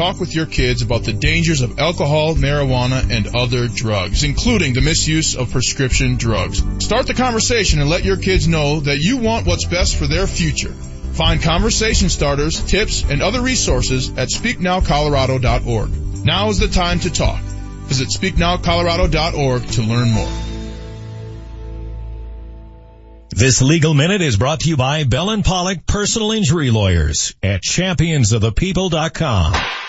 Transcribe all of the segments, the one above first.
talk with your kids about the dangers of alcohol, marijuana, and other drugs, including the misuse of prescription drugs. Start the conversation and let your kids know that you want what's best for their future. Find conversation starters, tips, and other resources at speaknowcolorado.org. Now is the time to talk. Visit speaknowcolorado.org to learn more. This legal minute is brought to you by Bell and Pollock Personal Injury Lawyers at championsofthepeople.com.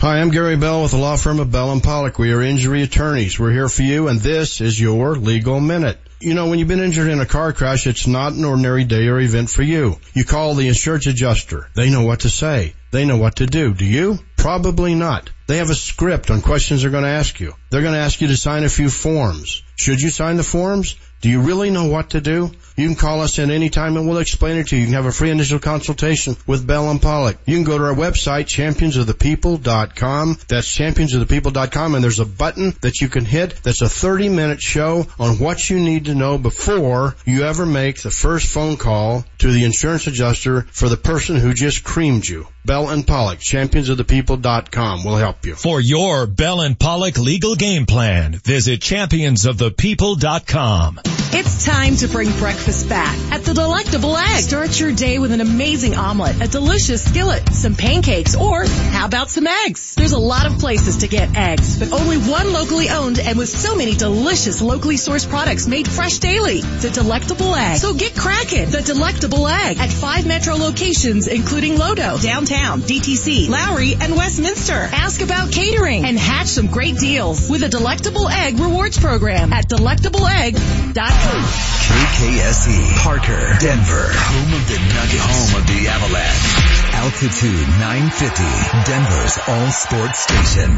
Hi, I'm Gary Bell with the law firm of Bell and Pollock. We are injury attorneys. We're here for you and this is your legal minute. You know, when you've been injured in a car crash, it's not an ordinary day or event for you. You call the insurance adjuster. They know what to say. They know what to do. Do you? Probably not. They have a script on questions they're going to ask you. They're going to ask you to sign a few forms. Should you sign the forms? Do you really know what to do? You can call us at any time and we'll explain it to you. You can have a free initial consultation with Bell and Pollock. You can go to our website, championsofthepeople.com. That's championsofthepeople.com and there's a button that you can hit that's a 30 minute show on what you need to know before you ever make the first phone call to the insurance adjuster for the person who just creamed you. Bell and Pollock, championsofthepeople.com will help you. For your Bell and Pollock legal game plan, visit championsofthepeople.com. It's time to bring breakfast back at the Delectable Egg. Start your day with an amazing omelet, a delicious skillet, some pancakes, or how about some eggs? There's a lot of places to get eggs, but only one locally owned and with so many delicious locally sourced products made fresh daily. The Delectable Egg. So get cracking. The Delectable Egg at five metro locations, including Lodo, downtown, DTC, Lowry, and Westminster. Ask about catering and hatch some great deals with a Delectable Egg rewards program at delectableegg.com. KKSE, Parker, Denver, home of the Nugget, home of the Avalanche. Altitude 950, Denver's all sports station.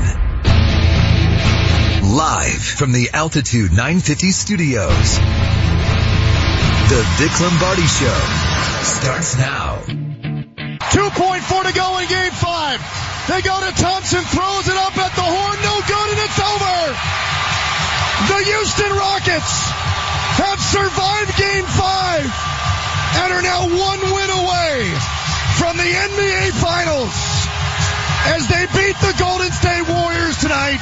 Live from the Altitude 950 studios. The Vic Lombardi Show starts now. 2.4 to go in game five. They go to Thompson, throws it up at the horn, no good, and it's over. The Houston Rockets have survived game five and are now one win away from the NBA finals as they beat the Golden State Warriors tonight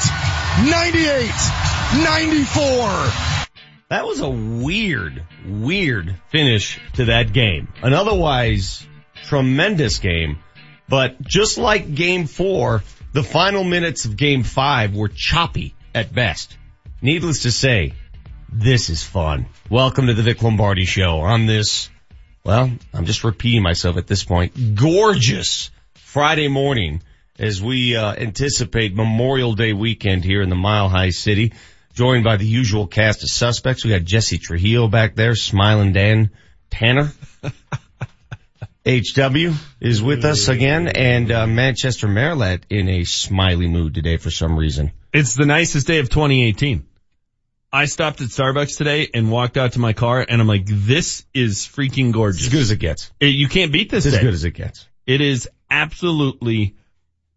98-94. That was a weird, weird finish to that game. An otherwise tremendous game, but just like game four, the final minutes of game five were choppy at best. Needless to say, this is fun. Welcome to the Vic Lombardi show on this, well, I'm just repeating myself at this point, gorgeous Friday morning as we uh, anticipate Memorial Day weekend here in the Mile High City, joined by the usual cast of suspects. We got Jesse Trujillo back there, Smiling Dan Tanner. HW is with us again and uh, Manchester Maryland in a smiley mood today for some reason. It's the nicest day of 2018. I stopped at Starbucks today and walked out to my car and I'm like, this is freaking gorgeous. As good as it gets. It- you can't beat this It's as day. good as it gets. It is absolutely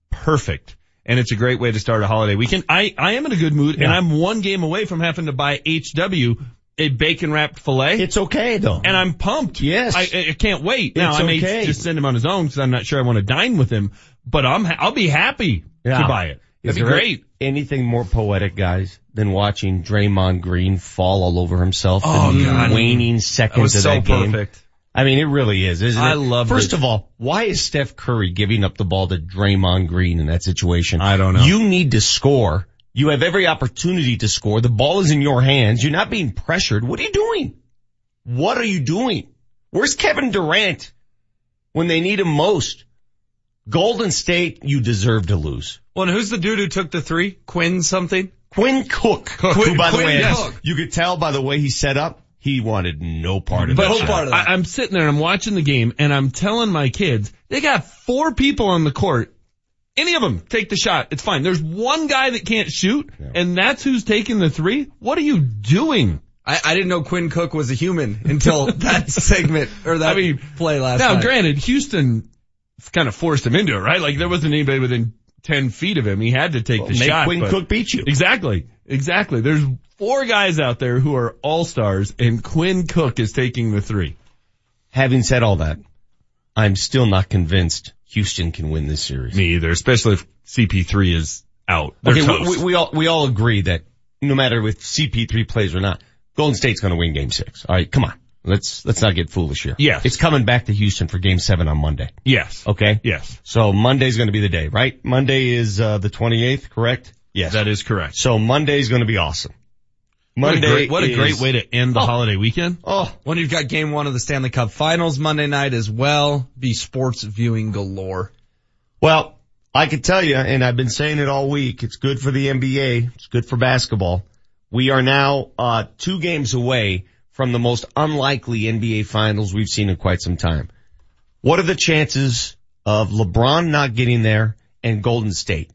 perfect. And it's a great way to start a holiday weekend. I, I am in a good mood and I'm one game away from having to buy HW a bacon wrapped filet. It's okay though. and I'm pumped. Yes. I, I can't wait. Now It's I may okay. just send him on his own because I'm not sure I want to dine with him, but I'm, I'll be happy Yeah. to buy it. it. Is That'd be great. Anything more poetic, guys, than watching Draymond Green fall all over himself Oh, in the God. waning That seconds was of so that game? perfect. I mean, it really is, isn't it? I love First it. of all, why is Steph Curry giving up the ball to Draymond Green in that situation? I don't know. You need to score. You have every opportunity to score. The ball is in your hands. You're not being pressured. What are you doing? What are you doing? Where's Kevin Durant when they need him most? Golden State, you deserve to lose. Well, and who's the dude who took the three? Quinn something? Quinn Cook, who Quinn- by the way, Cook. you could tell by the way he set up, he wanted no part of But that. shot. I, I'm sitting there and I'm watching the game and I'm telling my kids, they got four people on the court. Any of them take the shot. It's fine. There's one guy that can't shoot and that's who's taking the three. What are you doing? I, I didn't know Quinn Cook was a human until that segment or that I mean, play last now, night. Now granted, Houston kind of forced him into it, right? Like there wasn't anybody within 10 feet of him. He had to take the Make shot. Quinn Cook beat you. Exactly. Exactly. There's four guys out there who are all stars and Quinn Cook is taking the three. Having said all that, I'm still not convinced Houston can win this series. Me either, especially if CP3 is out. They're okay, we, we all we all agree that no matter if CP3 plays or not, Golden State's going to win Game Six. All right, come on, let's let's not get foolish here. Yes. it's coming back to Houston for Game Seven on Monday. yes. Okay. Yes. So Monday's going to be the day, right? Monday is uh, the 28th, correct? Yes. That is correct. so Monday's going to be awesome. What a Monday. great, what a is- great way to end the Oh. holiday weekend. Oh, When you've got game one of the Stanley Cup finals Monday night as well, be sports viewing galore. Well, I can tell you, and I've been saying it all week, it's good for the NBA, it's good for basketball. We are now, uh, two games away from the most unlikely NBA finals we've seen in quite some time. What are the chances of LeBron not getting there and Golden State?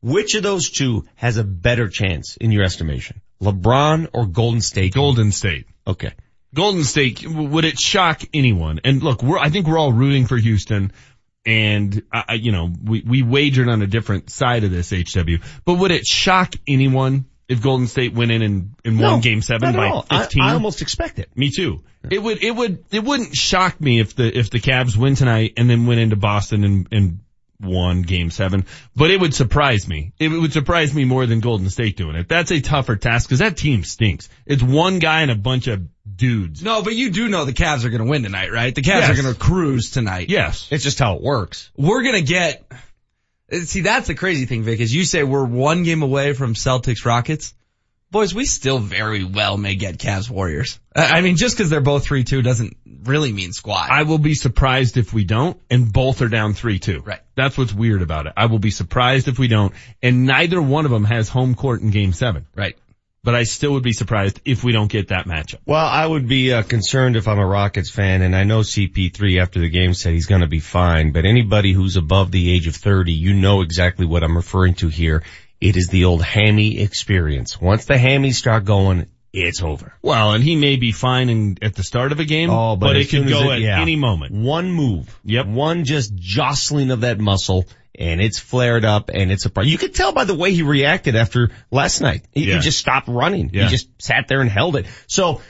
Which of those two has a better chance in your estimation? LeBron or Golden State? Golden State. Okay. Golden State, would it shock anyone? And look, we're, I think we're all rooting for Houston and I, you know, we, we wagered on a different side of this HW, but would it shock anyone if Golden State went in and, and won game seven not at by all. I- 15? I almost expect it. Me too. It would, it would, it wouldn't shock me if the, if the Cavs win tonight and then went into Boston and, and won game seven, but it would surprise me. It would surprise me more than Golden State doing it. That's a tougher task because that team stinks. It's one guy and a bunch of dudes. No, but you do know the Cavs are going to win tonight, right? The Cavs Yes. are going to cruise tonight. Yes. It's just how it works. We're going to get, see that's the crazy thing, Vic, is you say we're one game away from Celtics Rockets. Boys, we still very well may get Cavs Warriors. I mean, just because they're both 3-2 doesn't really mean squat. I will be surprised if we don't, and both are down 3-2. Right. That's what's weird about it. I will be surprised if we don't, and neither one of them has home court in game seven. right. But I still would be surprised if we don't get that matchup. Well, I would be uh, concerned if I'm a Rockets fan, and I know CP3 after the game said he's going to be fine. But anybody who's above the age of 30, you know exactly what I'm referring to here. It is the old hammy experience. Once the hammies start going, it's over. Well, and he may be fine in, at the start of a game, Oh, but but, it could as go it- at yeah. any moment. One move, Yep. one just jostling of that muscle, and it's flared up, and it's a problem. You could tell by the way he reacted after last night. He, he just stopped running. Yeah. He just sat there and held it. So,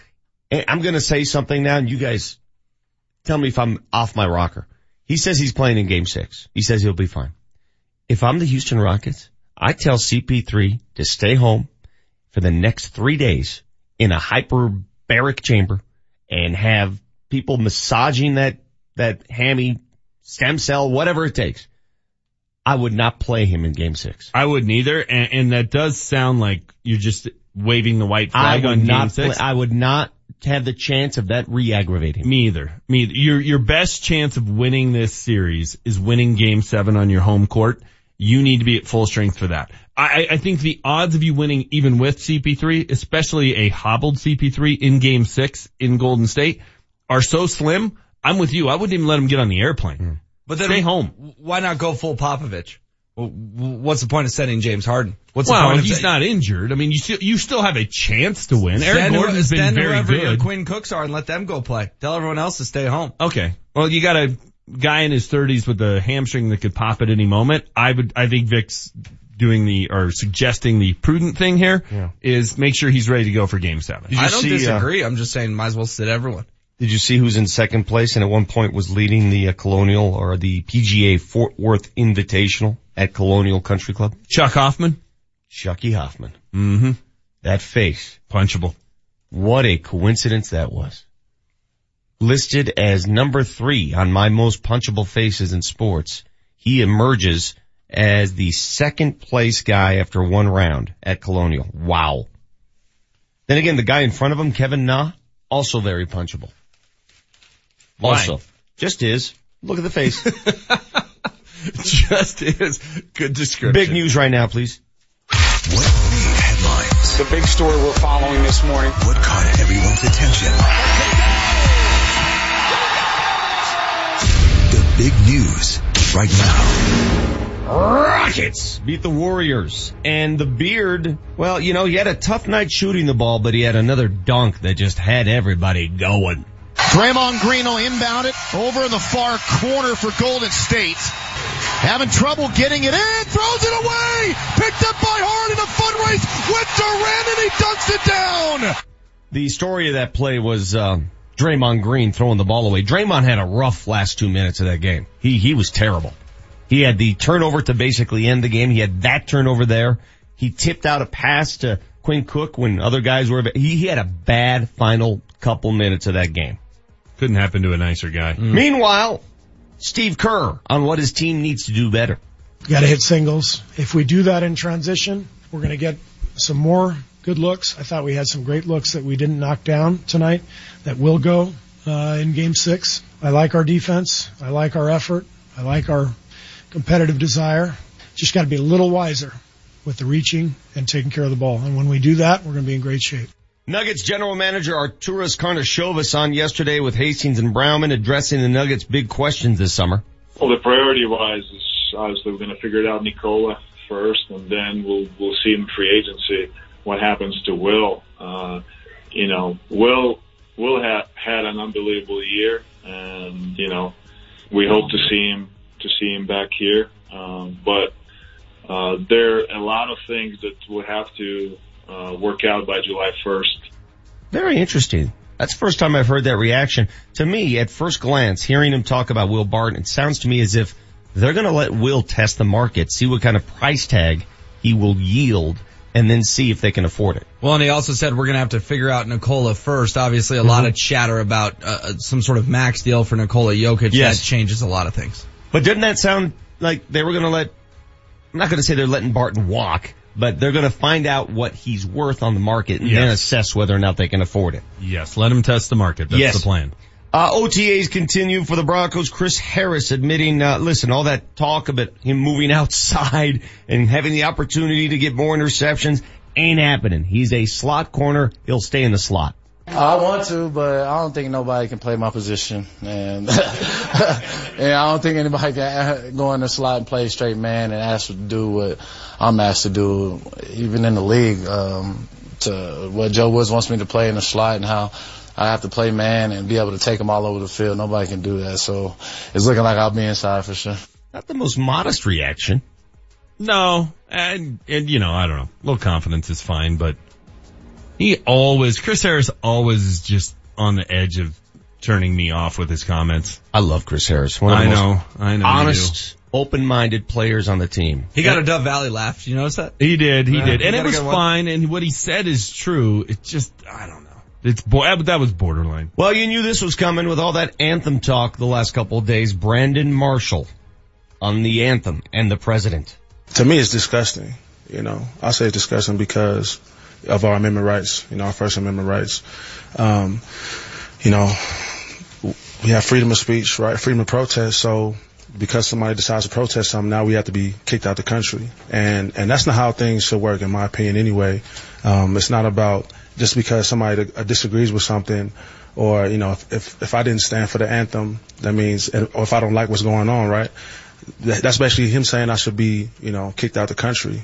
I'm going to say something now, and you guys tell me if I'm off my rocker. He says he's playing in Game Six. He says he'll be fine. If I'm the Houston Rockets, I tell CP3 to stay home for the next three days in a hyperbaric chamber and have people massaging that, that hammy stem cell, whatever it takes. I would not play him in game six. I wouldn't either, and, and that does sound like you're just waving the white flag on game not play, six. I would not have the chance of that re-aggravating. Me either. Me either. Your your best chance of winning this series is winning game seven on your home court. You need to be at full strength for that. I, I think the odds of you winning even with CP3, especially a hobbled CP3 in game six in Golden State, are so slim. I'm with you. I wouldn't even let him get on the airplane. Hmm. But then Stay home. Why not go full Popovich? What's the point of sending James Harden? What's the point of he's say- not injured. I mean, you still you still have a chance to win. Eric Stand, Gordon's been stand very whoever your good. Quinn Cooks are and let them go play. Tell everyone else to stay home. Okay. Well, you got a guy in his thirties with a hamstring that could pop at any moment. I would, I think Vic's doing the, or suggesting the prudent thing here is make sure he's ready to go for game seven. I don't see, uh, disagree. I'm just saying might as well sit everyone. Did you see who's in second place and at one point was leading the uh, Colonial or the PGA Fort Worth Invitational at Colonial Country Club? Chuck Hoffman, Chucky Hoffman. mm-hmm. That face. punchable. What a coincidence that was. Listed as number three on my most punchable faces in sports, he emerges as the second place guy after one round at Colonial. Wow. Then again, the guy in front of him, Kevin Na, also very punchable. Why? Also, just is. Look at the face. Just is good description. Big news right now, please. What made headlines? The big story we're following this morning. What caught everyone's attention? The big news right now. Rockets beat the Warriors. And the beard, well, you know, he had a tough night shooting the ball, but he had another dunk that just had everybody going. Draymond Green will inbound it over in the far corner for Golden State. Having trouble getting it in, throws it away! Picked up by Harden a foot race with Durant and he dunks it down! The story of that play was, um, Draymond Green throwing the ball away. Draymond had a rough last two minutes of that game. He, he was terrible. He had the turnover to basically end the game. He had that turnover there. He tipped out a pass to Quinn Cook when other guys were, he, he had a bad final couple minutes of that game. Couldn't happen to a nicer guy. Mm. Meanwhile, Steve Kerr on what his team needs to do better. Got to hit singles. If we do that in transition, we're going to get some more good looks. I thought we had some great looks that we didn't knock down tonight that will go uh, in game six. I like our defense. I like our effort. I like our competitive desire. Just got to be a little wiser with the reaching and taking care of the ball. And when we do that, we're going to be in great shape. Nuggets general manager Arturas Karnisovas on yesterday with Hastings and Browman addressing the Nuggets big questions this summer. Well, the priority wise is obviously we're going to figure it out Nikola first and then we'll, we'll see in free agency what happens to Will. Uh, you know, Will, Will had, had an unbelievable year and, you know, we hope to see him, to see him back here. Um, but, uh, there are a lot of things that will have to, uh, work out by July 1st. Very interesting. That's the first time I've heard that reaction. To me, at first glance, hearing him talk about Will Barton, it sounds to me as if they're going to let Will test the market, see what kind of price tag he will yield, and then see if they can afford it. Well, and he also said we're going to have to figure out Nikola first. Obviously, a mm-hmm. lot of chatter about uh, some sort of max deal for Nikola Jokic. Yes. That changes a lot of things. But didn't that sound like they were going to let? I'm not going to say they're letting Barton walk, but they're going to find out what he's worth on the market and yes. then assess whether or not they can afford it. Yes, let him test the market. That's yes. the plan. Uh, OTAs continue for the Broncos. Chris Harris admitting, uh, listen, all that talk about him moving outside and having the opportunity to get more interceptions ain't happening. He's a slot corner. He'll stay in the slot. I want to, but I don't think nobody can play my position, and and I don't think anybody can go in the slot and play straight man and ask to do what I'm asked to do, even in the league. Um, to what Joe Woods wants me to play in the slot and how I have to play man and be able to take them all over the field. Nobody can do that, so it's looking like I'll be inside for sure. Not the most modest reaction. No, and and you know I don't know. A little confidence is fine, but he always, Chris Harris always is just on the edge of turning me off with his comments. I love Chris Harris. One of I know, I know. Honest, open-minded players on the team. He got a Dove Valley laugh. Did you notice that? He did, he yeah, did. And it was fine, and what he said is true. It just, I don't know. It's bo- that was borderline. Well, you knew this was coming with all that anthem talk the last couple of days. Brandon Marshall on the anthem and the president. To me, it's disgusting. You know, I say it's disgusting because of our amendment rights, you know, our First Amendment rights. Um, you know, we have freedom of speech, right? Freedom of protest. So because somebody decides to protest something, now we have to be kicked out the country. And, and that's not how things should work, in my opinion, anyway. Um, it's not about just because somebody disagrees with something or, you know, if, if, if I didn't stand for the anthem, that means, or if I don't like what's going on, right? That's basically him saying I should be, you know, kicked out the country.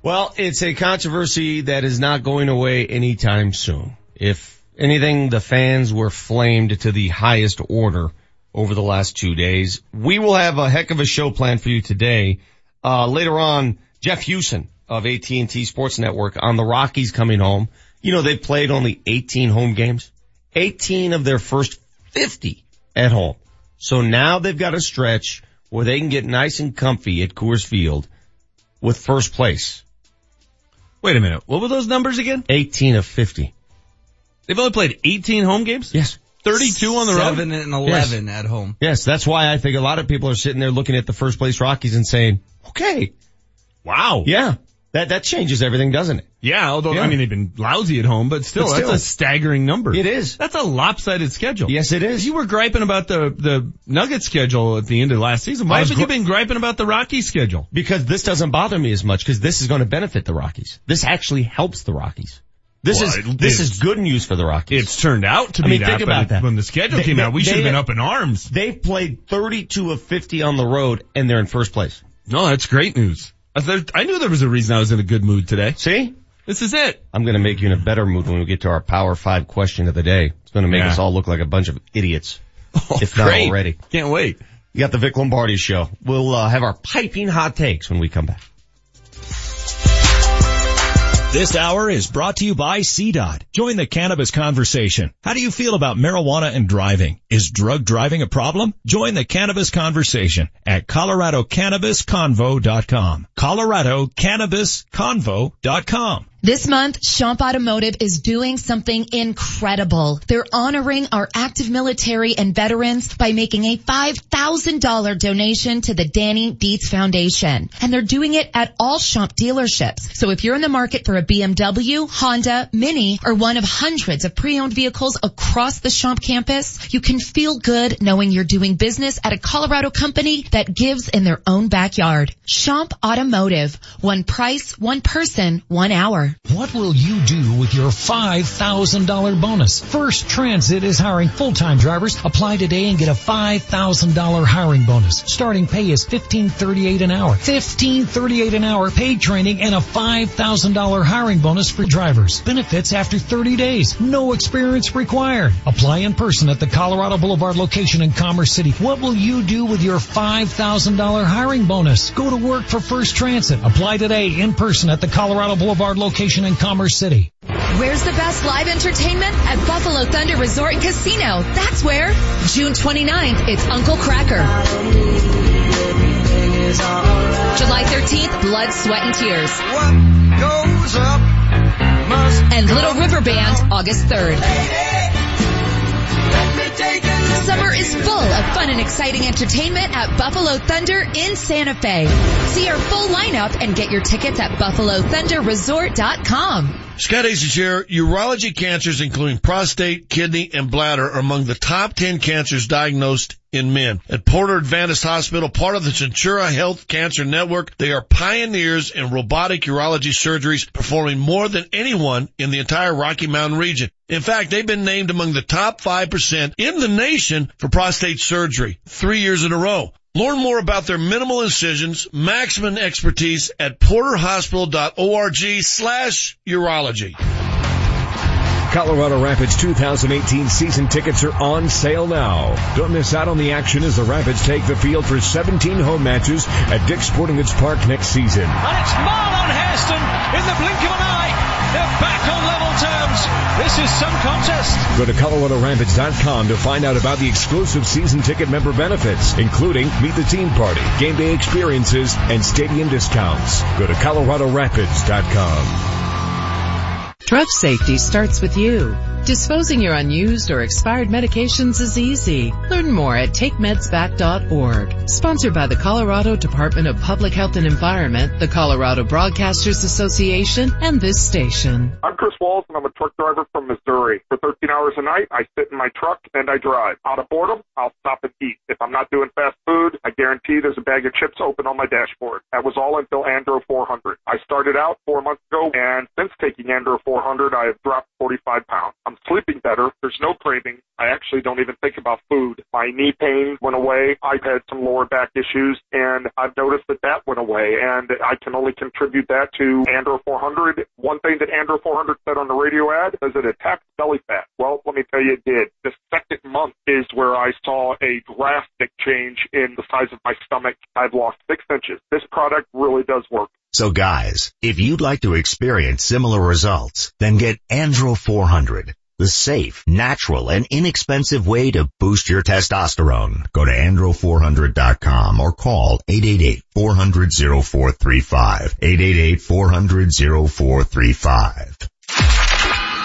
Well, it's a controversy that is not going away anytime soon. If anything, the fans were flamed to the highest order over the last two days. We will have a heck of a show planned for you today. Uh, later on, Jeff Huson of AT&T Sports Network on the Rockies coming home. You know, they've played only 18 home games. 18 of their first 50 at home. So now they've got a stretch where they can get nice and comfy at Coors Field with first place. Wait a minute. What were those numbers again? 18 of 50. They've only played 18 home games? Yes. 32 on the road? 7 and 11 yes. at home. Yes, that's why I think a lot of people are sitting there looking at the first place Rockies and saying, okay. Wow. Yeah. That, that changes everything, doesn't it? Yeah, although, yeah. I mean, they've been lousy at home, but still, but still, that's a staggering number. It is. That's a lopsided schedule. Yes, it is. You were griping about the, the Nugget schedule at the end of last season. Why haven't gr- you been griping about the Rockies schedule? Because this doesn't bother me as much because this is going to benefit the Rockies. This actually helps the Rockies. This well, is, this is good news for the Rockies. It's turned out to I be mean, that, think about that. When the schedule they, came they, out, we should have been up in arms. They've played 32 of 50 on the road and they're in first place. No, that's great news. I knew there was a reason I was in a good mood today. See? This is it. I'm going to make you in a better mood when we get to our Power 5 question of the day. It's going to make yeah. us all look like a bunch of idiots. Oh, if not great. already. Can't wait. You got the Vic Lombardi show. We'll uh, have our piping hot takes when we come back. This hour is brought to you by CDOT. Join the cannabis conversation. How do you feel about marijuana and driving? Is drug driving a problem? Join the cannabis conversation at ColoradoCannabisConvo.com. ColoradoCannabisConvo.com. This month, Champ Automotive is doing something incredible. They're honoring our active military and veterans by making a $5,000 donation to the Danny Dietz Foundation. And they're doing it at all Champ dealerships. So if you're in the market for a BMW, Honda, Mini, or one of hundreds of pre-owned vehicles across the Champ campus, you can feel good knowing you're doing business at a Colorado company that gives in their own backyard. Champ Automotive. One price, one person, one hour. What will you do with your $5,000 bonus? First Transit is hiring full-time drivers. Apply today and get a $5,000 hiring bonus. Starting pay is $15.38 an hour. $15.38 an hour paid training and a $5,000 hiring bonus for drivers. Benefits after 30 days. No experience required. Apply in person at the Colorado Boulevard location in Commerce City. What will you do with your $5,000 hiring bonus? Go to work for First Transit. Apply today in person at the Colorado Boulevard location location in Commerce City. Where's the best live entertainment? At Buffalo Thunder Resort and Casino. That's where. June 29th, it's Uncle Kracker. July 13th, Blood, Sweat, and Tears. And Little River Band, August 3rd. Summer is full of fun and exciting entertainment at Buffalo Thunder in Santa Fe. See our full lineup and get your tickets at BuffaloThunderResort.com. Scott here. Urology cancers, including prostate, kidney, and bladder, are among the top 10 cancers diagnosed in men. At Porter Adventist Hospital, part of the Centura Health Cancer Network, they are pioneers in robotic urology surgeries, performing more than anyone in the entire Rocky Mountain region. In fact, they've been named among the top 5% in the nation for prostate surgery three years in a row. Learn more about their minimal incisions, maximum expertise at porterhospital.org slash urology. Colorado Rapids 2018 season tickets are on sale now. Don't miss out on the action as the Rapids take the field for 17 home matches at Dick's Sporting Goods Park next season. And it's Marlon Hairston in the blink of an eye. They're back on level terms. This is some contest. Go to ColoradoRapids.com to find out about the exclusive season ticket member benefits, including meet the team party, game day experiences, and stadium discounts. Go to ColoradoRapids.com. Drug safety starts with you. Disposing your unused or expired medications is easy. Learn more at takemeds.back.org. Sponsored by the Colorado Department of Public Health and Environment, the Colorado Broadcasters Association, and this station. I'm Chris Walls and I'm a truck driver from Missouri. For 13 hours a night, I sit in my truck and I drive. Out of boredom, I'll stop and eat. If I'm not doing fast food, I guarantee there's a bag of chips open on my dashboard. That was all until Andro 400. I started out four months ago and since taking Andro 400, I have dropped 45 pounds. I'm sleeping better. There's no craving. I actually don't even think about food. My knee pain went away. I've had some lower back issues and I've noticed that that went away and I can only contribute that to Andro 400. One thing that Andro 400 said on the radio ad is it attacks belly fat. Well, let me tell you it did. The second month is where I saw a drastic change in the size of my stomach. I've lost six inches. This product really does work. So guys, if you'd like to experience similar results, then get Andro 400 the safe, natural, and inexpensive way to boost your testosterone. Go to andro400.com or call 888-400-0435. 888-400-0435.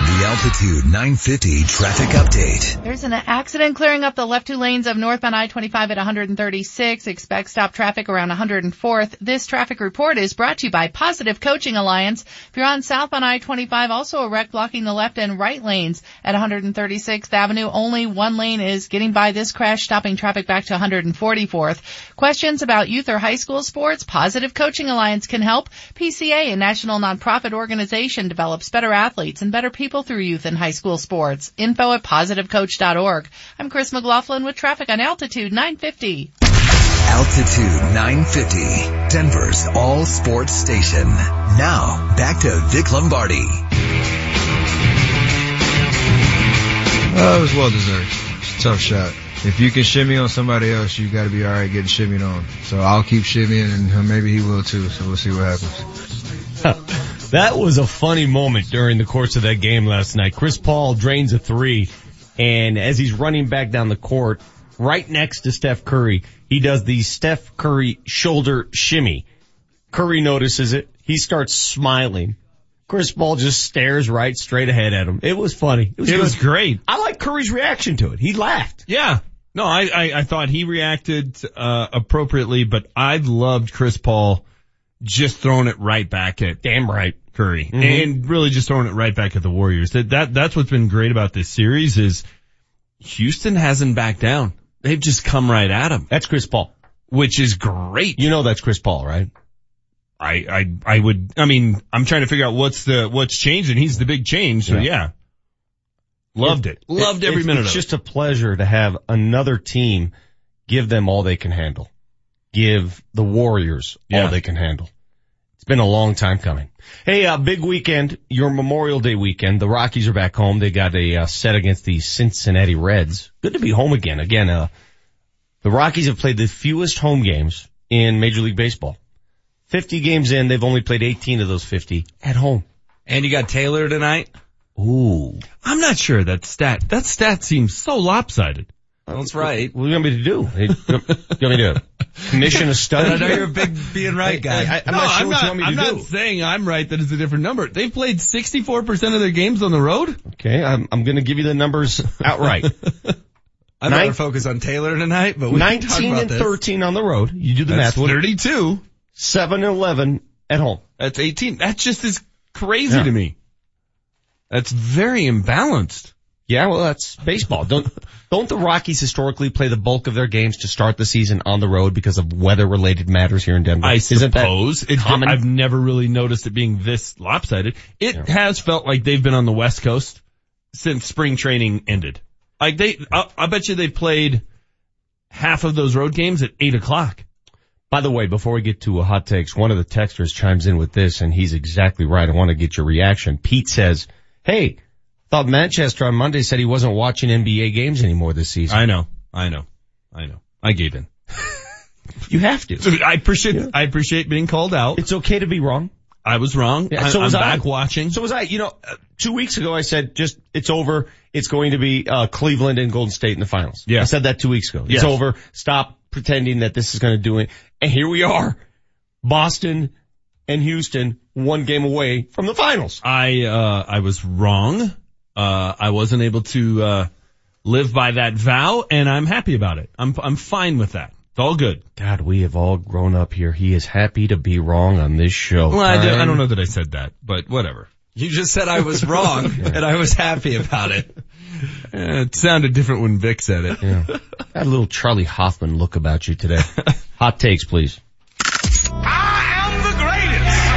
The Altitude 950 traffic update. There's an accident clearing up the left two lanes of northbound I-25 at 136. Expect stop traffic around 104th. This traffic report is brought to you by Positive Coaching Alliance. If you're on southbound I-25, also a wreck blocking the left and right lanes at 136th Avenue. Only one lane is getting by this crash, stopping traffic back to 144th. Questions about youth or high school sports? Positive Coaching Alliance can help. PCA, a national nonprofit organization, develops better athletes and better people through youth and high school sports. Info at positivecoach.org. I'm Chris McLaughlin with traffic on Altitude 950. Altitude 950, Denver's all sports station. Now, back to Vic Lombardi. Oh, it was well deserved. Tough shot. If you can shimmy on somebody else, you got to be all right getting shimmied on. So I'll keep shimmying, and maybe he will too. So we'll see what happens. That was a funny moment during the course of that game last night. Chris Paul drains a three and as he's running back down the court, right next to Steph Curry, he does the Steph Curry shoulder shimmy. Curry notices it. He starts smiling. Chris Paul just stares right straight ahead at him. It was funny. It was, It was great. I like Curry's reaction to it. He laughed. Yeah. No, I, I, I thought he reacted, uh, appropriately, but I loved Chris Paul just throwing it right back at Damn right. Curry Mhm. and really just throwing it right back at the Warriors. That, that, that's what's been great about this series is Houston hasn't backed down. They've just come right at him. That's Chris Paul. Which is great. You know that's Chris Paul, right? I, I, I would, I mean, I'm trying to figure out what's the, what's changed and he's the big change. So Yeah. yeah. Loved it. Loved every it's, minute It's of it. just a pleasure to have another team give them all they can handle. Give the Warriors Yeah. all they can handle. It's been a long time coming. Hey, uh, big weekend, your Memorial Day weekend. The Rockies are back home. They got a uh, set against the Cincinnati Reds. Good to be home again. Again, uh, the Rockies have played the fewest home games in Major League Baseball. 50 games in, they've only played 18 of those 50 at home. And you got Taylor tonight. Ooh. I'm not sure that stat, that stat seems so lopsided. That's right. What do you want me to do? You want me to commission a study? I know you're a big being right guy. I, am no, not sure I'm what not, you want me to I'm do. not saying I'm right that it's a different number. They've played 64% of their games on the road. Okay, I'm, I'm going to give you the numbers outright. I'd Nine- rather focus on Taylor tonight, but we can talk 19 about and this. 13 on the road. You do the That's math. 32. 7 and 11 at home. That's 18. That's just as crazy Yeah. to me. That's very imbalanced. Yeah, well, that's baseball. Don't don't the Rockies historically play the bulk of their games to start the season on the road because of weather-related matters here in Denver? I Isn't that suppose. It, common? I've never really noticed it being this lopsided. It has felt like they've been on the West Coast since spring training ended. Like they, I, I bet you they played half of those road games at eight o'clock. By the way, before we get to a hot takes, one of the texters chimes in with this, and he's exactly right. I want to get your reaction. Pete says, "Hey, thought Manchester on Monday said he wasn't watching NBA games anymore this season." I know, I know, I know. I gave in. you have to. I appreciate, I appreciate being called out. It's okay to be wrong. I was wrong. Yeah, I, so I'm was back I. watching. So was I. You know, uh, two weeks ago I said just it's over. It's going to be uh, Cleveland and Golden State in the finals. Yeah. I said that two weeks ago. Yes. It's over. Stop pretending that this is going to do it. And here we are, Boston and Houston, one game away from the finals. I, uh, I was wrong. Uh, I wasn't able to, uh, live by that vow and I'm happy about it. I'm, I'm fine with that. It's all good. God, we have all grown up here. He is happy to be wrong on this show. Well, I, do, I don't know that I said that, but whatever. You just said I was wrong and I was happy about it. Eh, it sounded different when Vic said it. Yeah. Had a little Charlie Hoffman look about you today. Hot takes, please.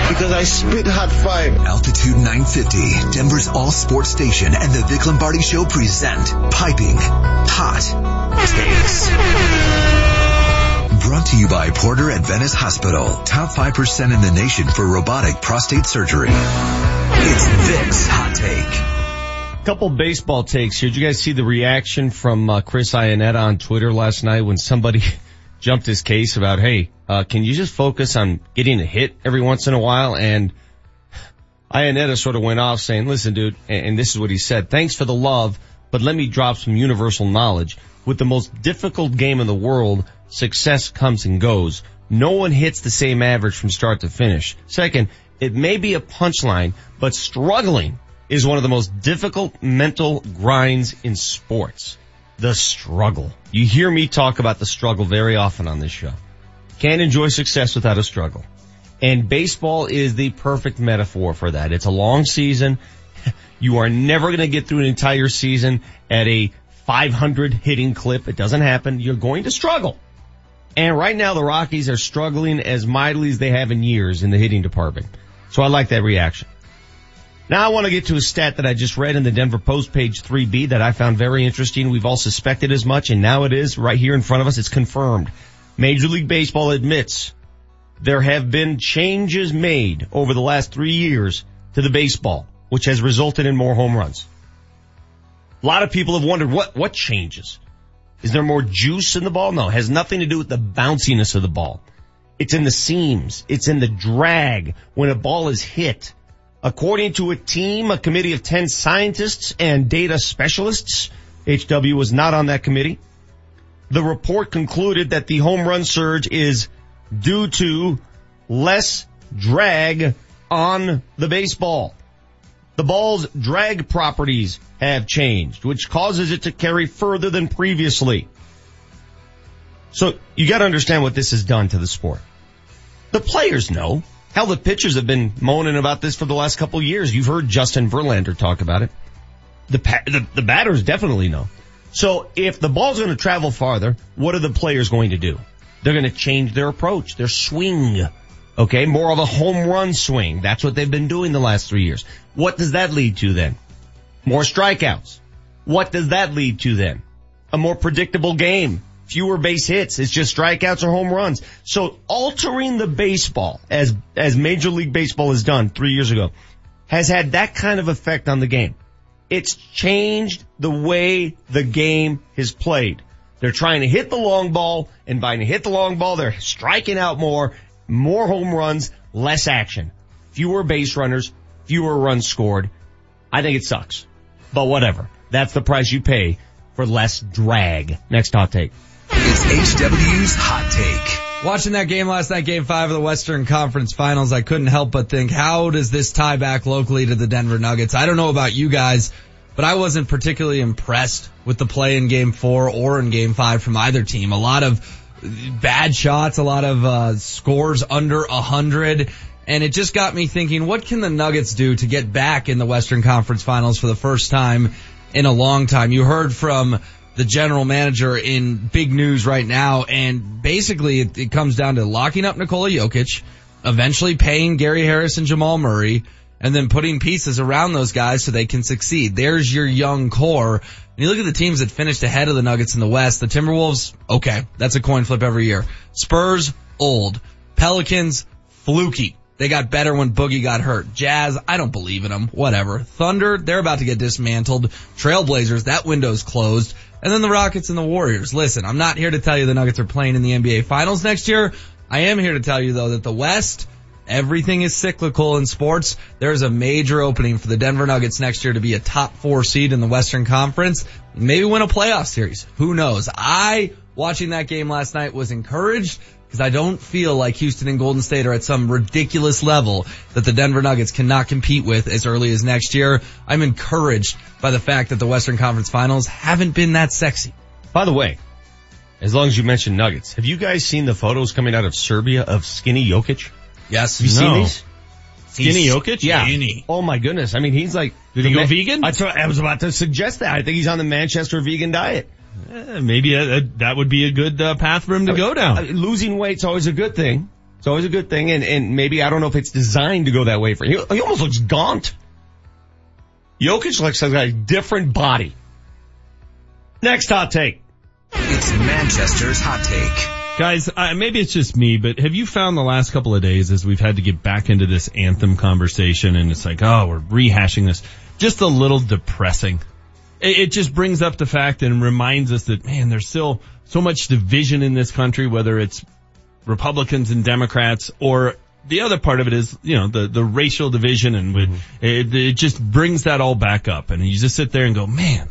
Because I spit hot fire. Altitude 950, Denver's all sports station and the Vic Lombardi Show present Piping Hot Takes. Brought to you by Porter Adventist Hospital. Top 5% in the nation for robotic prostate surgery. It's Vic's Hot Take. Couple baseball takes here. Did you guys see the reaction from uh, Chris Iannetta on Twitter last night when somebody jumped his case about, hey, uh, can you just focus on getting a hit every once in a while? And Iannetta sort of went off saying, listen, dude, and this is what he said, thanks for the love, but let me drop some universal knowledge. With the most difficult game in the world, success comes and goes. No one hits the same average from start to finish. Second, it may be a punchline, but struggling is one of the most difficult mental grinds in sports. The struggle. You hear me talk about the struggle very often on this show. Can't enjoy success without a struggle. And baseball is the perfect metaphor for that. It's a long season. You are never going to get through an entire season at a 500 hitting clip. It doesn't happen. You're going to struggle. And right now the Rockies are struggling as mightily as they have in years in the hitting department. So I like that reaction. Now I want to get to a stat that I just read in the Denver Post page 3B that I found very interesting. We've all suspected as much and now it is right here in front of us. It's confirmed. Major League Baseball admits there have been changes made over the last three years to the baseball, which has resulted in more home runs. A lot of people have wondered what, what changes? Is there more juice in the ball? No, it has nothing to do with the bounciness of the ball. It's in the seams. It's in the drag when a ball is hit. According to a team, a committee of 10 scientists and data specialists, HW was not on that committee. The report concluded that the home run surge is due to less drag on the baseball. The ball's drag properties have changed, which causes it to carry further than previously. So you gotta understand what this has done to the sport. The players know. Hell, the pitchers have been moaning about this for the last couple years. You've heard Justin Verlander talk about it. The, the, the batters definitely know. So if the ball's going to travel farther, what are the players going to do? They're going to change their approach, their swing. Okay, more of a home run swing. That's what they've been doing the last three years. What does that lead to then? More strikeouts. What does that lead to then? A more predictable game. Fewer base hits. It's just strikeouts or home runs. So altering the baseball as, as Major League Baseball has done three years ago has had that kind of effect on the game. It's changed the way the game is played. They're trying to hit the long ball and by hit the long ball, they're striking out more, more home runs, less action, fewer base runners, fewer runs scored. I think it sucks, but whatever. That's the price you pay for less drag. Next hot take. It's HW's hot take. Watching that game last night, game five of the Western Conference Finals, I couldn't help but think, how does this tie back locally to the Denver Nuggets? I don't know about you guys, but I wasn't particularly impressed with the play in game four or in game five from either team. A lot of bad shots, a lot of uh, scores under a hundred. And it just got me thinking, what can the Nuggets do to get back in the Western Conference Finals for the first time in a long time? You heard from the general manager in big news right now. And basically it, it, comes down to locking up Nikola Jokic, eventually paying Gary Harris and Jamal Murray, and then putting pieces around those guys so they can succeed. There's your young core. And you look at the teams that finished ahead of the Nuggets in the West. The Timberwolves, okay, that's a coin flip every year. Spurs, old. Pelicans, fluky. They got better when Boogie got hurt. Jazz, I don't believe in them. Whatever. Thunder, they're about to get dismantled. Trailblazers, that window's closed. And then the Rockets and the Warriors. Listen, I'm not here to tell you the Nuggets are playing in the NBA Finals next year. I am here to tell you though that the West, everything is cyclical in sports. There's a major opening for the Denver Nuggets next year to be a top four seed in the Western Conference. Maybe win a playoff series. Who knows? I, watching that game last night, was encouraged because I don't feel like Houston and Golden State are at some ridiculous level that the Denver Nuggets cannot compete with as early as next year. I'm encouraged by the fact that the Western Conference Finals haven't been that sexy. By the way, as long as you mentioned Nuggets, have you guys seen the photos coming out of Serbia of skinny Jokic? Yes. Have you No. seen these? Skinny He's- Jokic? Yeah. Skinny. Oh my goodness. I mean, he's like. Did he go vegan? I, thought- I was about to suggest that. I think he's on the Manchester vegan diet. Eh, maybe uh, that would be a good uh, path for him to go down. I mean, losing weight's always a good thing. It's always a good thing, and, and maybe I don't know if it's designed to go that way for him. He, he almost looks gaunt. Jokic looks like a different body. Next hot take. It's Manchester's hot take. Guys, uh, maybe it's just me, but have you found the last couple of days as we've had to get back into this anthem conversation and it's like, oh, we're rehashing this, just a little depressing. It, it just brings up the fact and reminds us that, man, there's still so much division in this country, whether it's Republicans and Democrats or the other part of it is, you know, the, the racial division and with, mm-hmm. it, it just brings that all back up and you just sit there and go, man,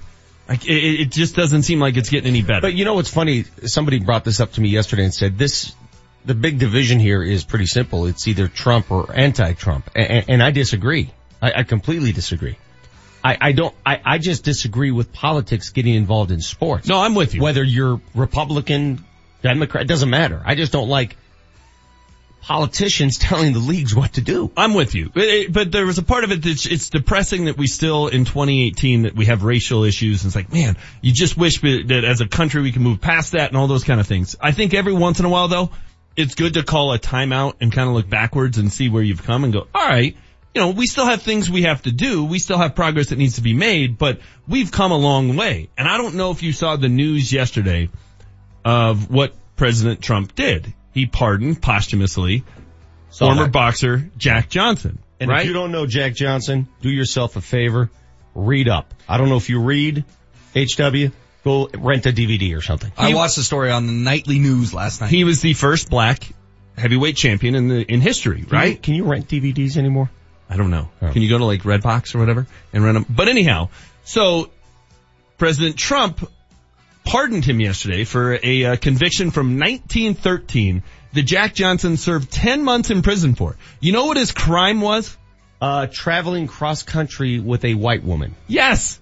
like, it, it just doesn't seem like it's getting any better. But you know what's funny? Somebody brought this up to me yesterday and said this, the big division here is pretty simple. It's either Trump or anti-Trump. And, and I disagree. I, I completely disagree. I, I don't, I, I just disagree with politics getting involved in sports. No, I'm with you. Whether you're Republican, Democrat, it doesn't matter. I just don't like politicians telling the leagues what to do. I'm with you. But, but there was a part of it that's, it's depressing that we still in 2018 that we have racial issues. And it's like, man, you just wish that that as a country we can move past that and all those kind of things. I think every once in a while though, it's good to call a timeout and kind of look backwards and see where you've come and go, all right, you know, we still have things we have to do. We still have progress that needs to be made, but we've come a long way. And I don't know if you saw the news yesterday of what President Trump did. He pardoned posthumously Saw former that. boxer Jack Johnson. And right? if you don't know Jack Johnson, do yourself a favor, read up. I don't know if you read HW, go rent a DVD or something. I watched the story on the nightly news last night. He was the first black heavyweight champion in the in history, Can you- right? Can you rent DVDs anymore? I don't know. Can you go to like Redbox or whatever and rent them? But anyhow, so President Trump pardoned him yesterday for a uh, conviction from 1913 that Jack Johnson served 10 months in prison for. You know what his crime was? Uh, traveling cross country with a white woman. Yes.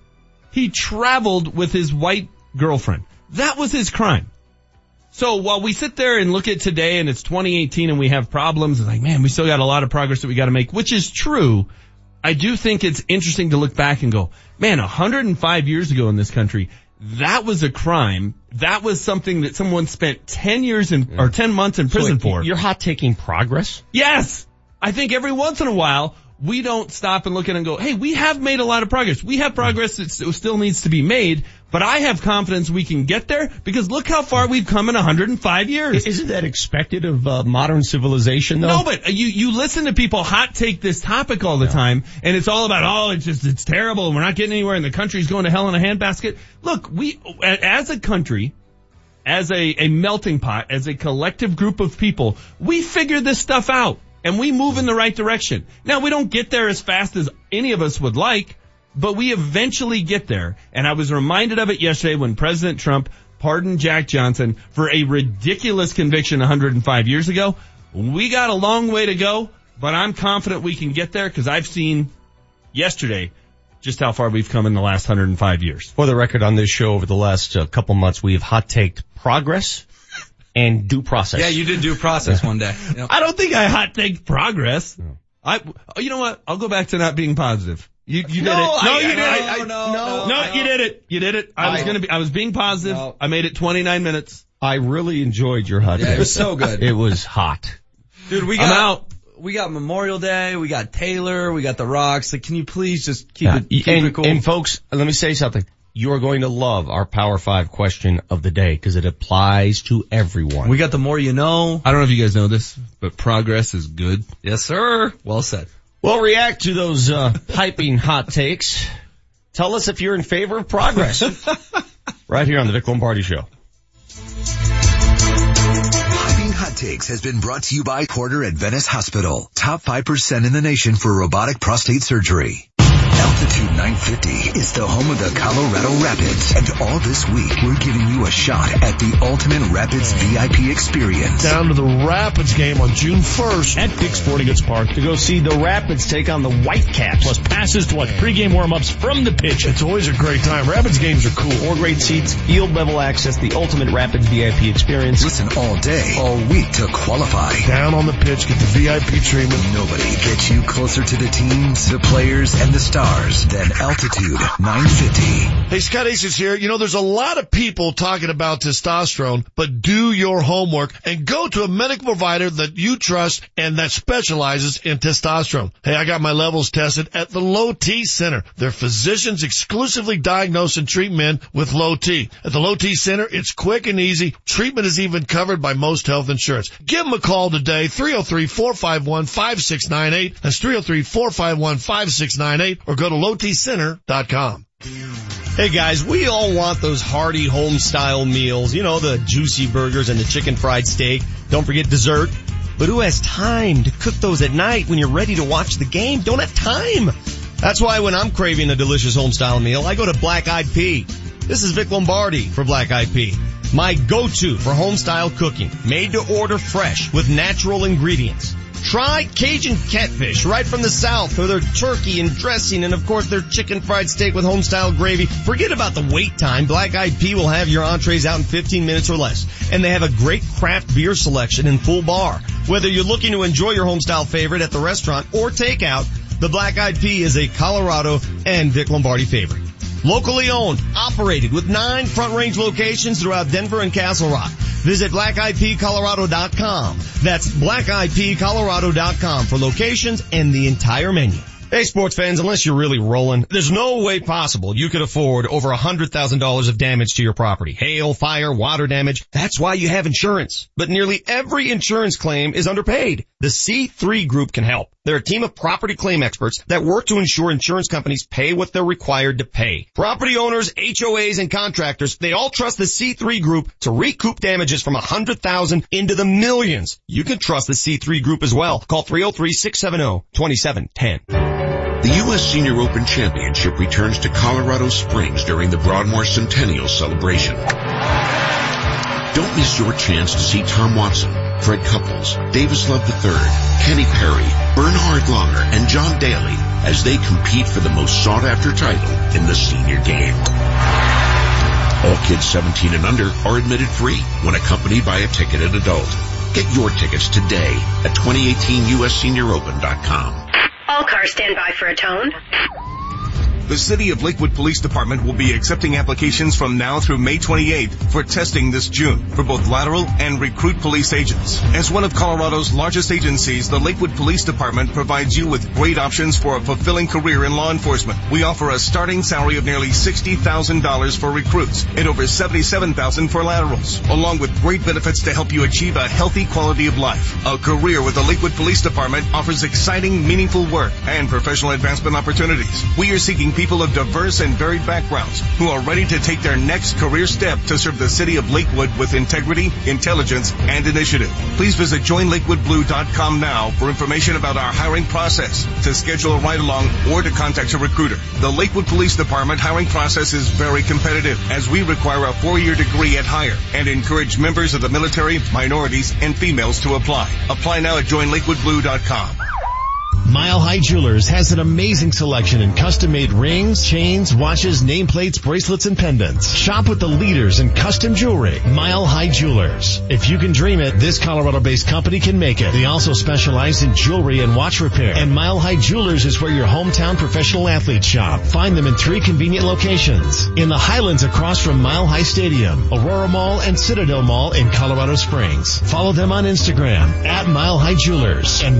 He traveled with his white girlfriend. That was his crime. So while we sit there and look at today and it's 2018 and we have problems, it's like, man, we still got a lot of progress that we got to make, which is true. I do think it's interesting to look back and go, man, 105 years ago in this country, that was a crime. That was something that someone spent 10 years in, or 10 months in prison So, for. You're hot taking progress? Yes! I think every once in a while, we don't stop and look at it and go, hey, we have made a lot of progress. We have progress that still needs to be made, but I have confidence we can get there because look how far we've come in 105 years. Isn't that expected of uh, modern civilization though? No, but you, you listen to people hot take this topic all the time and it's all about, oh, it's just, it's terrible and we're not getting anywhere and the country's going to hell in a handbasket. Look, we, as a country, as a, a melting pot, as a collective group of people, we figure this stuff out and we move in the right direction. Now we don't get there as fast as any of us would like, but we eventually get there. And I was reminded of it yesterday when President Trump pardoned Jack Johnson for a ridiculous conviction 105 years ago. We got a long way to go, but I'm confident we can get there because I've seen yesterday just how far we've come in the last 105 years. For the record on this show over the last uh, couple months, we have hot taked progress and due process. Yeah, you did due process one day. Yep. I don't think I hot take progress. I, oh, you know what? I'll go back to not being positive. You, you did No, it. No, I- you did I- it. I- no, no, no, I- you did it. You did it. I was gonna be, I was being positive. No. I made it 29 minutes. I really enjoyed your hot Yeah, take. it was so good. It was hot. Dude, we I'm got out. we got Memorial Day, we got Taylor, we got the Rocks. Like, can you please just keep Yeah. it keep and, it cool? and folks, let me say something. You are going to love our Power 5 question of the day because it applies to everyone. we got the more you know. I don't know if you guys know this, but progress is good. Yes, sir. Well said. We'll react to those uh, hyping hot takes. Tell us if you're in favor of progress. right here on the Vic Lombardi Show. Hyping Hot Takes has been brought to you by Porter Adventist Hospital. Top 5% in the nation for robotic prostate surgery. Altitude 950 is the home of the Colorado Rapids. And all this week, we're giving you a shot at the ultimate Rapids VIP experience. Down to the Rapids game on June 1st. At Dick's Sporting Goods Park to go see the Rapids take on the Whitecaps. Plus passes to watch pregame warm-ups from the pitch. It's always a great time. Rapids games are cool. Four great seats, field level access, the ultimate Rapids VIP experience. Listen all day, all week to qualify. Down on the pitch, get the VIP treatment. Nobody gets you closer to the teams, the players, and the stars Altitude 950. Hey, Scott Aces here. You know, there's a lot of people talking about testosterone, but do your homework and go to a medical provider that you trust and that specializes in testosterone. Hey, I got my levels tested at the Low T Center. Their physicians exclusively diagnose and treat men with low T. At the Low T Center, it's quick and easy. Treatment is even covered by most health insurance. Give them a call today, 303-451-5698. That's 303-451-5698 or go to lowtcenter.com. Hey guys, we all want those hearty home style meals. You know, the juicy burgers and the chicken fried steak. Don't forget dessert. But who has time to cook those at night when you're ready to watch the game? Don't have time. That's why when I'm craving a delicious home style meal, I go to Black Eyed Pea. This is Vic Lombardi for Black Eyed Pea. My go-to for home style cooking. Made to order fresh with natural ingredients. Try Cajun catfish right from the south or their turkey and dressing and of course their chicken fried steak with homestyle gravy. Forget about the wait time. Black Eyed Pea will have your entrees out in 15 minutes or less. And they have a great craft beer selection and full bar. Whether you're looking to enjoy your homestyle favorite at the restaurant or takeout, the Black Eyed Pea is a Colorado and Vic Lombardi favorite. Locally owned, operated with nine front range locations throughout Denver and Castle Rock. Visit blackeyedpeacolorado.com. That's blackeyedpeacolorado.com for locations and the entire menu. Hey sports fans, unless you're really rolling, there's no way possible you could afford over $100,000 of damage to your property. Hail, fire, water damage. That's why you have insurance. But nearly every insurance claim is underpaid. The C3 Group can help. They're a team of property claim experts that work to ensure insurance companies pay what they're required to pay. Property owners, HOAs, and contractors, they all trust the C3 Group to recoup damages from 100,000 into the millions. You can trust the C3 Group as well. Call 303-670-2710. The U.S. Senior Open Championship returns to Colorado Springs during the Broadmoor Centennial celebration. Don't miss your chance to see Tom Watson, Fred Couples, Davis Love III, Kenny Perry, Bernhard Langer, and John Daly as they compete for the most sought after title in the senior game. All kids 17 and under are admitted free when accompanied by a ticketed adult. Get your tickets today at 2018USSeniorOpen.com. All cars stand by for a tone. The City of Lakewood Police Department will be accepting applications from now through May 28th for testing this June for both lateral and recruit police agents. As one of Colorado's largest agencies, the Lakewood Police Department provides you with great options for a fulfilling career in law enforcement. We offer a starting salary of nearly $60,000 for recruits and over $77,000 for laterals, along with great benefits to help you achieve a healthy quality of life. A career with the Lakewood Police Department offers exciting, meaningful work and professional advancement opportunities. We are seeking people of diverse and varied backgrounds who are ready to take their next career step to serve the city of Lakewood with integrity, intelligence, and initiative. Please visit joinlakewoodblue.com now for information about our hiring process, to schedule a ride along, or to contact a recruiter. The Lakewood Police Department hiring process is very competitive as we require a four-year degree at hire and encourage members of the military, minorities, and females to apply. Apply now at joinlakewoodblue.com. Mile High Jewelers has an amazing selection in custom-made rings, chains, watches, nameplates, bracelets, and pendants. Shop with the leaders in custom jewelry. Mile High Jewelers. If you can dream it, this Colorado-based company can make it. They also specialize in jewelry and watch repair. And Mile High Jewelers is where your hometown professional athletes shop. Find them in three convenient locations. In the Highlands across from Mile High Stadium, Aurora Mall, and Citadel Mall in Colorado Springs. Follow them on Instagram at Mile High Jewelers and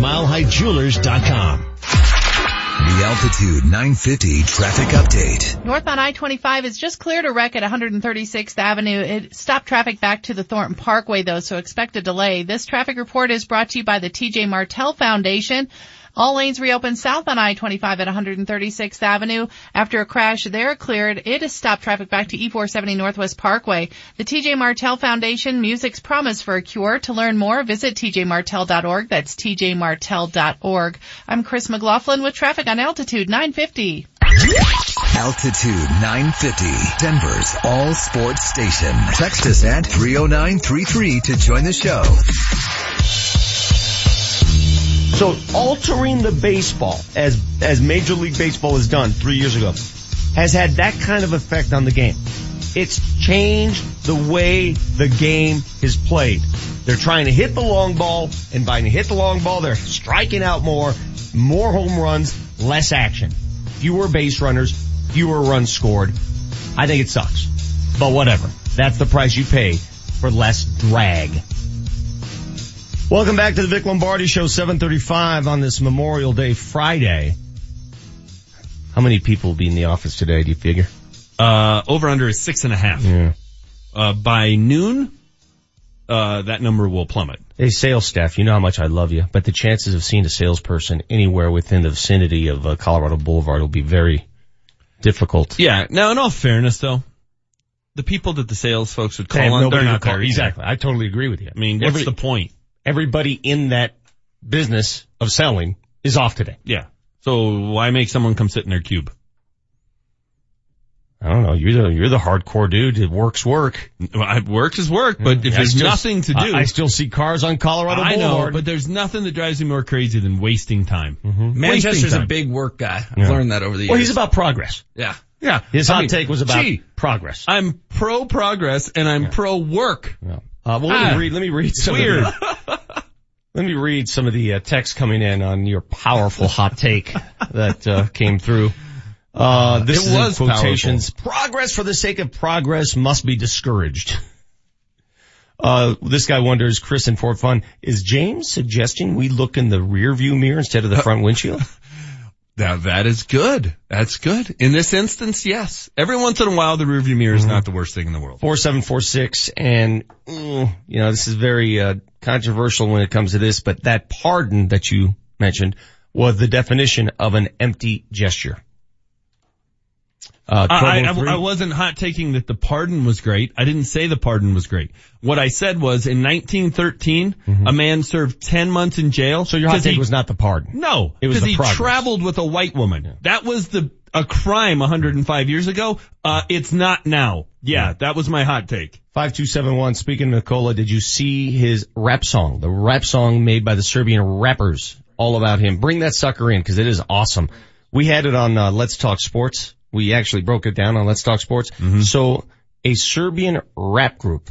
The Altitude 950 traffic update. North on I-25 is just cleared a wreck at 136th Avenue. It stopped traffic back to the Thornton Parkway though, so expect a delay. This traffic report is brought to you by the TJ Martell Foundation. All lanes reopened south on I-25 at 136th Avenue. After a crash there cleared, it has stopped traffic back to E470 Northwest Parkway. The TJ Martell Foundation, music's promise for a cure. To learn more, visit tjmartell.org. That's tjmartell.org. I'm Chris McLaughlin with traffic on Altitude 950. Altitude 950, Denver's all sports station. Text us at 30933 to join the show. So altering the baseball as, as Major League Baseball has done three years ago has had that kind of effect on the game. It's changed the way the game is played. They're trying to hit the long ball and by hit the long ball, they're striking out more, more home runs, less action, fewer base runners, fewer runs scored. I think it sucks, but whatever. That's the price you pay for less drag. Welcome back to the Vic Lombardi Show, 735 on this Memorial Day Friday. How many people will be in the office today, do you figure? Uh, over under is six and a half. Yeah. Uh, by noon, uh, that number will plummet. Hey, sales staff, you know how much I love you, but the chances of seeing a salesperson anywhere within the vicinity of uh, Colorado Boulevard will be very difficult. Yeah. Now, in all fairness though, the people that the sales folks would They have call on, they're to not call. there. Exactly. I totally agree with you. I mean, what's Every- the point? Everybody in that business of selling is off today. Yeah. So why make someone come sit in their cube? I don't know. You're the you're the hardcore dude. It works work. It works is work, but if mm-hmm. I there's still- nothing to do, I, I still see cars on Colorado I know, but there's nothing that drives me more crazy than wasting time. Mm-hmm. Manchester's Wasting a big work guy. I've Yeah. learned that over the years. well, he's about progress. yeah. Yeah. His I hot mean, take was about gee, progress. I'm pro progress and I'm pro work. Uh, well, let Ah, me read. Let me read some weird. Of the, let me read some of the uh, text coming in on your powerful hot take that uh, came through. Uh, this It was quotations. Progress for the sake of progress must be discouraged. Uh, this guy wonders, Chris in Fort Fun, is James suggesting we look in the rear view mirror instead of the front windshield? That that is good. That's good. In this instance, yes. Every once in a while, the rearview mirror is not the worst thing in the world. 4746 and, mm, you know, this is very, uh, controversial when it comes to this, but that pardon that you mentioned was the definition of an empty gesture. Uh, I, I, I wasn't hot taking that the pardon was great. I didn't say the pardon was great. What I said was in 1913, a man served 10 months in jail. So your hot take was not the pardon. No, It was because the he progress. traveled with a white woman. That was the a crime 105 years ago. Uh, it's not now. Yeah, that was my hot take. 5271, speaking of Nikola, did you see his rap song? The rap song made by the Serbian rappers, all about him. Bring that sucker in, cause it is awesome. We had it on, uh, Let's Talk Sports. We actually broke it down on Let's Talk Sports. So, a Serbian rap group,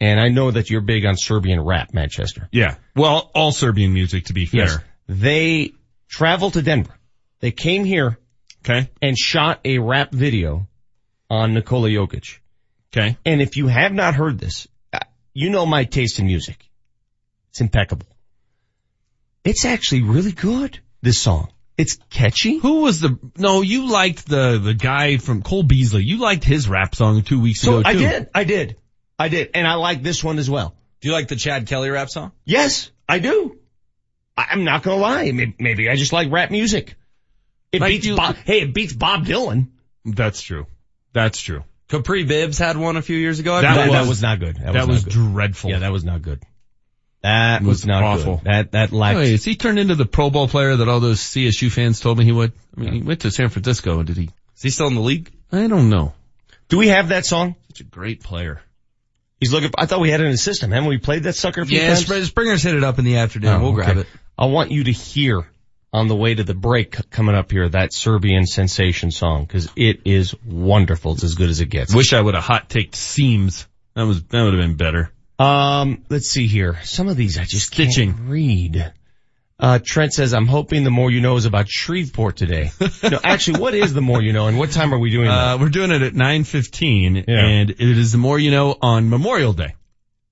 and I know that you're big on Serbian rap, Manchester. Yeah. Well, all Serbian music to be fair. Yes. They traveled to Denver. They came here. Okay. And shot a rap video on Nikola Jokic. Okay. And if you have not heard this, uh, you know my taste in music. It's impeccable. It's actually really good, this song. It's catchy. Who was the, no, you liked the, the guy from Cole Beasley. You liked his rap song two weeks So ago too. I did, I did, I did. And I like this one as well. Do you like the Chad Kelly rap song? Yes, I do. I- I'm not gonna lie. May- Maybe I just like rap music. It Like beats you- Bob, hey, it beats Bob Dylan. That's true. That's true. Kapri Bibbs had one a few years ago. That believe. that was not good. That, That was, was good. dreadful. Yeah, that was not good. That was, was not awful. good. That, that lacked. Wait, is he turned into the Pro Bowl player that all those CSU fans told me he would? I mean, he went to San Francisco. Did he? Is he still in the league? I don't know. Do we have that song? Such a great player. He's looking, I thought we had it in the system. Haven't we played that sucker a few Yeah, times? Spr- Springer's hit it up in the afternoon. Oh, we'll grab it. I want you to hear on the way to the break coming up here that Serbian sensation song because it is wonderful. It's as good as it gets. Wish I would have hot taked seams. That was that would have been better. Um, let's see here. Some of these I just Stitching. can't read. Uh, Trent says, I'm hoping the more you know is about Shreveport today. no, actually, what is the more you know and what time are we doing that? Uh, we're doing it at 9:15, Yeah. and it is the more you know on Memorial Day.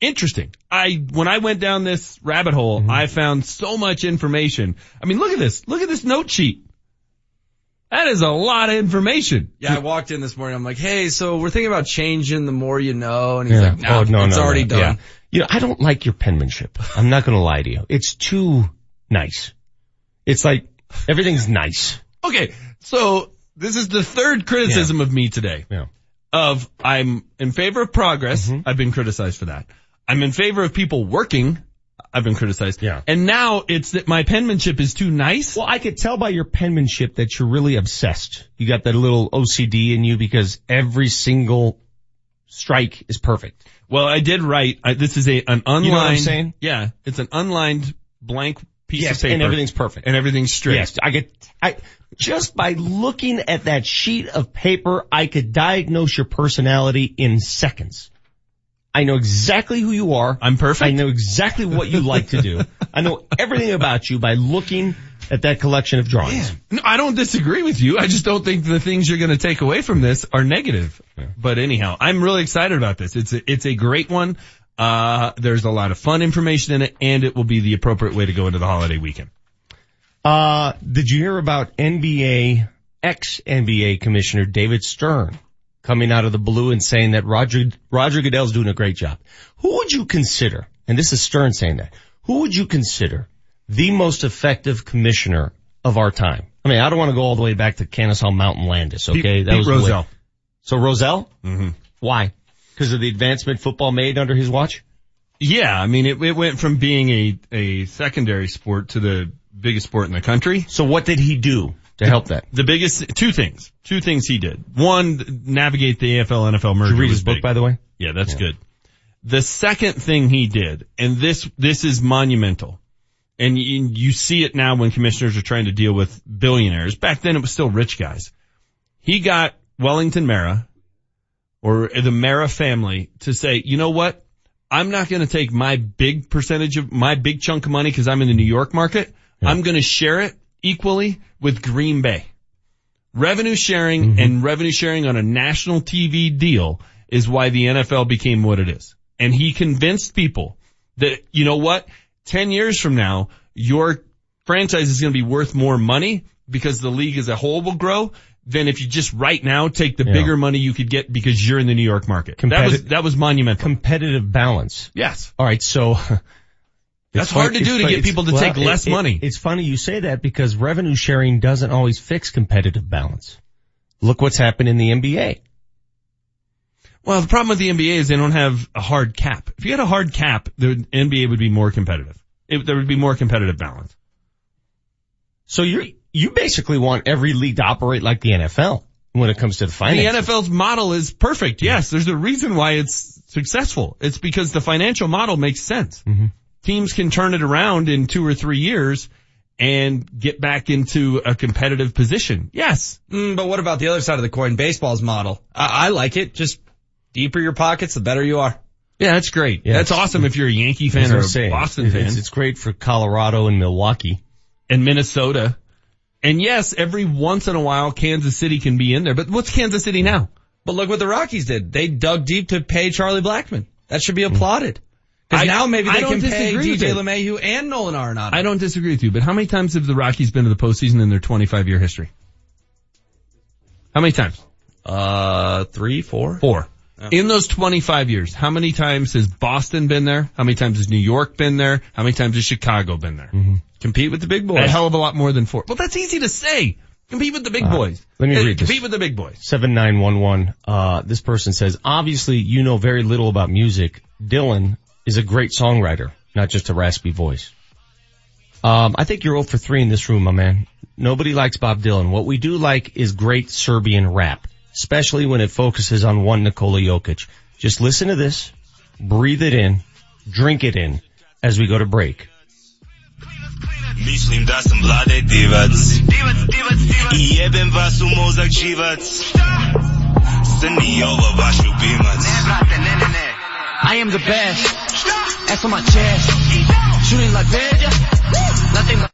Interesting. I when I went down this rabbit hole, Mm-hmm. I found so much information. I mean, look at this. Look at this note sheet. That is a lot of information. Yeah, I walked in this morning. I'm like, hey, so we're thinking about changing the more you know. And he's Yeah. like, no, oh, no, it's no, already no. done. Yeah. You know, I don't like your penmanship. I'm not going to lie to you. It's too nice. It's like everything's nice. Okay, so this is the third criticism of me today. Yeah. Of I'm in favor of progress. Mm-hmm. I've been criticized for that. I'm in favor of people working. I've been criticized. Yeah. And now it's that my penmanship is too nice. Well, I could tell by your penmanship that you're really obsessed. You got that little OCD in you because every single strike is perfect. Well, I did write. I, this is a an unlined. You know what I'm saying? Yeah, it's an unlined blank piece Yes, of paper, and everything's perfect. and everything's straight. Yes, I get, I, just by looking at that sheet of paper, I could diagnose your personality in seconds. I know exactly who you are. I'm perfect. I know exactly what you like to do. I know everything about you by looking at that collection of drawings. No, I don't disagree with you. I just don't think the things you're going to take away from this are negative. But anyhow, I'm really excited about this. It's a, it's a great one. Uh, there's a lot of fun information in it, and it will be the appropriate way to go into the holiday weekend. Uh, did you hear about NBA, ex-NBA commissioner David Stern coming out of the blue and saying that Roger, Roger Goodell's doing a great job? Who would you consider, and this is Stern saying that, who would you consider the most effective commissioner of our time? I mean, I don't want to go all the way back to Kennesaw Mountain Landis, okay? Pete- that Pete was Rozelle. So Rozelle? Mm-hmm. Why? Because of the advancement football made under his watch? Yeah, I mean, it, it went from being a, a secondary sport to the biggest sport in the country. So what did he do to help that? The biggest, two things. Two things he did. One, navigate the AFL NFL merger. Did you read his book, big. by the way? Yeah, that's good. The second thing he did, and this, this is monumental, and you, you see it now when commissioners are trying to deal with billionaires. Back then it was still rich guys. He got Wellington Mara, or the Mara family to say, you know what? I'm not going to take my big percentage of my big chunk of money because I'm in the New York market. I'm going to share it equally with Green Bay. Revenue sharing mm-hmm. and revenue sharing on a national TV deal is why the NFL became what it is. And he convinced people that, you know what? 10 years from now, your franchise is going to be worth more money because the league as a whole will grow than if you just right now take the bigger money you could get because you're in the New York market. that was, that was monumental. Competitive balance. Yes. All right. So That's hard to do to get people to take less money. it's funny you say that because revenue sharing doesn't always fix competitive balance. Look what's happened in the NBA. Well, the problem with the NBA is they don't have a hard cap. If you had a hard cap, the NBA would be more competitive. It, there would be more competitive balance. So you you basically want every league to operate like the NFL when it comes to the finance. The NFL's model is perfect. Yes, there's a reason why it's successful. It's because the financial model makes sense. Mm-hmm. Teams can turn it around in two or three years and get back into a competitive position. Yes. Mm, but what about the other side of the coin, baseball's model? I, I like it. Just deeper your pockets, the better you are. Yeah, that's great. Yeah, that's awesome if you're a Yankee fan or a a I'm saying. Boston It's- fan. It's great for Colorado and Milwaukee. and Minnesota. And yes, every once in a while Kansas City can be in there, but what's Kansas City now? But look what the Rockies did. They dug deep to pay Charlie Blackmon. That should be applauded. Because I- now maybe I they don't can pay disagree with DJ. LeMahieu and Nolan Arenado. I don't disagree with you, but how many times have the Rockies been to the postseason in their 25 year history? How many times? Uh, three, four? Four. In those 25 years, how many times has Boston been there? How many times has New York been there? How many times has Chicago been there? Compete with the big boys. A hell of a lot more than four. Well, that's easy to say. Compete with the big Uh, boys. let me Uh, read this. Compete with the big boys. 7911, uh, this person says, obviously you know very little about music. Dylan is a great songwriter, not just a raspy voice. Um, I think you're 0 for 3 in this room, my man. Nobody likes Bob Dylan. What we do like is great Serbian rap, especially when it focuses on one Nikola Jokic. Just listen to this, breathe it in, drink it in as we go to break. Mislim da sam vlade divac I jebem vas u mozak živac Crni ovo vaš ljubimac I am the best. That's on my chest. Shooting like Vegas. Nothing but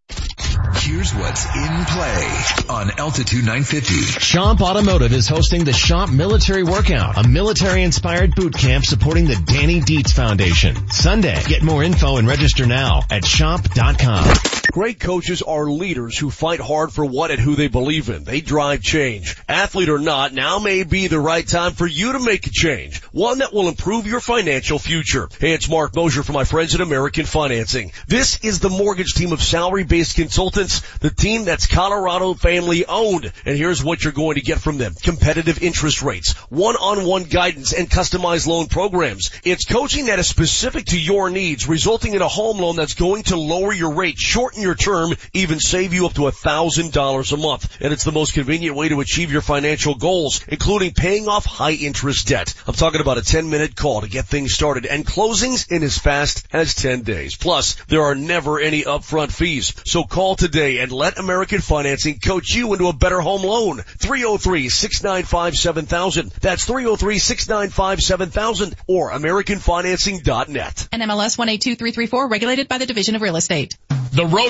Here's what's in play on Altitude 950. Schomp Automotive is hosting the Schomp Military Workout, a military-inspired boot camp supporting the Danny Dietz Foundation. Sunday. Get more info and register now at schomp.com. Great coaches are leaders who fight hard for what and who they believe in. They drive change. Athlete or not, now may be the right time for you to make a change. One that will improve your financial future. Hey, it's Mark Mosier for my friends at American Financing. This is the mortgage team of salary-based consultants, the team that's Colorado family owned. And here's what you're going to get from them. Competitive interest rates, one-on-one guidance, and customized loan programs. It's coaching that is specific to your needs, resulting in a home loan that's going to lower your rate, shorten your term, even save you up to a thousand dollars a month. And it's the most convenient way to achieve your financial goals, including paying off high interest debt. I'm talking about a 10 minute call to get things started and closings in as fast as 10 days. Plus, there are never any upfront fees. So call today and let American Financing coach you into a better home loan. 303-695-7000. That's 303-695-7000 or AmericanFinancing.net. NMLS 182334, regulated by the Division of Real Estate. The road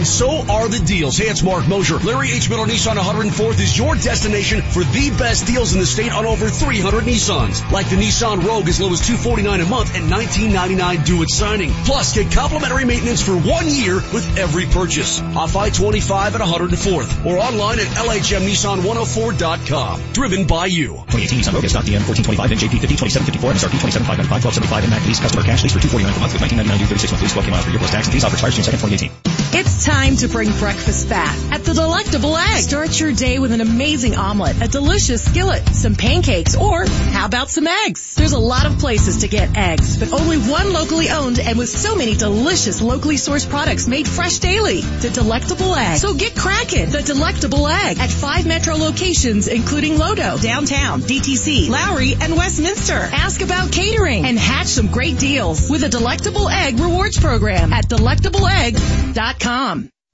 and so are the deals. Hey, it's Mark Mosier. Larry H. Miller Nissan 104th is your destination for the best deals in the state on over 300 Nissans. Like the Nissan Rogue as low as 249 a month and $19.99 due at signing. Plus, get complimentary maintenance for one year with every purchase. Off I-25 at 104th or online at LHMNissan104.com. Driven by you. 2018 Nissan Rogue stock DM 1425 NJP 50 2754 MSRP 27595 1275 and Mac lease customer cash lease for 249 per month with 1999 due 36 months lease 12 miles per year plus tax and fees offer expires June 2nd 2018. It's time to bring breakfast back at the Delectable Egg. Start your day with an amazing omelet, a delicious skillet, some pancakes, or how about some eggs? There's a lot of places to get eggs, but only one locally owned and with so many delicious locally sourced products made fresh daily. The Delectable Egg. So get cracking. The Delectable Egg at five metro locations including Lodo, downtown, DTC, Lowry, and Westminster. Ask about catering and hatch some great deals with a Delectable Egg rewards program at delectableegg.com.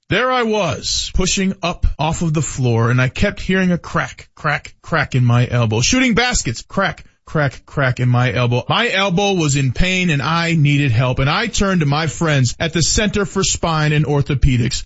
There I was, pushing up off of the floor, and I kept hearing a crack, crack, crack in my elbow. Shooting baskets, crack, crack, crack in my elbow. My elbow was in pain and I needed help, and I turned to my friends at the Center for Spine and Orthopedics.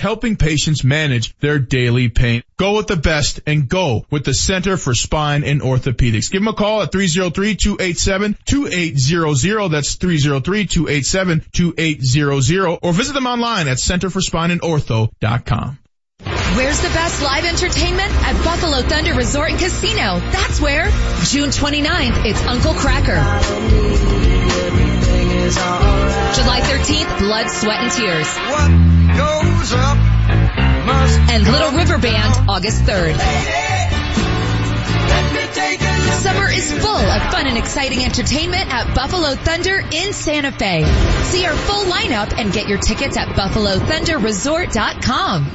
helping patients manage their daily pain. Go with the best and go with the Center for Spine and Orthopedics. Give them a call at 303-287-2800. That's 303-287-2800 or visit them online at centerforspineandortho.com. Where's the best live entertainment? At Buffalo Thunder Resort and Casino. That's where. June 29th, it's Uncle Kracker. July 13th, Blood, Sweat, and Tears. And Little River Band, August 3rd. Summer is full of fun and exciting entertainment at Buffalo Thunder in Santa Fe. See our full lineup and get your tickets at buffalothunderresort.com.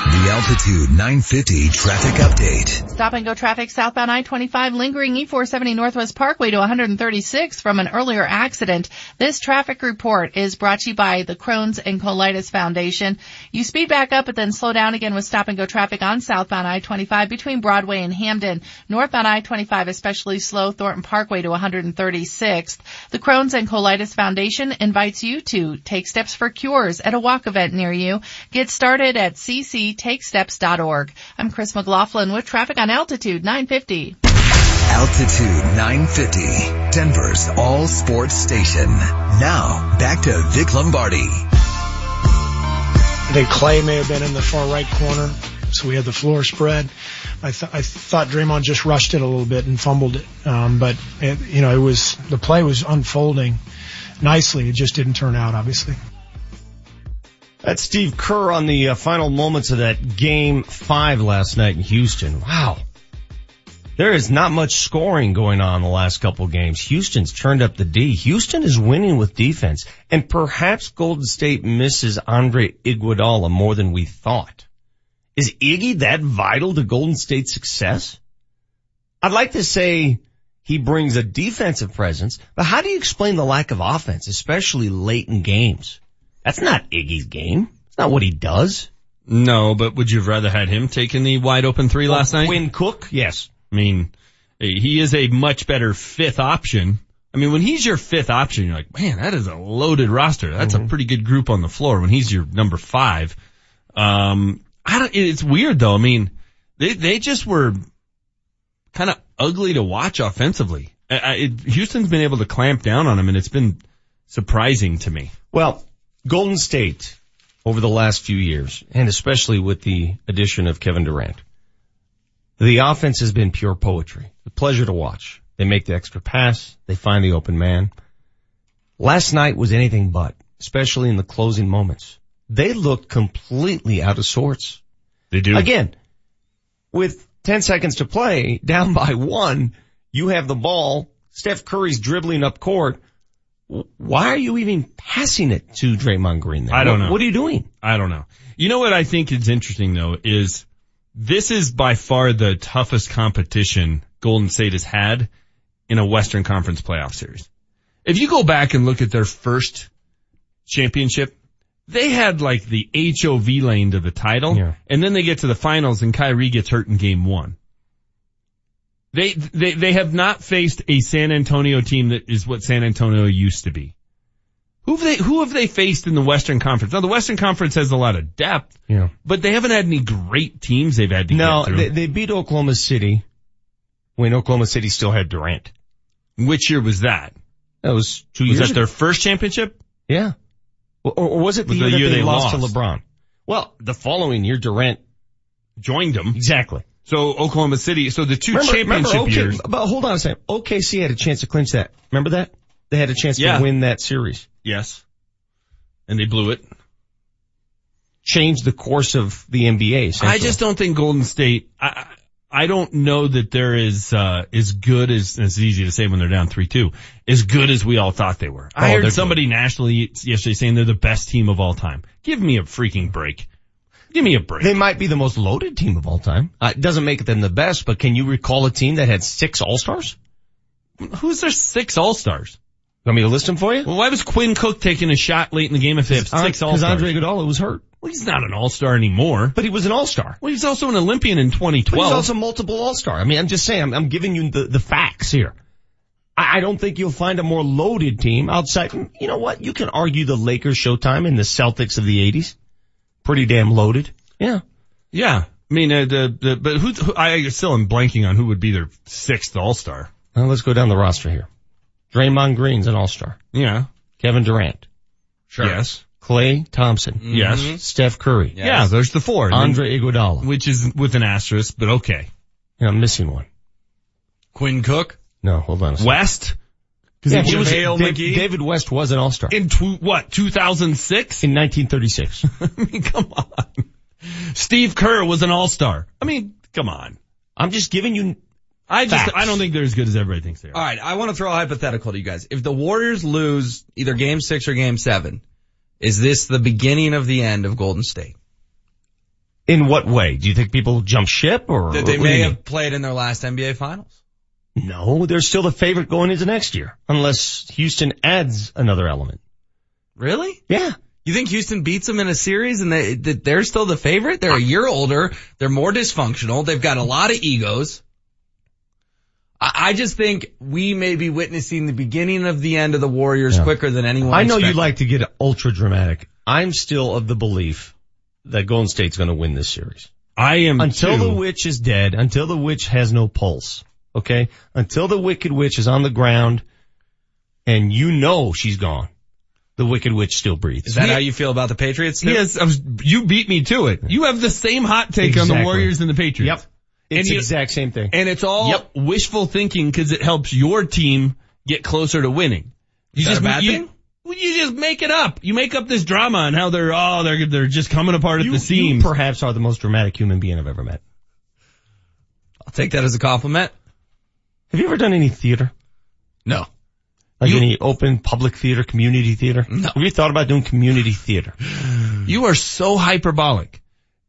The Altitude 950 traffic update. Stop and go traffic southbound I-25 lingering E470 Northwest Parkway to 136 from an earlier accident. This traffic report is brought to you by the Crohn's and Colitis Foundation. You speed back up but then slow down again with stop and go traffic on southbound I-25 between Broadway and Hampden. Northbound I-25 especially slow Thornton Parkway to 136th. The Crohn's and Colitis Foundation invites you to take steps for cures at a walk event near you. Get started at cctakesteps.org. I'm Chris McLaughlin with traffic on Altitude 950. Altitude 950, Denver's all sports station. Now, back to Vic Lombardi. I think Klay may have been in the far right corner, so we had the floor spread. I, th- I thought Draymond just rushed it a little bit and fumbled it, um, but it, you know it was the play was unfolding nicely. It just didn't turn out, obviously. That's Steve Kerr on the uh, final moments of that game five last night in Houston. Wow. There is not much scoring going on in the last couple games. Houston's turned up the D. Houston is winning with defense and perhaps Golden State misses Andre Iguodala more than we thought. Is Iggy that vital to Golden State's success? I'd like to say he brings a defensive presence, but how do you explain the lack of offense, especially late in games? That's not Iggy's game. It's not what he does. No, but would you have rather had him taking the wide open three last night? Quinn Cook? Yes. I mean, he is a much better fifth option. I mean, when he's your fifth option, you're like, man, that is a loaded roster. That's mm-hmm. a pretty good group on the floor. When he's your number five, um, I don't. It's weird though. I mean, they they just were kind of ugly to watch offensively. I, it, Houston's been able to clamp down on him, and it's been surprising to me. Well, Golden State over the last few years, and especially with the addition of Kevin Durant, the offense has been pure poetry. A pleasure to watch. They make the extra pass. They find the open man. Last night was anything but, especially in the closing moments. They looked completely out of sorts. They do. Again, with 10 seconds to play, down by one, you have the ball. Steph Curry's dribbling up court. Why are you even passing it to Draymond Green there? I don't what, know. What are you doing? I don't know. You know what I think is interesting though is this is by far the toughest competition Golden State has had in a Western Conference playoff series. If you go back and look at their first championship, they had like the HOV lane to the title, yeah. and then they get to the finals and Kyrie gets hurt in game one. They, they, they have not faced a San Antonio team that is what San Antonio used to be. Who have they, who have they faced in the Western Conference? Now the Western Conference has a lot of depth, yeah. but they haven't had any great teams they've had to no, they, they beat Oklahoma City when Oklahoma City still had Durant. Which year was that? That was two was years that ago. their first championship? Yeah. Or, or was it the, Was year, the that year they, they lost, lost. to LeBron? Well, the following year Durant Joined them. exactly. So Oklahoma City, so the two Remember, championship remember, OK- years. But hold on a second. OKC had a chance to clinch that. Remember that? They had a chance Yeah. to win that series. Yes. And they blew it. Changed the course of the NBA. I just don't think Golden State. I, I don't know that they're as uh, as good as it's easy to say when they're down three two. As good as we all thought they were. I Oh, they're heard somebody nationally yesterday saying they're the best team of all time. Give me a freaking break. Give me a break. They might be the most loaded team of all time. Uh, it doesn't make them the best, but can you recall a team that had six All-Stars? Who's their six All Stars? Want me to list them for you? Well, why was Quinn Cook taking a shot late in the game if they have six All stars? Because Andre Iguodala was hurt. Well, he's not an All Star anymore. But he was an All-Star. Well, he's also an Olympian in 2012. But he's also multiple All-Star. I mean, I'm just saying, I'm, I'm giving you the, the facts here. I, I don't think you'll find a more loaded team outside. You know what? You can argue the Lakers Showtime and the Celtics of the 80s. Pretty damn loaded. Yeah. Yeah. I mean, uh, the, the, but who, who, I still am blanking on who would be their sixth All Star. Well, let's go down the roster here. Draymond Green's an All-Star. Yeah. Kevin Durant. Sure. Yes. Klay Thompson. Yes. Steph Curry. Yeah, there's the four. Andre Iguodala. Which is with an asterisk, but okay. Yeah, I'm missing one. Quinn Cook. No, hold on a second. West? Cause Yeah, he he was, Dave- McGee? David West was an All-Star. In tw- what, 2006? In 1936. I mean, come on. Steve Kerr was an all-star. I mean, come on. I'm just giving you I just, Facts. I don't think they're as good as everybody thinks they are. All right, I want to throw a hypothetical to you guys. If the Warriors lose either game six or game seven, is this the beginning of the end of Golden State? In what way? Do you think people jump ship or? That they what do you may have played in their last NBA finals? No, they're still the favorite going into next year. Unless Houston adds another element. Really? Yeah. You think Houston beats them in a series and they, they're still the favorite? They're a year older. They're more dysfunctional. They've got a lot of egos. I, I just think we may be witnessing the beginning of the end of the Warriors Yeah. quicker than anyone I know expected. you like to get ultra dramatic. I'm still of the belief that Golden State's going to win this series. I am Until too. the witch is dead, until the witch has no pulse. Okay? Until the wicked witch is on the ground and you know she's gone. The wicked witch still breathes. Is that how you feel about the Patriots? too? Yes, I was, you beat me to it. You have the same hot take on the Warriors and the Patriots. Yep. It's the exact same thing. And it's all Yep. wishful thinking because it helps your team get closer to winning. You Is that just a bad you, thing? you just make it up. You make up this drama on how they're oh they're they're just coming apart at You, the you seams. perhaps are the most dramatic human being I've ever met. I'll take that as a compliment. Have you ever done any theater? No. Like You- any open public theater, community theater? No. Have you thought about doing community theater? You are so hyperbolic.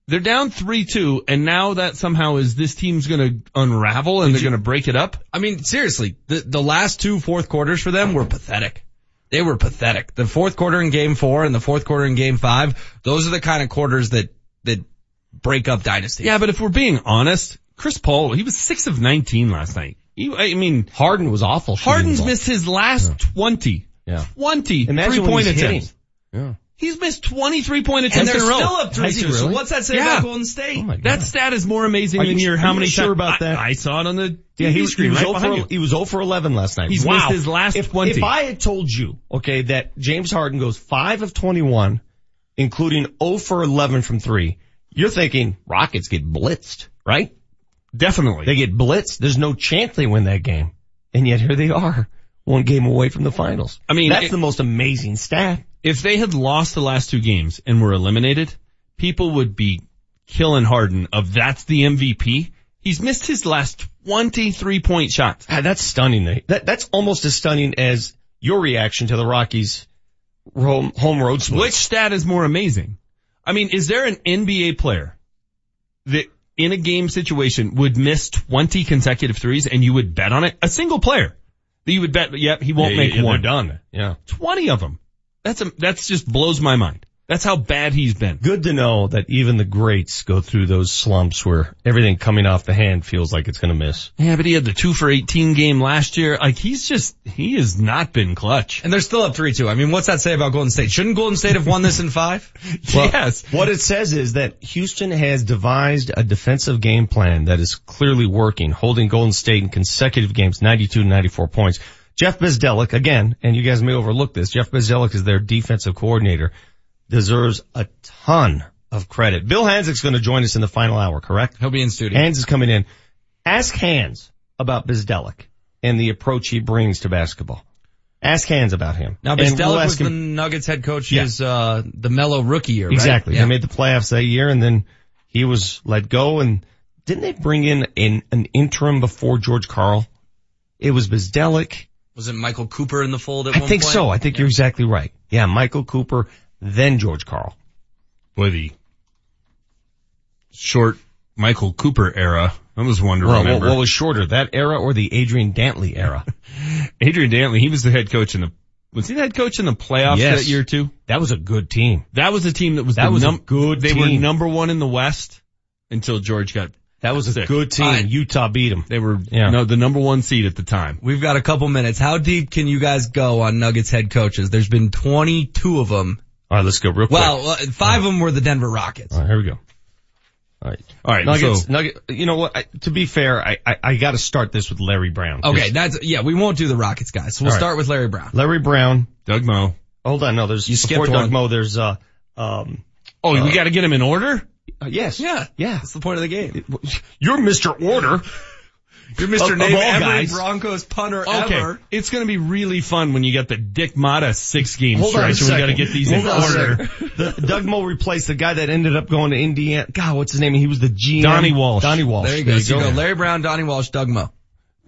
They're down 3-2 and now that somehow is this team's gonna unravel and they're gonna break it up? I mean, seriously, the, the last two fourth quarters for them were pathetic. They were pathetic. The fourth quarter in game four and the fourth quarter in game five, those are the kind of quarters that, that break up dynasties. Yeah, but if we're being honest, Chris Paul, he was 6 of 19 last night. He, I mean, Harden was awful. Harden's missed his last 20. Yeah. 20 Imagine three when point he's hitting. attempts. Yeah. He's missed 23 point attempts they're in a row. still up Has he 3-2. So what's that say Yeah. about Golden State? Oh. That stat is more amazing than you- your how many sure times- about that? I, I saw it on the Yeah, TV he, was- he screen was right oh for, he was 0 for 11 last night. He's wow. missed his last if, 20. If I had told you, okay, that James Harden goes 5 of 21, including 0 for 11 from 3, you're thinking Rockets get blitzed, right? Definitely. They get blitzed. There's no chance they win that game. And yet here they are, one game away from the finals. I mean, that's it- the most amazing stat. if they had lost the last two games and were eliminated, people would be killing Harden of that's the MVP. He's missed his last 23 point shots. Ah, that's stunning. Nate. That, that's almost as stunning as your reaction to the Rockies home, home road split. Which stat is more amazing? I mean, is there an NBA player that in a game situation would miss 20 consecutive threes and you would bet on it? A single player that you would bet, yep, he won't Yeah, make yeah, they're one. done. Yeah. 20 of them. That's a, that's just blows my mind. That's how bad he's been. Good to know that even the greats go through those slumps where everything coming off the hand feels like it's going to miss. Yeah, but he had the two for 18 game last year. Like he's just, he has not been clutch. And they're still up 3-2. I mean, what's that say about Golden State? Shouldn't Golden State have won this in five? Well, yes. What it says is that Houston has devised a defensive game plan that is clearly working, holding Golden State in consecutive games, 92 to 94 points. Jeff Bzdelik, again, and you guys may overlook this, Jeff Bzdelik is their defensive coordinator, deserves a ton of credit. Bill Hanzlik's going to join us in the final hour, correct? He'll be in studio. Hans is coming in. Ask Hans about Bzdelik and the approach he brings to basketball. Ask Hans about him. Now, Bzdelik we'll was ask the Nuggets head coach his, uh, the mellow rookie year, right? Exactly. Yeah. They made the playoffs that year and then he was let go and didn't they bring in an, an interim before George Karl? It was Bzdelik. Was it Michael Cooper in the fold at I one think point? so. I think you're exactly right. Yeah, Michael Cooper, then George Karl. Boy, the short Michael Cooper era. That was one to Well, what, what was shorter, that era or the Adrian Dantley era? Adrian Dantley, he was the head coach in the, was he the head coach in the playoffs Yes. that year too? That was a good team. That was a team that was That the was a num- good They were number one in the West until George got. That was a sick. good team. Alright. Utah beat them. They were Yeah. no the number one seed at the time. We've got a couple minutes. How deep can you guys go on Nuggets head coaches? There's been 22 of them. All right, let's go real quick. Well, uh, five of them were the Denver Rockets. All right, here we go. All right. All right, Nuggets, so Nugget, you know what? I, to be fair, I, I, I gotta start this with Larry Brown. Okay, that's, yeah, we won't do the Rockets guys. So we'll All right. start with Larry Brown. Larry Brown. Doug Moe. Hold on, no, there's, You before skipped Doug one. Moe, there's, uh, um, Oh, Uh, we got to get him in order. uh, yes. Yeah. Yeah. That's the point of the game. You're Mr. Order. You're Mr. Of- Name of every guys. Broncos punter Okay, ever. it's going to be really fun when you get the Dick Motta six game Hold stretch. and we got to get these Hold in on order. The, Doug Moe replaced the guy that ended up going to Indiana. God, what's his name? He was the GM. Donnie Walsh. Donnie Walsh. There you go. So you go Larry Brown, Donnie Walsh, Doug Moe.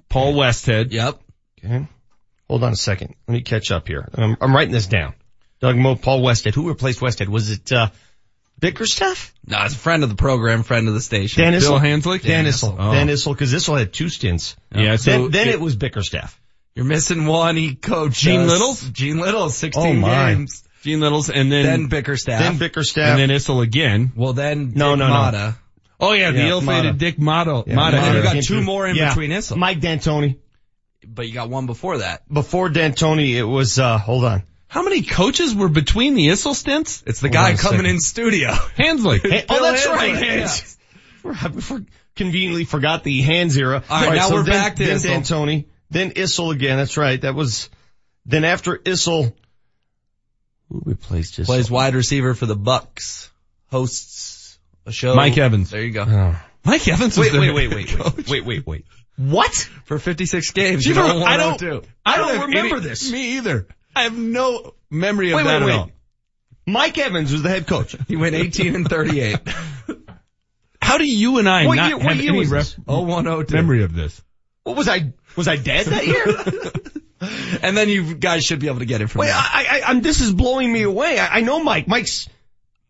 Paul Westhead. Yep. Okay. Hold on a second. Let me catch up here. I'm, I'm writing this down. Doug Moe, Paul Westhead. Who replaced Westhead? Was it, uh, Bickerstaff? No, it's a friend of the program, friend of the station. Dan Bill Issel? Hanzlik? Dan Issel. Oh. Dan Issel, cause Issel had two stints. Yeah, so then, then it- it, was Bickerstaff. You're missing one. He coached Gene us. Littles? Gene Littles, 16 Oh, my. games. Gene Littles, and then Then Bickerstaff. Then Bickerstaff. and then Issel again. well, then No, Dick no, no. Motta. Oh yeah, the Yeah, ill-fated Dick Motta. Yeah, Motta. And you got two more in Yeah. between Issel. Mike D'Antoni. But you got one before that. Before D'Antoni, it was, uh, hold on. How many coaches were between the Issel stints? It's the Hold guy coming in studio. Hansley. Hey, oh, that's Hanzlik, right. yeah. Hans. We for, conveniently forgot the hands era. All right, now we're then, back to then Issel. D'Antoni. Then Issel again. That's right. That was, then after Issel, who replaced Issel? Plays wide receiver for the Bucks. Hosts a show. Mike Evans. There you go. Oh. Mike Evans Wait, wait, wait, wait, coach. wait, wait, wait, wait. What? For 56 games. You for- don't I don't. I don't remember any- this. Me either. I have no memory of Wait, that wait, at wait. all. Mike Evans was the head coach. He went 18 and 38. How do you and I What not year- what have year any was ref- Oh, 102. memory of this? What was I? Was I dead that year? And then you guys should be able to get it from Wait, there. I, I, I'm. This is blowing me away. I, I know Mike. Mike's,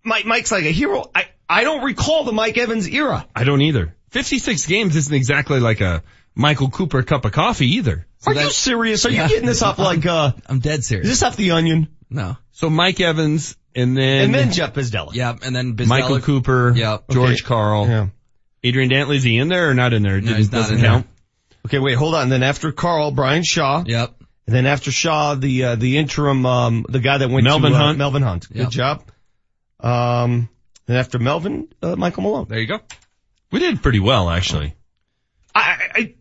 Mike, Mike's like a hero. I, I don't recall the Mike Evans era. I don't either. 56 games isn't exactly like a Michael Cooper cup of coffee either. Are you serious? Are you getting this off like? uh I'm dead serious. Is serious. this off the Onion? No. So Mike Evans and then, And then Jeff Bzdelik. Yep. And then Bzdelik. Michael Cooper, Yep. George Okay. Karl, Yeah. Adrian Dantley. Is he in there or not in there? It No, he's not doesn't in there. count. Okay, wait, hold on. Then after Karl, Brian Shaw. Yep. And then after Shaw, the uh, the interim, um, the guy that went Melvin to uh, Hunt. Melvin Hunt. Good Yep. job. Um, then after Melvin, uh, Michael Malone. There you go. We did pretty well actually. I I,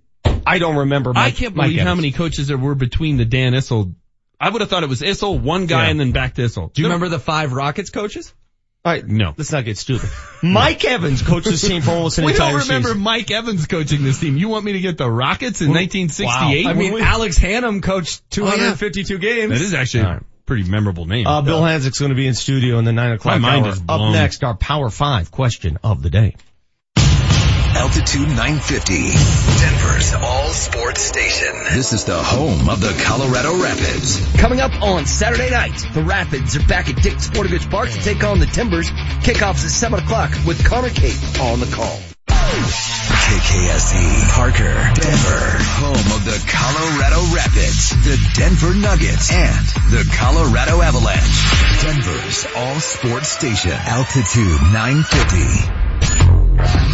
I don't remember. Mike, I can't believe how many coaches there were between the Dan Issel. I would have thought it was Issel, one guy, Yeah. and then back to Issel. Do you remember the five Rockets coaches? All right, No. let's not get stupid. Mike Evans coached this team for almost an We entire don't remember season. Mike Evans coaching this team. You want me to get the Rockets in 1968? I mean, Alex Hannum coached Oh, 252 games. that is actually a pretty memorable name. Uh, Bill Hanzlik's going to be in studio in the nine o'clock My mind hour. is Up next, our Power Five question of the day. Altitude 950, Denver's all sports station. This is the home of the Colorado Rapids. Coming up on Saturday night, the Rapids are back at Dick's Sporting Goods Park to take on the Timbers. Kickoffs at 7 o'clock with Connor Cape on the call. KKSE, Parker, Denver, home of the Colorado Rapids, the Denver Nuggets, and the Colorado Avalanche. Denver's all sports station, Altitude 950.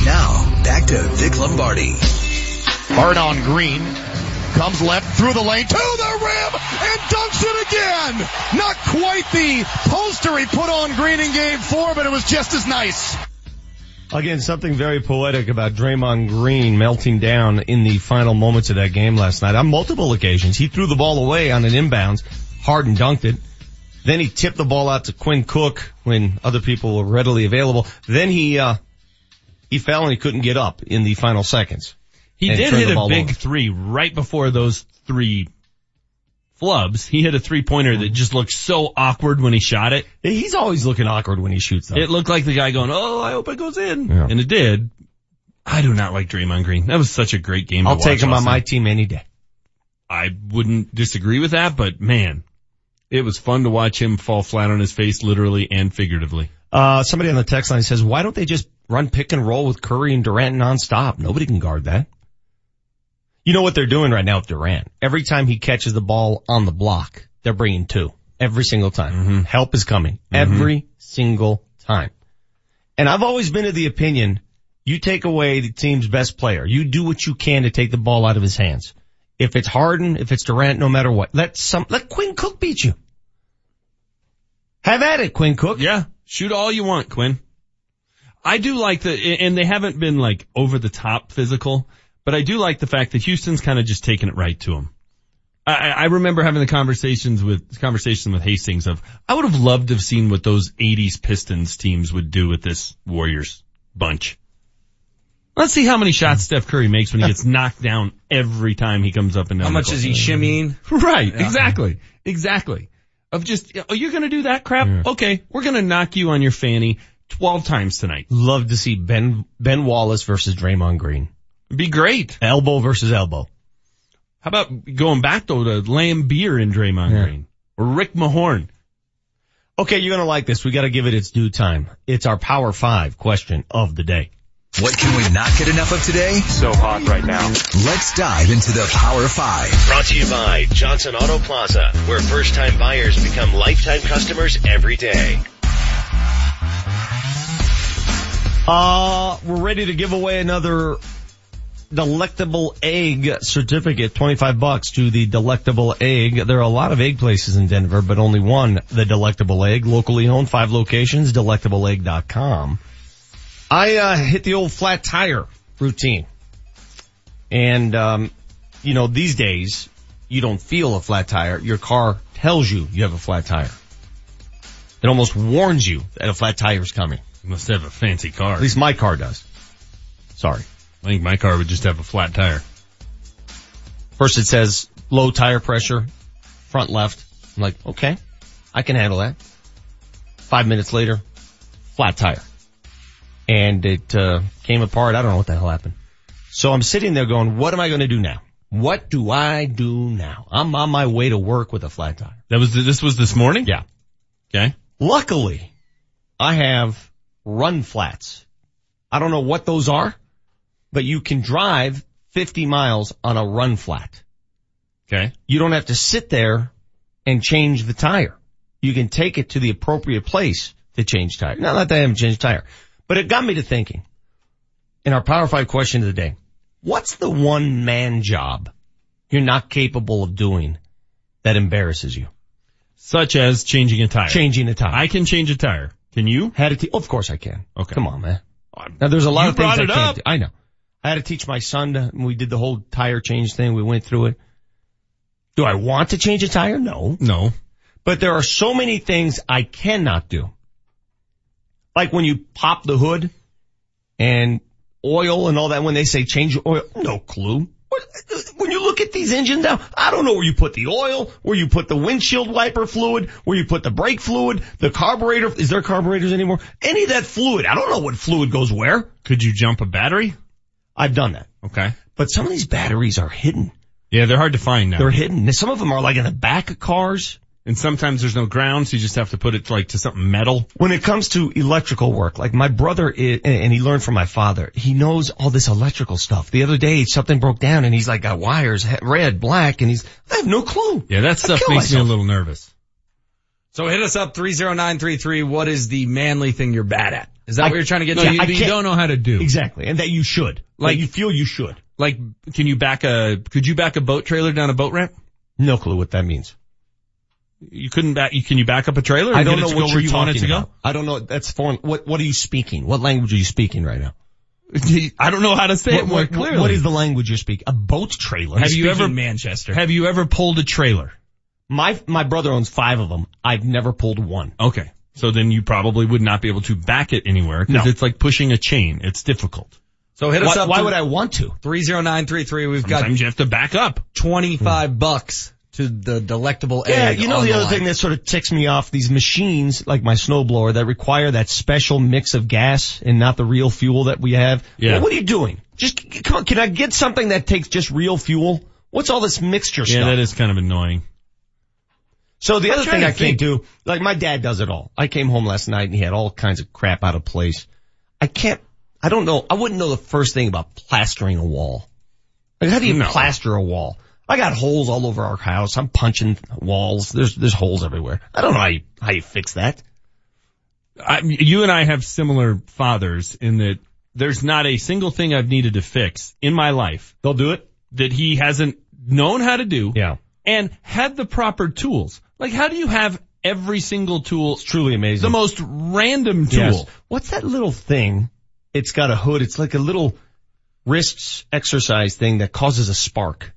Now, back to Vic Lombardi. Harden Green. Comes left through the lane to the rim and dunks it again. Not quite the poster he put on Green in game four, but it was just as nice. Again, something very poetic about Draymond Green melting down in the final moments of that game last night on multiple occasions. He threw the ball away on an inbounds, Harden dunked it. Then he tipped the ball out to Quinn Cook when other people were readily available. Then he, uh, he fell and he couldn't get up in the final seconds. he did hit a big over. three right before those three flubs. He hit a three pointer that just looked so awkward when he shot it. He's always looking awkward when he shoots. Though. It looked like the guy going, "Oh, I hope it goes in," Yeah. and it did. I do not like Draymond Green. That was such a great game. I'll take him on my team any day. I wouldn't disagree with that, but man, it was fun to watch him fall flat on his face, literally and figuratively. Uh, somebody on the text line says, why don't they just run pick and roll with Curry and Durant nonstop? Nobody can guard that. You know what they're doing right now with Durant? Every time he catches the ball on the block, they're bringing two. Every single time. Mm-hmm. Help is coming. Every single time. And I've always been of the opinion, you take away the team's best player. You do what you can to take the ball out of his hands. If it's Harden, if it's Durant, no matter what, let some, let Quinn Cook beat you. Have at it, Quinn Cook. Yeah, shoot all you want, Quinn. I do like the, and they haven't been like over the top physical, but I do like the fact that Houston's kind of just taking it right to him. I, I remember having the conversations with, conversation with Hastings of, I would have loved to have seen what those 80s Pistons teams would do with this Warriors bunch. Let's see how many shots Steph Curry makes when he gets knocked down every time he comes up and down. How much is he shimmying? Right, Yeah. exactly, exactly. Of just, oh, you're gonna do that crap? Okay, we're gonna knock you on your fanny 12 times tonight. Love to see Ben, Ben Wallace versus Draymond Green. Be great. Elbow versus elbow. How about going back though to Laimbeer and Draymond Green? Or Rick Mahorn. Okay, you're gonna like this. We gotta give it its due time. It's our Power 5 question of the day. What can we not get enough of today? So hot right now. Let's dive into the Power 5. Brought to you by Johnson Auto Plaza, where first time buyers become lifetime customers every day. Uh, we're ready to give away another delectable egg certificate, 25 bucks to the delectable egg. There are a lot of egg places in Denver, but only one, the delectable egg, locally owned, five locations, delectableegg.com. I, uh, hit the old flat tire routine. And, um, you know, these days, you don't feel a flat tire. Your car tells you you have a flat tire. It almost warns you that a flat tire is coming. You must have a fancy car. At least my car does. Sorry. I think my car would just have a flat tire. First it says low tire pressure, front left. I'm like, okay, I can handle that. Five minutes later, flat tire. And it, uh, came apart. I don't know what the hell happened. So I'm sitting there going, what am I going to do now? What do I do now? I'm on my way to work with a flat tire. That was, this was this morning? Yeah. Okay. Luckily, I have run flats. I don't know what those are, but you can drive 50 miles on a run flat. Okay. You don't have to sit there and change the tire. You can take it to the appropriate place to change tire. Not that I haven't changed tire, but it got me to thinking in our Power 5 question of the day, what's the one man job you're not capable of doing that embarrasses you? Such as changing a tire. Changing a tire. I can change a tire. Can you? Had to te- of course I can. Okay. Come on, man. Now there's a lot You of things I can't do. I know. I had to teach my son to, we did the whole tire change thing. We went through it. Do I want to change a tire? No. No. But there are so many things I cannot do. Like when you pop the hood and oil and all that when they say change oil, no clue. When you look at these engines now, I don't know where you put the oil, where you put the windshield wiper fluid, where you put the brake fluid, the carburetor. Is there carburetors anymore? Any of that fluid. I don't know what fluid goes where. Could you jump a battery? I've done that. Okay. But some of these batteries are hidden. Yeah, they're hard to find now. They're hidden. Some of them are like in the back of cars. And sometimes there's no ground, so you just have to put it like to something metal. When it comes to electrical work, like my brother is, and he learned from my father, he knows all this electrical stuff. The other day something broke down and he's like got wires, red, black, and he's, I have no clue. Yeah, that stuff kill makes me a little nervous. So hit us up 30933. What is the manly thing you're bad at? Is that I- what you're trying to get No, to? you, I you don't know how to do. Exactly. And that you should. Like Like- you feel you should. Like, can you back a, could you back a boat trailer down a boat ramp? No clue what that means. You couldn't back, you, can you back up a trailer? I don't get it know to what where you're you want it talking to about. I don't know. That's foreign. What, what are you speaking? What language are you speaking right now? I don't know how to say What, it more what- clearly. what is the language you speak? A boat trailer. have you ever, Manchester? have you ever pulled a trailer? My, my brother owns five of them. I've never pulled one. Okay. So then you probably would not be able to back it anywhere because No. it's like pushing a chain. It's difficult. So hit us Why, up. why would I want to? 30933. We've got Sometimes you have to back up. 25 bucks to the delectable Yeah, egg. you know on the other line. thing that sort of ticks me off, these machines like my snowblower that require that special mix of gas and not the real fuel that we have. Yeah. What are you doing? Just, come on, can I get something that takes just real fuel? What's all this mixture Yeah, stuff? Yeah, that is kind of annoying. So the I'm other thing I can't do, like my dad does it all. I came home last night and he had all kinds of crap out of place. I can't, I don't know, I wouldn't know the first thing about plastering a wall. Like how do you No. plaster a wall? I got holes all over our house. I'm punching walls. There's, there's holes everywhere. I don't know how you, how you fix that. I, you and I have similar fathers in that there's not a single thing I've needed to fix in my life. They'll do it. That he hasn't known how to do. Yeah. And had the proper tools. Like how do you have every single tool? It's truly amazing. The most random tool. Yes. What's that little thing? It's got a hood. It's like a little wrists exercise thing that causes a spark.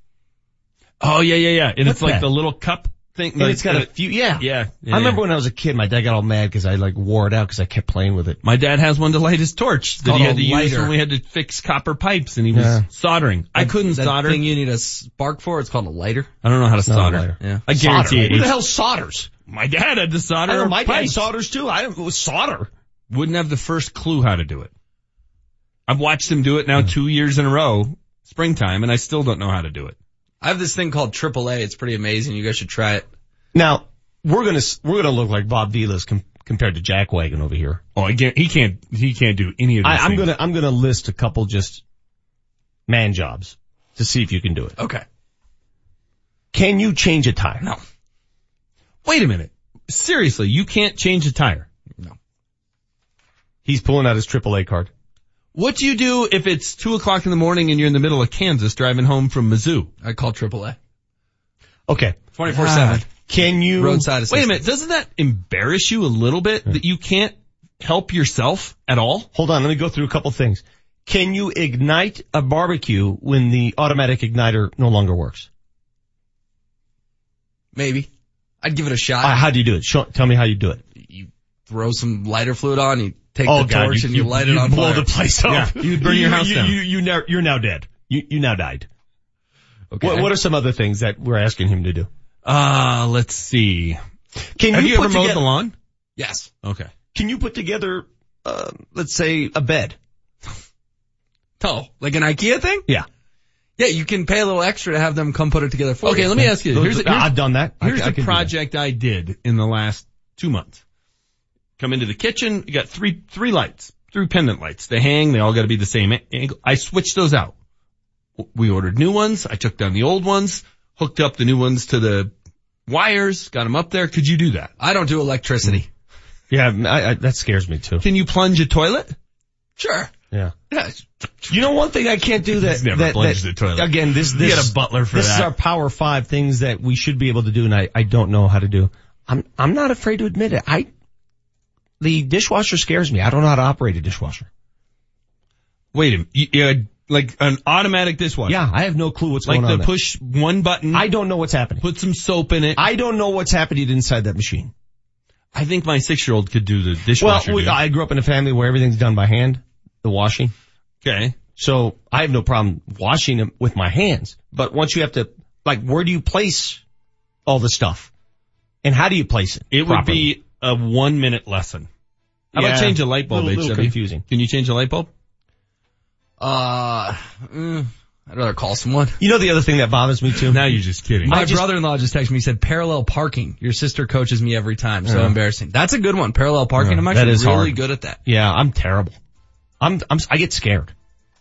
Oh yeah, yeah, yeah. And What's it's like that? the little cup thing. And like it's got a few, yeah. Yeah. yeah, I remember yeah. when I was a kid, my dad got all mad because I like wore it out because I kept playing with it. My dad has one to light his torch that he had to use lighter. when we had to fix copper pipes and he was Yeah. soldering. I couldn't that solder. thing you need a spark for. It's called a lighter. I don't know how to solder. Yeah. I guarantee Solder. it. Who the hell solders? My dad had to solder. I know my dad pipes. solders too. I don't, it was solder. Wouldn't have the first clue how to do it. I've watched him do it now two years in a row, springtime, and I still don't know how to do it. I have this thing called AAA. It's pretty amazing. You guys should try it. Now we're gonna we're gonna look like Bob Vilas com- compared to Jack Wagon over here. Oh, I can't, he can't, he can't do any of these I, I'm things. gonna I'm gonna list a couple just man jobs to see if you can do it. Okay. Can you change a tire? No. Wait a minute. Seriously, you can't change a tire. No. He's pulling out his AAA card. What do you do if it's two o'clock in the morning and you're in the middle of Kansas driving home from Mizzou? I call AAA. Okay. 24-7. Can you Roadside assistance. Wait a minute. Doesn't that embarrass you a little bit that you can't help yourself at all? Hold on, let me go through a couple things. Can you ignite a barbecue when the automatic igniter no longer works? Maybe. I'd give it a shot. Uh, how do you do it? Show, tell me how you do it. you throw some lighter fluid on, you take oh the God, torch you, and you, light it on blow fire. the place up. Yeah, you'd burn your house you, down. You, you, now, you're now dead. You, you now died. Okay. What, what are some other things that we're asking him to do? Uh, let's see. Can Have you, you, ever mowed together, the lawn? Yes. Okay. Can you put together, uh, let's say a bed? Oh, like an IKEA thing? Yeah. Yeah, you can pay a little extra to have them come put it together for Okay, you. Okay, let me ask you. Here's, a, here's, I've done that. Here's can- I a can do that. project I did in the last two months. Come into the kitchen, you got three, three lights, three pendant lights. They hang, they all gotta be the same angle. I switched those out. We ordered new ones, I took down the old ones, hooked up the new ones to the wires, got them up there. Could you do that? I don't do electricity. Yeah, I, I, that scares me too. Can you plunge a toilet? Sure. Yeah. Yeah. You know one thing I can't do that. He's never that, plunged that- a toilet. Again, this, this You this. get a butler for this is our power five things that we should be able to do and I, I don't know how to do. I'm, I'm not afraid to admit it. I, the dishwasher scares me. I don't know how to operate a dishwasher. Wait a minute. Like an automatic dishwasher. Yeah, I have no clue what's Like going on. Like the push one button. I don't know what's happening. put some soap in it. I don't know what's happening inside that machine. I think my six year old could do the Well, dishwasher. we. I grew up in a family where everything's done by hand, the washing. okay. So I have no problem washing them with my hands. But once you have to, like, where do you place all the stuff? And how do you place it? It would properly? be a one minute lesson. How Yeah, about change a light bulb, little- little confusing. Can you change a light bulb? Uh, mm, I'd rather call someone. You know the other thing that bothers me too? Now you're just kidding. My just- brother-in-law just texted me. He said parallel parking. Your sister coaches me every time. So embarrassing. That's a good one. Parallel parking. Yeah, I'm that actually is really hard. good at that. Yeah, I'm terrible. I'm, I'm, I get scared.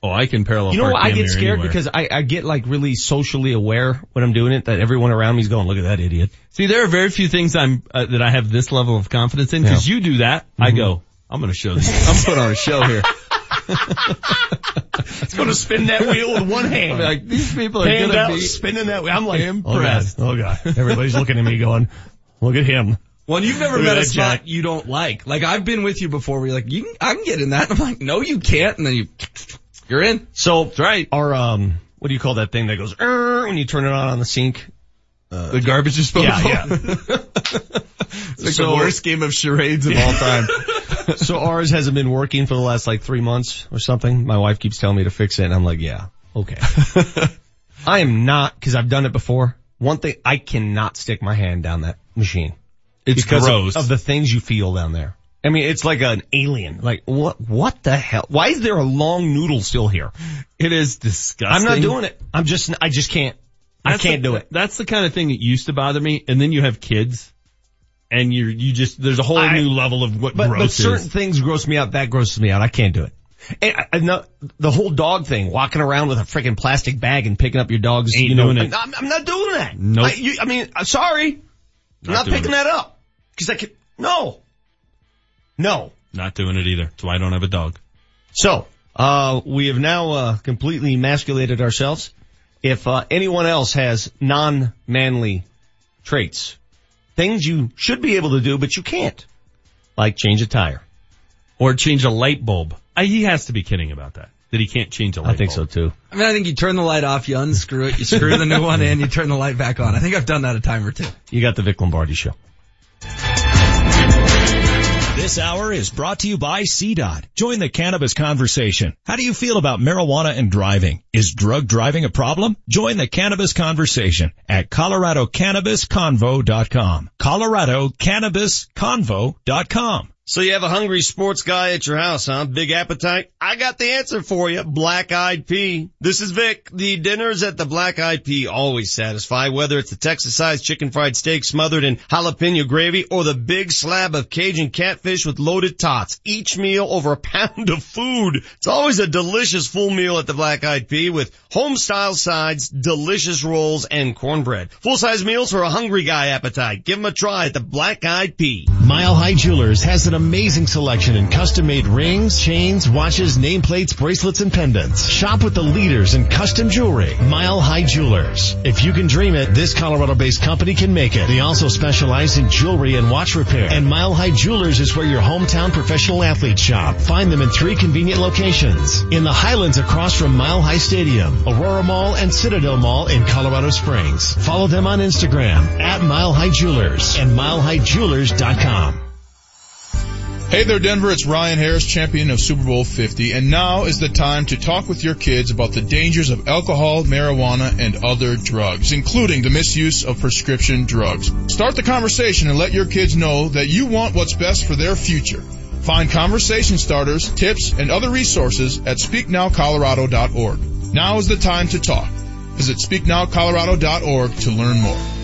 Oh, I can parallel You know park what? I get scared anywhere. because I, I get like really socially aware when I'm doing it that everyone around me is going, look at that idiot. See, there are very few things I'm, uh, that I have this level of confidence in because you do that. Mm-hmm. I go, I'm gonna show these, I'm putting on a show here. It's going to spin that wheel with one hand. I'll like, these people are gonna be spinning that wheel. I'm like, impressed. Oh God. Oh God. Everybody's looking at me going, look at him. Well, you've never Look met a spot Jack. you don't like. Like I've been with you before where you're like, you can, I can get in that. And I'm like, no, you can't. And then you, you're in. So that's right. Our um, what do you call that thing that goes when you turn it on on the sink? the garbage disposal. Yeah, yeah. it's like So- the worst game of charades of all time. so ours hasn't been working for the last like three months or something. My wife keeps telling me to fix it, and I'm like, yeah, okay. I am not because I've done it before. one thing, I cannot stick my hand down that machine. It's because of- Of, the things you feel down there. I mean, it's like an alien. Like what, what the hell? Why is there a long noodle still here? It is disgusting. I'm not doing it. I'm just, I just can't. I can't the- do it. That's the kind of thing that used to bother me. And then you have kids and you're, you just, there's a whole I- new level of what But, gross but certain is. things gross me out. That grosses me out. I can't do it. And I, I know the whole dog thing, walking around with a freaking plastic bag and picking up your dog's, Ain't you know, doing it. I'm, I'm not doing that. Nope. I, I mean, I'm sorry. I'm Not not picking it. that up. Cause I can, no. No. Not doing it either. That's why I don't have a dog. So, uh, we have now, uh, completely emasculated ourselves. If, uh, anyone else has non-manly traits, things you should be able to do, but you can't, like change a tire. Or change a light bulb. I, he has to be kidding about that. That he can't change a light bulb. I think so too. I mean, I think you turn the light off, you unscrew it, you screw the new one in, you turn the light back on. I think I've done that a time or two. You got the Vic Lombardi show. This hour is brought to you by CDOT. Join the cannabis conversation. How do you feel about marijuana and driving? Is drug driving a problem? Join the cannabis conversation at coloradocannabisconvo.com. coloradocannabisconvo.com. So you have a hungry sports guy at your house, huh? Big appetite? I got the answer for you. Black Eyed Pea. This is Vic. The dinners at the Black Eyed Pea always satisfy, whether it's the Texas-sized chicken fried steak smothered in jalapeno gravy or the big slab of Cajun catfish with loaded tots. Each meal over a pound of food. It's always a delicious full meal at the Black Eyed Pea with home-style sides, delicious rolls, and cornbread. Full-size meals for a hungry guy appetite. Give them a try at the Black Eyed Pea. Mile High Jewelers has an amazing selection in custom made rings, chains, watches, nameplates, bracelets, and pendants. Shop with the leaders in custom jewelry. Mile High Jewelers. If you can dream it, this Colorado based company can make it. They also specialize in jewelry and watch repair. And Mile High Jewelers is where your hometown professional athletes shop. Find them in three convenient locations. In the Highlands across from Mile High Stadium, Aurora Mall, and Citadel Mall in Colorado Springs. Follow them on Instagram at Mile High Jewelers and milehighjewelers.com. Hey there, Denver. It's Ryan Harris, champion of Super Bowl 50, and now is the time to talk with your kids about the dangers of alcohol, marijuana, and other drugs, including the misuse of prescription drugs. Start the conversation and let your kids know that you want what's best for their future. Find conversation starters, tips, and other resources at speaknowcolorado.org. Now is the time to talk. Visit speaknowcolorado.org to learn more.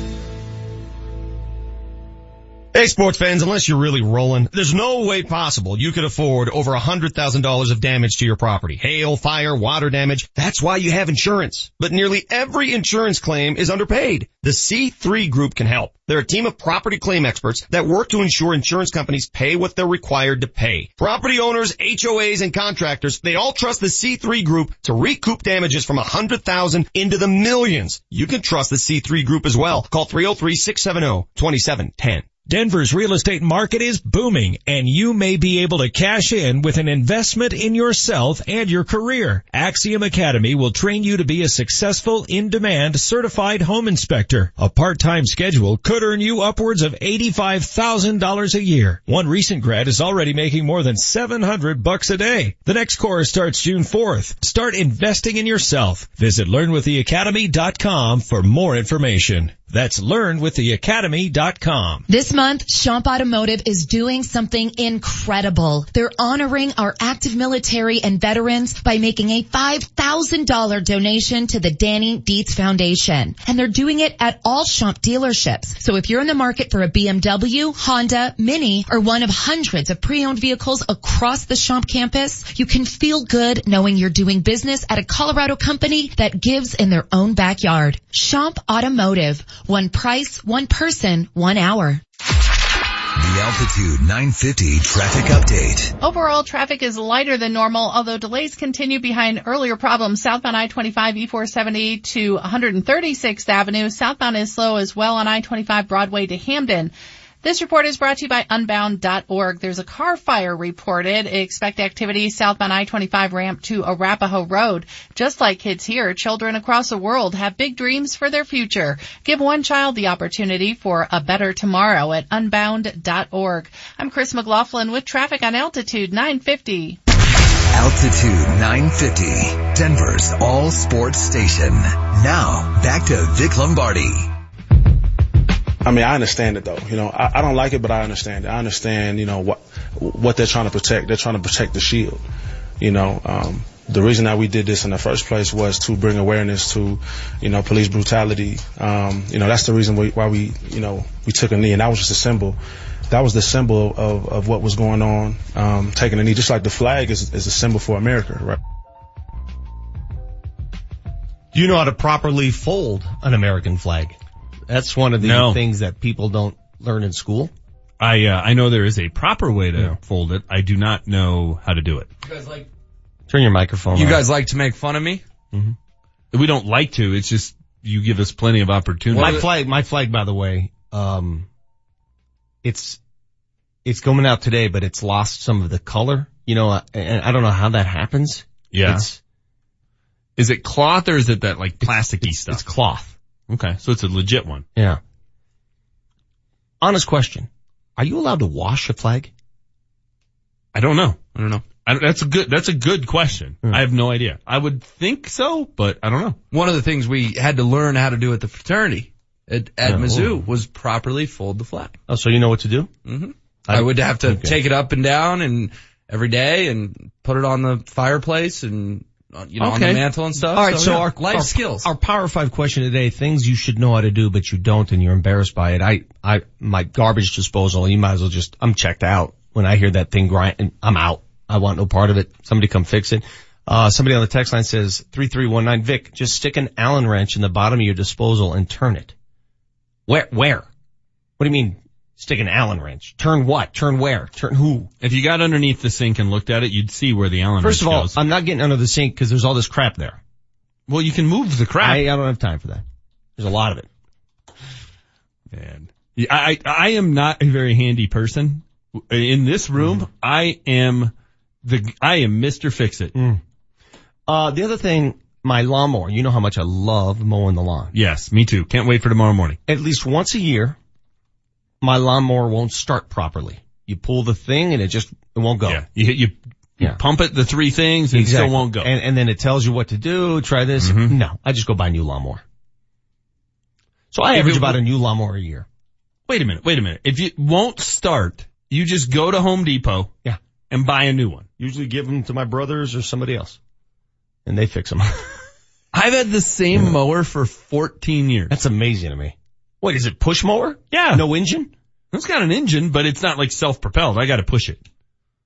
Hey sports fans, unless you're really rolling, there's no way possible you could afford over $100,000 of damage to your property. Hail, fire, water damage. That's why you have insurance. But nearly every insurance claim is underpaid. The C3 Group can help. They're a team of property claim experts that work to ensure insurance companies pay what they're required to pay. Property owners, HOAs, and contractors, they all trust the C3 Group to recoup damages from 100,000 into the millions. You can trust the C3 Group as well. Call 303-670-2710. Denver's real estate market is booming and you may be able to cash in with an investment in yourself and your career. Axiom Academy will train you to be a successful, in-demand, certified home inspector. A part-time schedule could earn you upwards of $85,000 a year. One recent grad is already making more than 700 bucks a day. The next course starts June 4th. Start investing in yourself. Visit learnwiththeacademy.com for more information. That's learnwiththeacademy.com. This month, Schomp Automotive is doing something incredible. They're honoring our active military and veterans by making a $5,000 donation to the Danny Dietz Foundation. And they're doing it at all Schomp dealerships. So if you're in the market for a BMW, Honda, Mini, or one of hundreds of pre-owned vehicles across the Schomp campus, you can feel good knowing you're doing business at a Colorado company that gives in their own backyard. Schomp Automotive. One price, one person, one hour. The Altitude 950 traffic update. Overall, traffic is lighter than normal, although delays continue behind earlier problems. Southbound I-25 E470 to 136th Avenue. Southbound is slow as well on I-25 Broadway to Hampden. This report is brought to you by Unbound.org. There's a car fire reported. Expect activity southbound I-25 ramp to Arapahoe Road. Just like kids here, children across the world have big dreams for their future. Give one child the opportunity for a better tomorrow at Unbound.org. I'm Chris McLaughlin with traffic on Altitude 950. Altitude 950, Denver's all sports station. Now, back to Vic Lombardi. I mean, I understand it though. You know, I, I don't like it, but I understand it. I understand, you know, what what they're trying to protect. They're trying to protect the shield. You know, um, the reason that we did this in the first place was to bring awareness to, you know, police brutality. Um, you know, that's the reason we, why we, you know, we took a knee, and that was just a symbol. That was the symbol of, of what was going on, um, taking a knee, just like the flag is, is a symbol for America, right? You know how to properly fold an American flag? That's one of the No. things that people don't learn in school. I uh, I know there is a proper way to fold it. I do not know how to do it. You guys like Turn your microphone you on. guys like to make fun of me? We don't like to. It's just you give us plenty of opportunity. my flag, my flag, by the way, um, it's, it's coming out today, but it's lost some of the color. You know, uh, and I don't know how that happens. Yeah. It's, is it cloth or is it that like plasticky stuff? it's cloth. Okay, so it's a legit one. Yeah. Honest question. Are you allowed to wash a flag? I don't know. I don't know. I that's a good. That's a good question. I have no idea. I would think so, but I don't know. One of the things we had to learn how to do at the fraternity at, at Oh. Mizzou was properly fold the flag. Oh, so you know what to do? Mm-hmm. I, would have to okay. take it up and down and every day and put it on the fireplace and you know on the mantle and stuff. All right, so, yeah, our life our, skills. Our Power Five question today: things you should know how to do, but you don't, and you're embarrassed by it. I, I, my garbage disposal. You might as well just. I'm checked out when I hear that thing grind. I'm out. I want no part of it. Somebody come fix it. Uh, somebody on the text line says three three one nine. Vic, just stick an Allen wrench in the bottom of your disposal and turn it. Where? Where? What do you mean? Stick an Allen wrench. Turn what? Turn where? Turn who? If you got underneath the sink and looked at it, you'd see where the Allen First of all, goes. I'm not getting under the sink because there's all this crap there. well, you can move the crap. I, I don't have time for that. There's a lot of it. Man. Yeah, I, I am not a very handy person. In this room, Mm-hmm. I am the, I am Mr. Fix It. Uh, the other thing, my lawnmower, you know how much I love mowing the lawn. Yes, me too. Can't wait for tomorrow morning. At least once a year, my lawnmower won't start properly. You pull the thing and it just, it won't go. Yeah. You hit, you, you Yeah. pump it the three things and it still won't go. And, and then it tells you what to do, try this. Mhm. No, I just go buy a new lawnmower. So I If average it- about a new lawnmower a year. wait a minute, wait a minute. If you won't start, you just go to Home Depot. Yeah. And buy a new one. Usually give them to my brothers or somebody else. And they fix them. I've had the same mower for 14 years. That's amazing to me. Wait, is it push mower? Yeah. No engine? It's got an engine, but it's not like self-propelled. I gotta push it.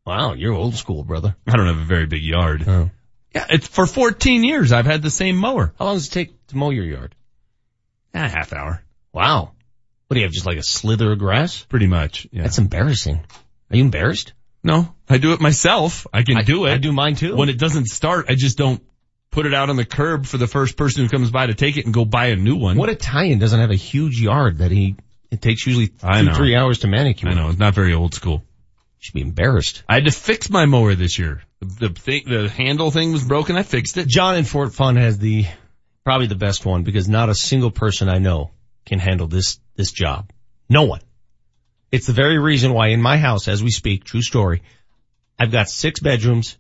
Wow, you're old school, brother. I don't have a very big yard. Oh. Yeah, it's for 14 years I've had the same mower. How long does it take to mow your yard? A half hour. Wow. What do you have, just like a slither of grass? Pretty much. Yeah. That's embarrassing. Are you embarrassed? no, I do it myself. I can I do it. I do mine too. When it doesn't start, I just don't put it out on the curb for the first person who comes by to take it and go buy a new one. What Italian doesn't have a huge yard that he, it takes usually two, three hours to manicure? I know, it's not very old school. You should be embarrassed. I had to fix my mower this year. The, the thing, the handle thing was broken. I fixed it. John in Fort Fun has the, probably the best one because not a single person I know can handle this, this job. No one. It's the very reason why in my house, as we speak, true story, I've got six bedrooms,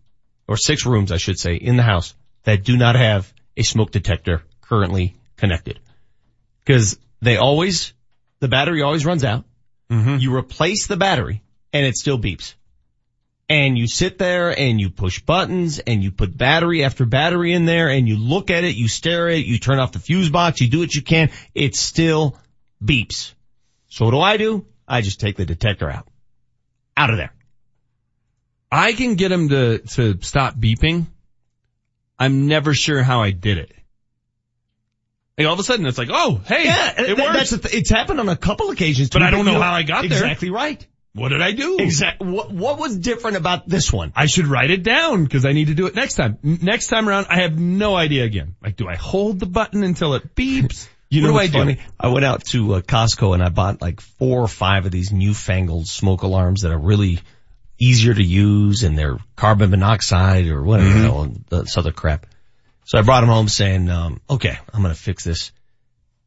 or six rooms, I should say, in the house that do not have a smoke detector currently connected. Cause they always, the battery always runs out. Mm-hmm. You replace the battery and it still beeps. And you sit there and you push buttons and you put battery after battery in there and you look at it, you stare at it, you turn off the fuse box, you do what you can, it still beeps. So what do I do? I just take the detector out. Out of there. I can get him to, to stop beeping. I'm never sure how I did it. Like all of a sudden it's like, oh, hey, Yeah, it th- works. th- it's happened on a couple occasions, But I don't know how I got there. Exactly right. what did I do? Exactly. What, what was different about this one? I should write it down because I need to do it next time. Next time around, I have no idea again. Like, do I hold the button until it beeps? You what know do I what's do? I went out to uh, Costco and I bought like four or five of these newfangled smoke alarms that are really easier to use and they're carbon monoxide or whatever, Mm-hmm. you know, this other crap. So I brought him home saying, um, okay, I'm going to fix this.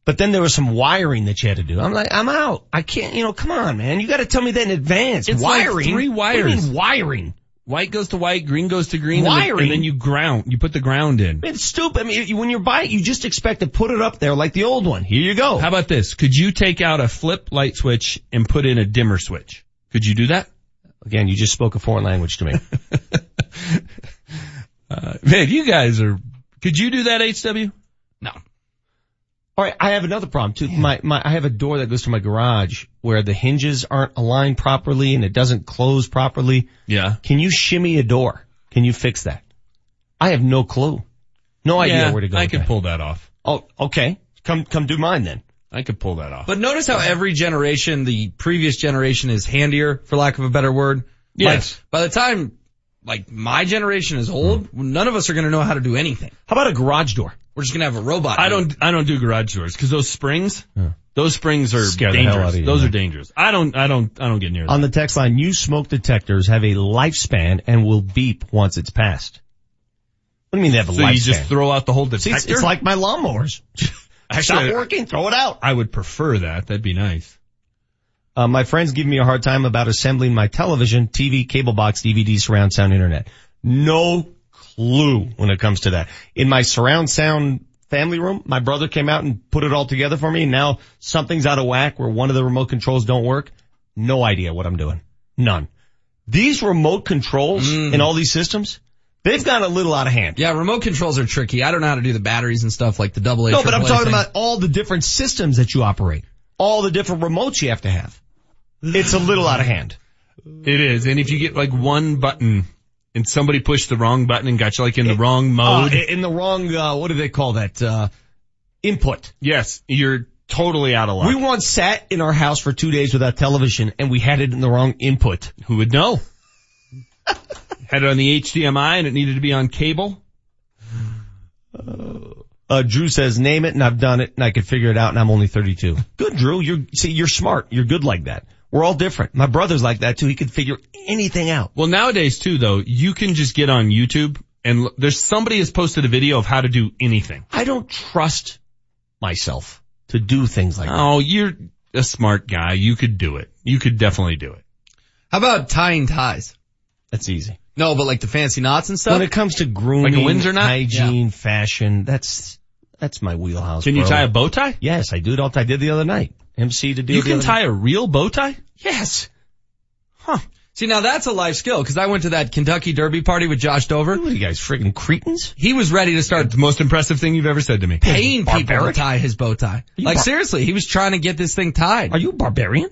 But then there was some wiring that you had to do. I'm like, I'm out. I can't, you know, come on, man. You got to tell me that in advance. It's like wiring. three What do you mean wiring? White goes to white, green goes to green, and then, Wiring? and then you ground, you put the ground in. It's stupid. I mean, when you're buying, you just expect to put it up there like the old one. Here you go. How about this? Could you take out a flip light switch and put in a dimmer switch? Could you do that? Again, you just spoke a foreign language to me. Uh, man, you guys are, could you do that, HW? No. All right, I have another problem too. My my I have a door that goes to my garage where the hinges aren't aligned properly and it doesn't close properly. Yeah. Can you shimmy a door? Can you fix that? I have no clue. No idea Yeah, where to go. I with could pull that off. Oh, okay. Come come do mine then. I could pull that off. But notice how every generation, the previous generation is handier, for lack of a better word. Yes. Like, by the time, like, my generation is old, none of us are going to know how to do anything. How about a garage door? We're just going to have a robot. I don't, I don't do garage doors because those springs, those springs are Scare the hell dangerous. out of you, those man. are dangerous. I don't, I don't, I don't get near them. On the text line, new smoke detectors have a lifespan and will beep once it's passed. What do you mean they have a So lifespan? you just throw out the whole See, detector? it's, it's like my lawnmowers. Actually, Stop working, throw it out. I would prefer that. That'd be nice. Uh, my friends give me a hard time about assembling my television, TV, cable box, DVD, surround sound, internet. No clue when it comes to that. In my surround sound family room, my brother came out and put it all together for me. And now something's out of whack where one of the remote controls don't work. No idea what I'm doing. None. These remote controls in all these systems, they've gone a little out of hand. Yeah, remote controls are tricky. I don't know how to do the batteries and stuff like the double A. No, but I'm talking thing. about all the different systems that you operate. All the different remotes you have to have. It's a little out of hand. It is. And if you get like one button and somebody pushed the wrong button and got you like in the wrong Uh, mode. in the wrong, uh, what do they call that? Uh, input. yes, you're totally out of luck. We once sat in our house for two days without television and we had it in the wrong input. Who would know? Had it on the HDMI and it needed to be on cable. Uh, Drew says, name it and I've done it and I could figure it out and I'm only 32. Good, Drew. You're, see, you're smart. You're good like that. We're all different. My brother's like that too. He can figure anything out. Well, nowadays too, though, you can just get on YouTube and l- there's somebody has posted a video of how to do anything. I don't trust myself to do things like that. Oh, you're a smart guy. You could do it. You could definitely do it. How about tying ties? That's easy. No, but like the fancy knots and stuff. When it comes to grooming, Like a Windsor knot? hygiene, fashion, that's, that's my wheelhouse. Can you bro. tie a bow tie? Yes, I do it all. I did the other night. MC to do You can tie a real bow tie? Yes. Huh. See, now that's a life skill because I went to that Kentucky Derby party with Josh Dover. What are you guys, freaking cretins? He was ready to start The most impressive thing you've ever said to me. paying people to tie his bow tie. Like bar- seriously, he was trying to get this thing tied. Are you a barbarian?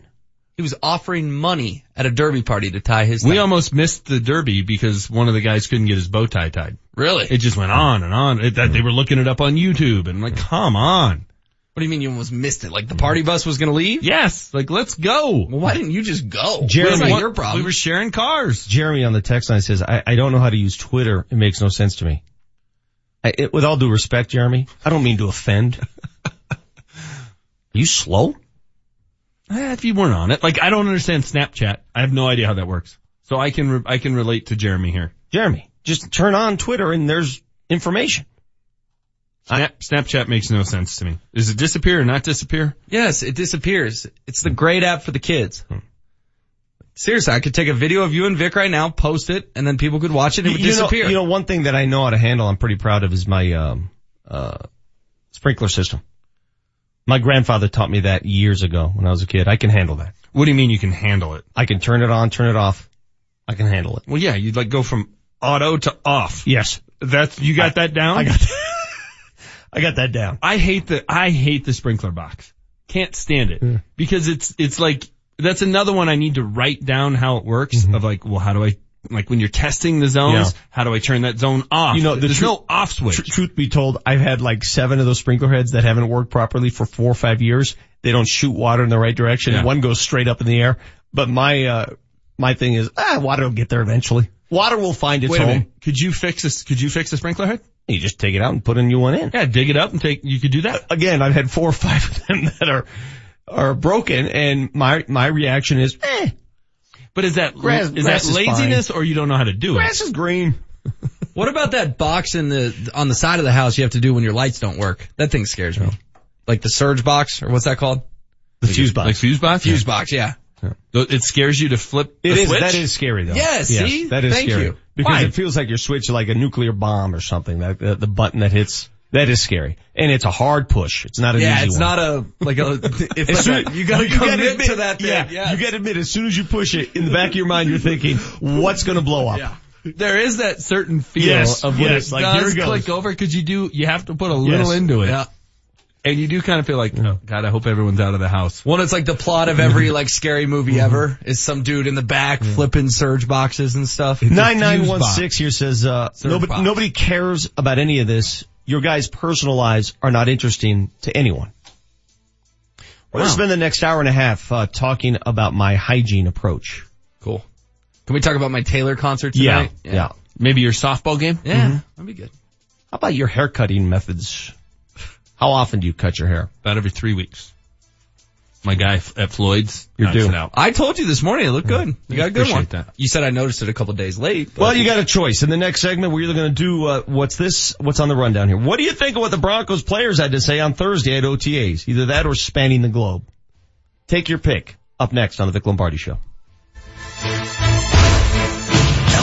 He was offering money at a Derby party to tie his. We tie. almost missed the derby because one of the guys couldn't get his bow tie tied. really. It just went on and on. It, that, they were looking it up on YouTube and I'm like, come on. What do you mean you almost missed it? Like the party bus was going to leave? Yes, like let's go. Well, why didn't you just go? Jeremy, That's not what- your problem. We were sharing cars. Jeremy on the text line says, I, I don't know how to use Twitter. It makes no sense to me. I, it, with all due respect, Jeremy, I don't mean to offend. Are you slow? Eh, if you weren't on it, like I don't understand Snapchat. I have no idea how that works. So I can re- I can relate to Jeremy here. Jeremy, just turn on Twitter and there's information. Snap, Snapchat makes no sense to me. Does it disappear or not disappear? Yes, it disappears. It's the great app for the kids. Seriously, I could take a video of you and Vic right now, post it, and then people could watch it and it would you know, disappear. you know, one thing that I know how to handle, I'm pretty proud of, is my um, uh, sprinkler system. My grandfather taught me that years ago when I was a kid. I can handle that. What do you mean you can handle it? I can turn it on, turn it off. I can handle it. Well, yeah, you'd like go from auto to off. Yes, That's you got that down. I got. That. I got that down. I hate the I hate the sprinkler box. Can't stand it because it's it's like that's another one I need to write down how it works. Of like, well, how do I like when you're testing the zones? Yeah. How do I turn that zone off? You know, the there's tru- no off switch. Tr- truth be told, I've had like seven of those sprinkler heads that haven't worked properly for four or five years. They don't shoot water in the right direction. Yeah. One goes straight up in the air. But my, uh, my thing is, ah, water will get there eventually. Water will find its Wait a home. minute. Could you fix this? Could you fix the sprinkler head? You just take it out and put a new one in. Yeah, dig it up and take. You could do that. Again, I've had four or five of them that are, are broken and my, my reaction is, eh, But is that Grass- is grass that is laziness or you don't know how to do it? grass it? is green. what about that box in the on the side of the house you have to do when your lights don't work? That thing scares me. Like the surge box or what's that called? The fuse box. Like fuse box? Fuse box, yeah. It scares you to flip It the is, switch? that is scary though. Yeah, see? That is Thank scary. you. Because Why? it feels like you're switching like a nuclear bomb or something. That, the, the button that hits, that is scary. And it's a hard push. It's not an yeah, easy it's one. not a, like a, As like soon- a, you gotta commit admit, to that thing. Yeah, yes. you gotta admit, as soon as you push it, in the back of your mind, you're thinking, what's gonna blow up? Yeah. There is that certain feel Yes, of when yes, it like, does it click over because you do, you have to put a little Yes. into it. Yeah. And you do kind of feel like, oh, God, I hope everyone's out of the house. Well, it's like the plot of every like scary movie ever is some dude in the back flipping surge boxes and stuff. 9916 here says, uh, Surge nobody, box. nobody cares about any of this. Your guys' personal lives are not interesting to anyone. We're going to Wow. spend the next hour and a half, uh, talking about my hygiene approach. Cool. Can we talk about my Taylor concert Yeah, tonight? yeah. Maybe your softball game? Yeah, that'd be good. How about your hair cutting methods? How often do you cut your hair? About every three weeks. My guy at Floyd's, You're knocks due. it out. I told you this morning it looked good. You got a good one. That. You said I noticed it a couple days late. Well, you got a choice. In the next segment, we're either going to do, uh, what's this? What's on the rundown here? What do you think of what the Broncos players had to say on Thursday at OTAs? Either that or spanning the globe. Take your pick. Up next on the Vic Lombardi Show.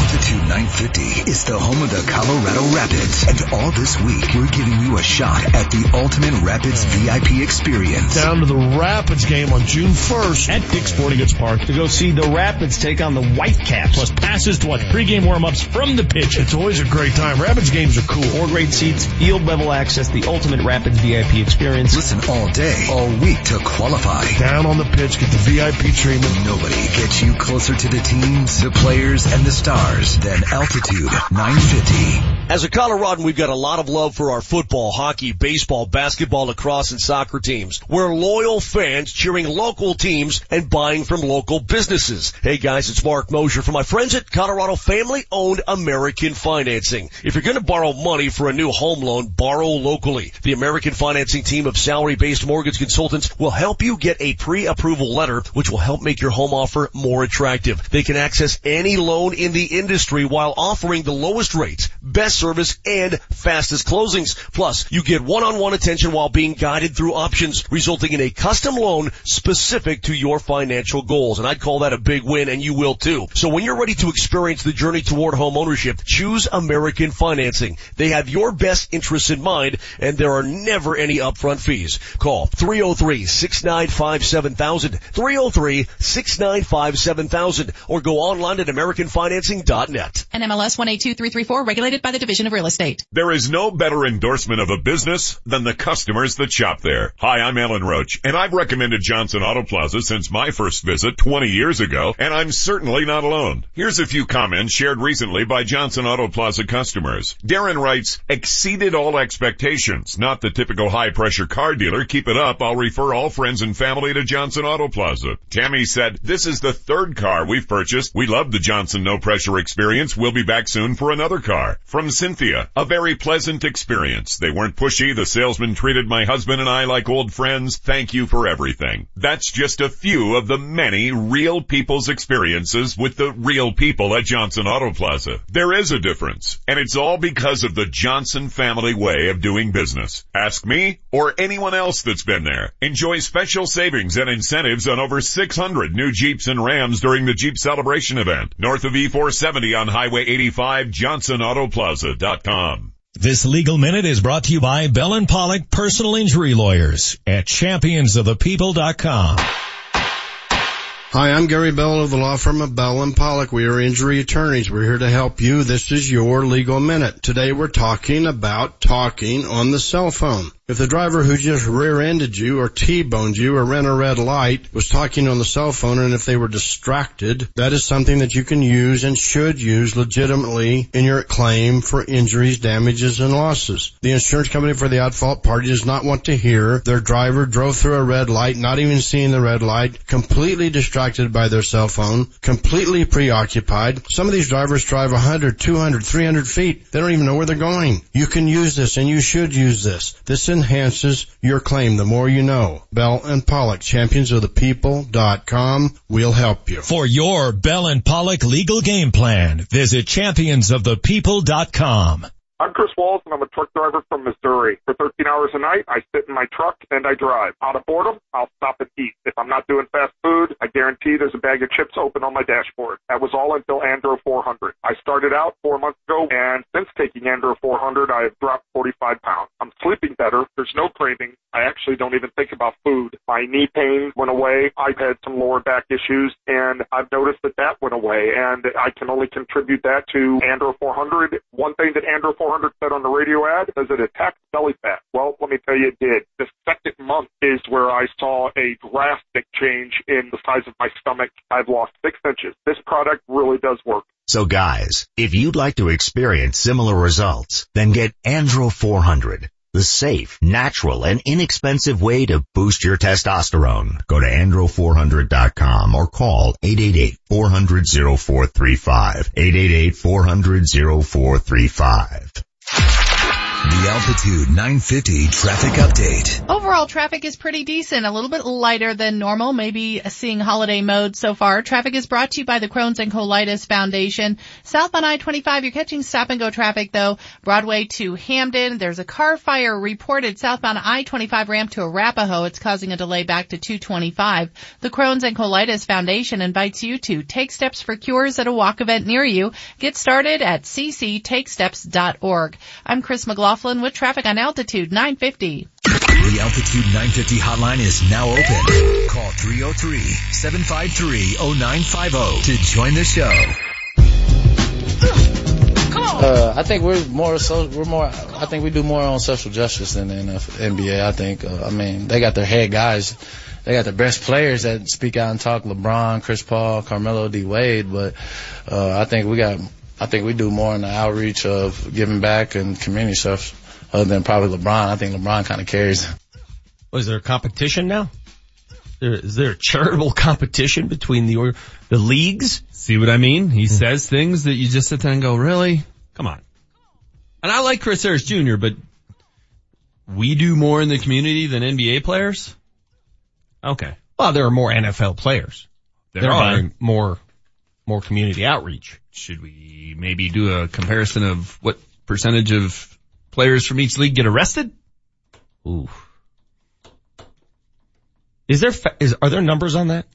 Altitude 950 is the home of the Colorado Rapids. And all this week, we're giving you a shot at the ultimate Rapids VIP experience. Down to the Rapids game on June 1st At Dick's Sporting Goods Park to go see the Rapids take on the Whitecaps. Plus passes to watch pregame warm-ups from the pitch. It's always a great time. Rapids games are cool. Four great seats, field level access, the ultimate Rapids VIP experience. Listen all day, all week to qualify. Down on the pitch, get the VIP treatment. Nobody gets you closer to the teams, the players, and the stars than Altitude 950. As a Coloradan, we've got a lot of love for our football, hockey, baseball, basketball, lacrosse, and soccer teams. We're loyal fans cheering local teams and buying from local businesses. Hey guys, it's Mark Mosher from my friends at Colorado Family Owned American Financing. If you're going to borrow money for a new home loan, borrow locally. The American Financing team of salary-based mortgage consultants will help you get a pre-approval letter, which will help make your home offer more attractive. They can access any loan in the industry while offering the lowest rates, best service, and fastest closings. Plus, you get one-on-one attention while being guided through options, resulting in a custom loan specific to your financial goals. And I'd call that a big win, and you will too. So when you're ready to experience the journey toward home ownership, choose American Financing. They have your best interests in mind, and there are never any upfront fees. Call 303-695-7000, 303-695-7000, or go online at AmericanFinancing.net. NMLS 182334 regulated by the Division of Real Estate. There is no better endorsement of a business than the customers that shop there. Hi, I'm Alan Roach, and I've recommended Johnson Auto Plaza since my first visit 20 years ago, and I'm certainly not alone. Here's a few comments shared recently by Johnson Auto Plaza customers. Darren writes, exceeded all expectations. Not the typical high pressure car dealer. Keep it up. I'll refer all friends and family to Johnson Auto Plaza. Tammy said, this is the third car we've purchased. We love the Johnson no pressure experience. We'll be back soon for another car. From Cynthia, a very pleasant experience. They weren't pushy. The salesman treated my husband and I like old friends. Thank you for everything. That's just a few of the many real people's experiences with the real people at Johnson Auto Plaza. There is a difference, and it's all because of the Johnson family way of doing business. Ask me or anyone else that's been there. Enjoy special savings and incentives on over 600 new Jeeps and Rams during the Jeep Celebration event. North of E470 on Highway 85, JohnsonAutoplaza.com. This legal minute is brought to you by Bell and Pollock Personal Injury Lawyers at championsofthepeople.com. Hi, I'm Gary Bell of the law firm of Bell and Pollock. We are injury attorneys. We're here to help you. This is your legal minute. Today we're talking about talking on the cell phone. If the driver who just rear-ended you or T-boned you or ran a red light was talking on the cell phone and if they were distracted, that is something that you can use and should use legitimately in your claim for injuries, damages, and losses. The insurance company for the at-fault party does not want to hear their driver drove through a red light, not even seeing the red light, completely distracted by their cell phone, completely preoccupied. Some of these drivers drive 100, 200, 300 feet. They don't even know where they're going. You can use this and you should use this. This enhances your claim the more you know. Bell and Pollock, championsofthepeople.com. We'll help you. For your Bell and Pollock legal game plan, visit championsofthepeople.com. I'm Chris Walls and I'm a truck driver from Missouri. For 13 hours a night, I sit in my truck and I drive. Out of boredom, I'll stop and eat. If I'm not doing fast food, I guarantee there's a bag of chips open on my dashboard. That was all until Andro 400. I started out four months ago and since taking Andro 400, I have dropped 45 pounds. I'm sleeping better. There's no craving. I actually don't even think about food. My knee pain went away. I've had some lower back issues and I've noticed that that went away and I can only contribute that to Andro 400. One thing that Andro 400 said on the radio ad Does it attacks belly fat. Well, let me tell you, it did. The second month is where I saw a drastic change in the size of my stomach. I've lost six inches. This product really does work. So guys, if you'd like to experience similar results, then get Andro 400. The safe, natural, and inexpensive way to boost your testosterone. Go to andro400.com or call 888-400-0435. 888-400-0435. The Altitude 950 traffic update. Overall traffic is pretty decent, a little bit lighter than normal, maybe seeing holiday mode so far. Traffic is brought to you by the Crohn's and Colitis Foundation. South on I-25, you're catching stop and go traffic though. Broadway to Hampden, there's a car fire reported southbound I-25 ramp to Arapahoe. It's causing a delay back to 225. The Crohn's and Colitis Foundation invites you to take steps for cures at a walk event near you. Get started at cctakesteps.org. I'm Chris McLaughlin with traffic on Altitude 950. The Altitude 950 hotline is now open. Call 303-753-0950 to join the show. Uh, I think we're more so we're more. I think we do more on social justice than the NBA. I think. Uh, I mean, they got their head guys. They got the best players that speak out and talk. LeBron, Chris Paul, Carmelo, D Wade. But uh, I think we got. I think we do more in the outreach of giving back and community stuff, other than probably LeBron. I think LeBron kind of carries. Was there a competition now? There, is there a charitable competition between the the leagues? See what I mean? He hmm. says things that you just sit there and go, really? Come on. And I like Chris Harris Jr., but we do more in the community than NBA players? Okay. Well, there are more NFL players. There They're are. more, more community outreach. Should we maybe do a comparison of what percentage of players from each league get arrested? Ooh. Is there, fa- is, are there numbers on that?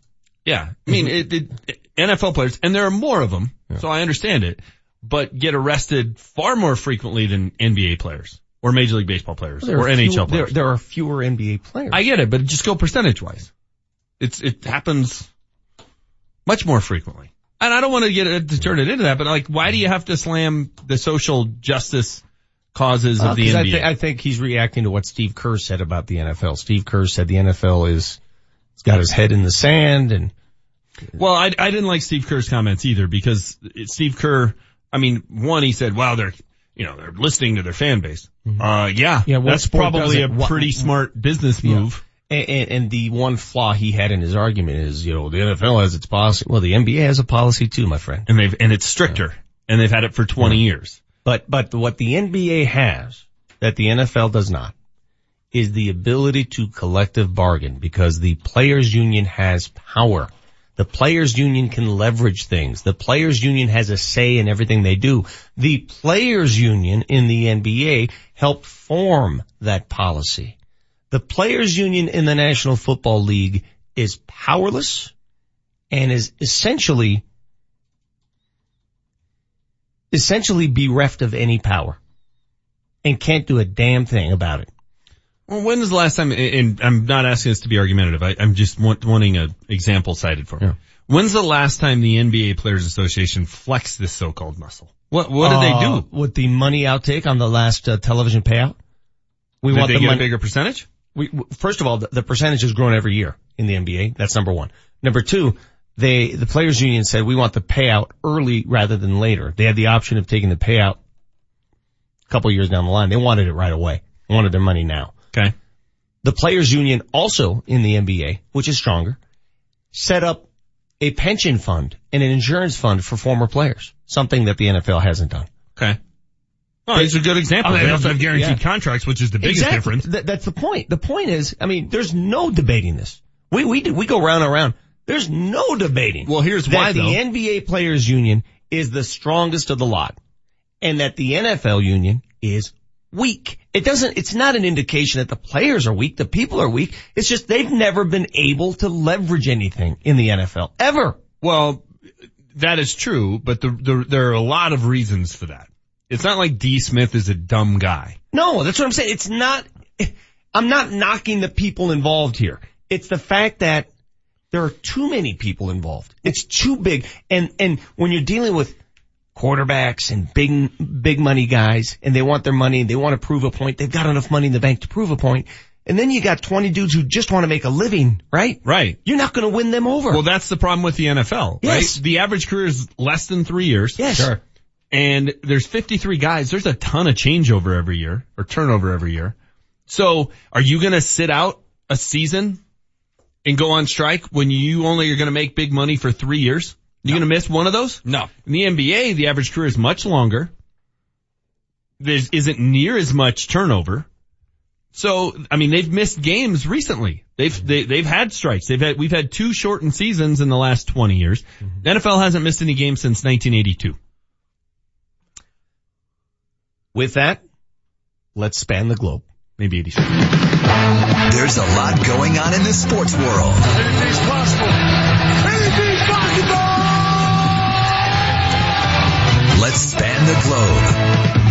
Yeah. I mean, mm-hmm. it, it, NFL players, and there are more of them, so I understand it, but get arrested far more frequently than NBA players or Major League Baseball players There or NHL fewer- players. There, there are fewer NBA players. I get it, but just go percentage wise. It's, it happens much more frequently. And I don't want to get it, to turn it into that, but like, why do you have to slam the social justice causes of Uh, the 'cause I, NBA? I think he's reacting to what Steve Kerr said about the NFL. Steve Kerr said the NFL is, he's got his head in the sand and Well, I, I didn't like Steve Kerr's comments either because it, Steve Kerr, I mean, one, he said, wow, they're, you know, they're listening to their fan base. Uh, yeah, Yeah, what that's probably a? Pretty smart business move. And, and, and the one flaw he had in his argument is, you know, the NFL has its policy. Well, the NBA has a policy too, my friend. And they've, and it's stricter. And they've had it for 20 years. But, but what the NBA has that the NFL does not is the ability to collective bargain because the players union has power. The players union can leverage things. The players union has a say in everything they do. The players union in the NBA helped form that policy. The players union in the National Football League is powerless and is essentially essentially bereft of any power and can't do a damn thing about it. Well, when was the last time, and I'm not asking this to be argumentative, I, I'm just want, wanting an example cited for me. When's the last time the NBA Players Association flexed this so-called muscle? What, what did they Uh, do? with the money outtake on the last uh, television payout? We Did want they the get money. a bigger percentage? We, first of all, the, the percentage has grown every year in the NBA. That's number one. Number two, they, the players union said we want the payout early rather than later. They had the option of taking the payout a couple years down the line. They wanted it right away. They wanted their money now. Okay. The players union also in the NBA, which is stronger, set up a pension fund and an insurance fund for former players. Something that the NFL hasn't done. Okay. Oh, it's a good example. Oh, they also have guaranteed yeah. contracts, which is the biggest Exactly. difference. Th- that's the point. The point is, I mean, there's no debating this. We we do- we go round and round. There's no debating. Well, here's that why, the though. NBA players union is the strongest of the lot, and that the NFL union is weak. It doesn't, it's not an indication that the players are weak, the people are weak. It's just they've never been able to leverage anything in the NFL. Ever. Well, that is true, but the, the, there are a lot of reasons for that. It's not like D. Smith is a dumb guy. No, that's what I'm saying. It's not, I'm not knocking the people involved here. It's the fact that there are too many people involved. It's too big. And, and when you're dealing with quarterbacks and big, big money guys and they want their money and they want to prove a point, they've got enough money in the bank to prove a point. And then you got 20 dudes who just want to make a living, right? Right. You're not going to win them over. Well, that's the problem with the NFL, Yes. right? The average career is less than three years. Yes. Sure. And there's 53 guys. There's a ton of changeover every year or turnover every year. So are you going to sit out a season and go on strike when you only are going to make big money for three years? You're going to miss one of those? No. In the NBA, the average career is much longer. There isn't near as much turnover. So, I mean, they've missed games recently. They've, they, they've had strikes. They've had, we've had two shortened seasons in the last 20 years. Mm-hmm. The NFL hasn't missed any games since 1982. With that, let's span the globe. Maybe 86. There's a lot going on in the sports world. Anything's possible. Anything's possible. Let's span the globe.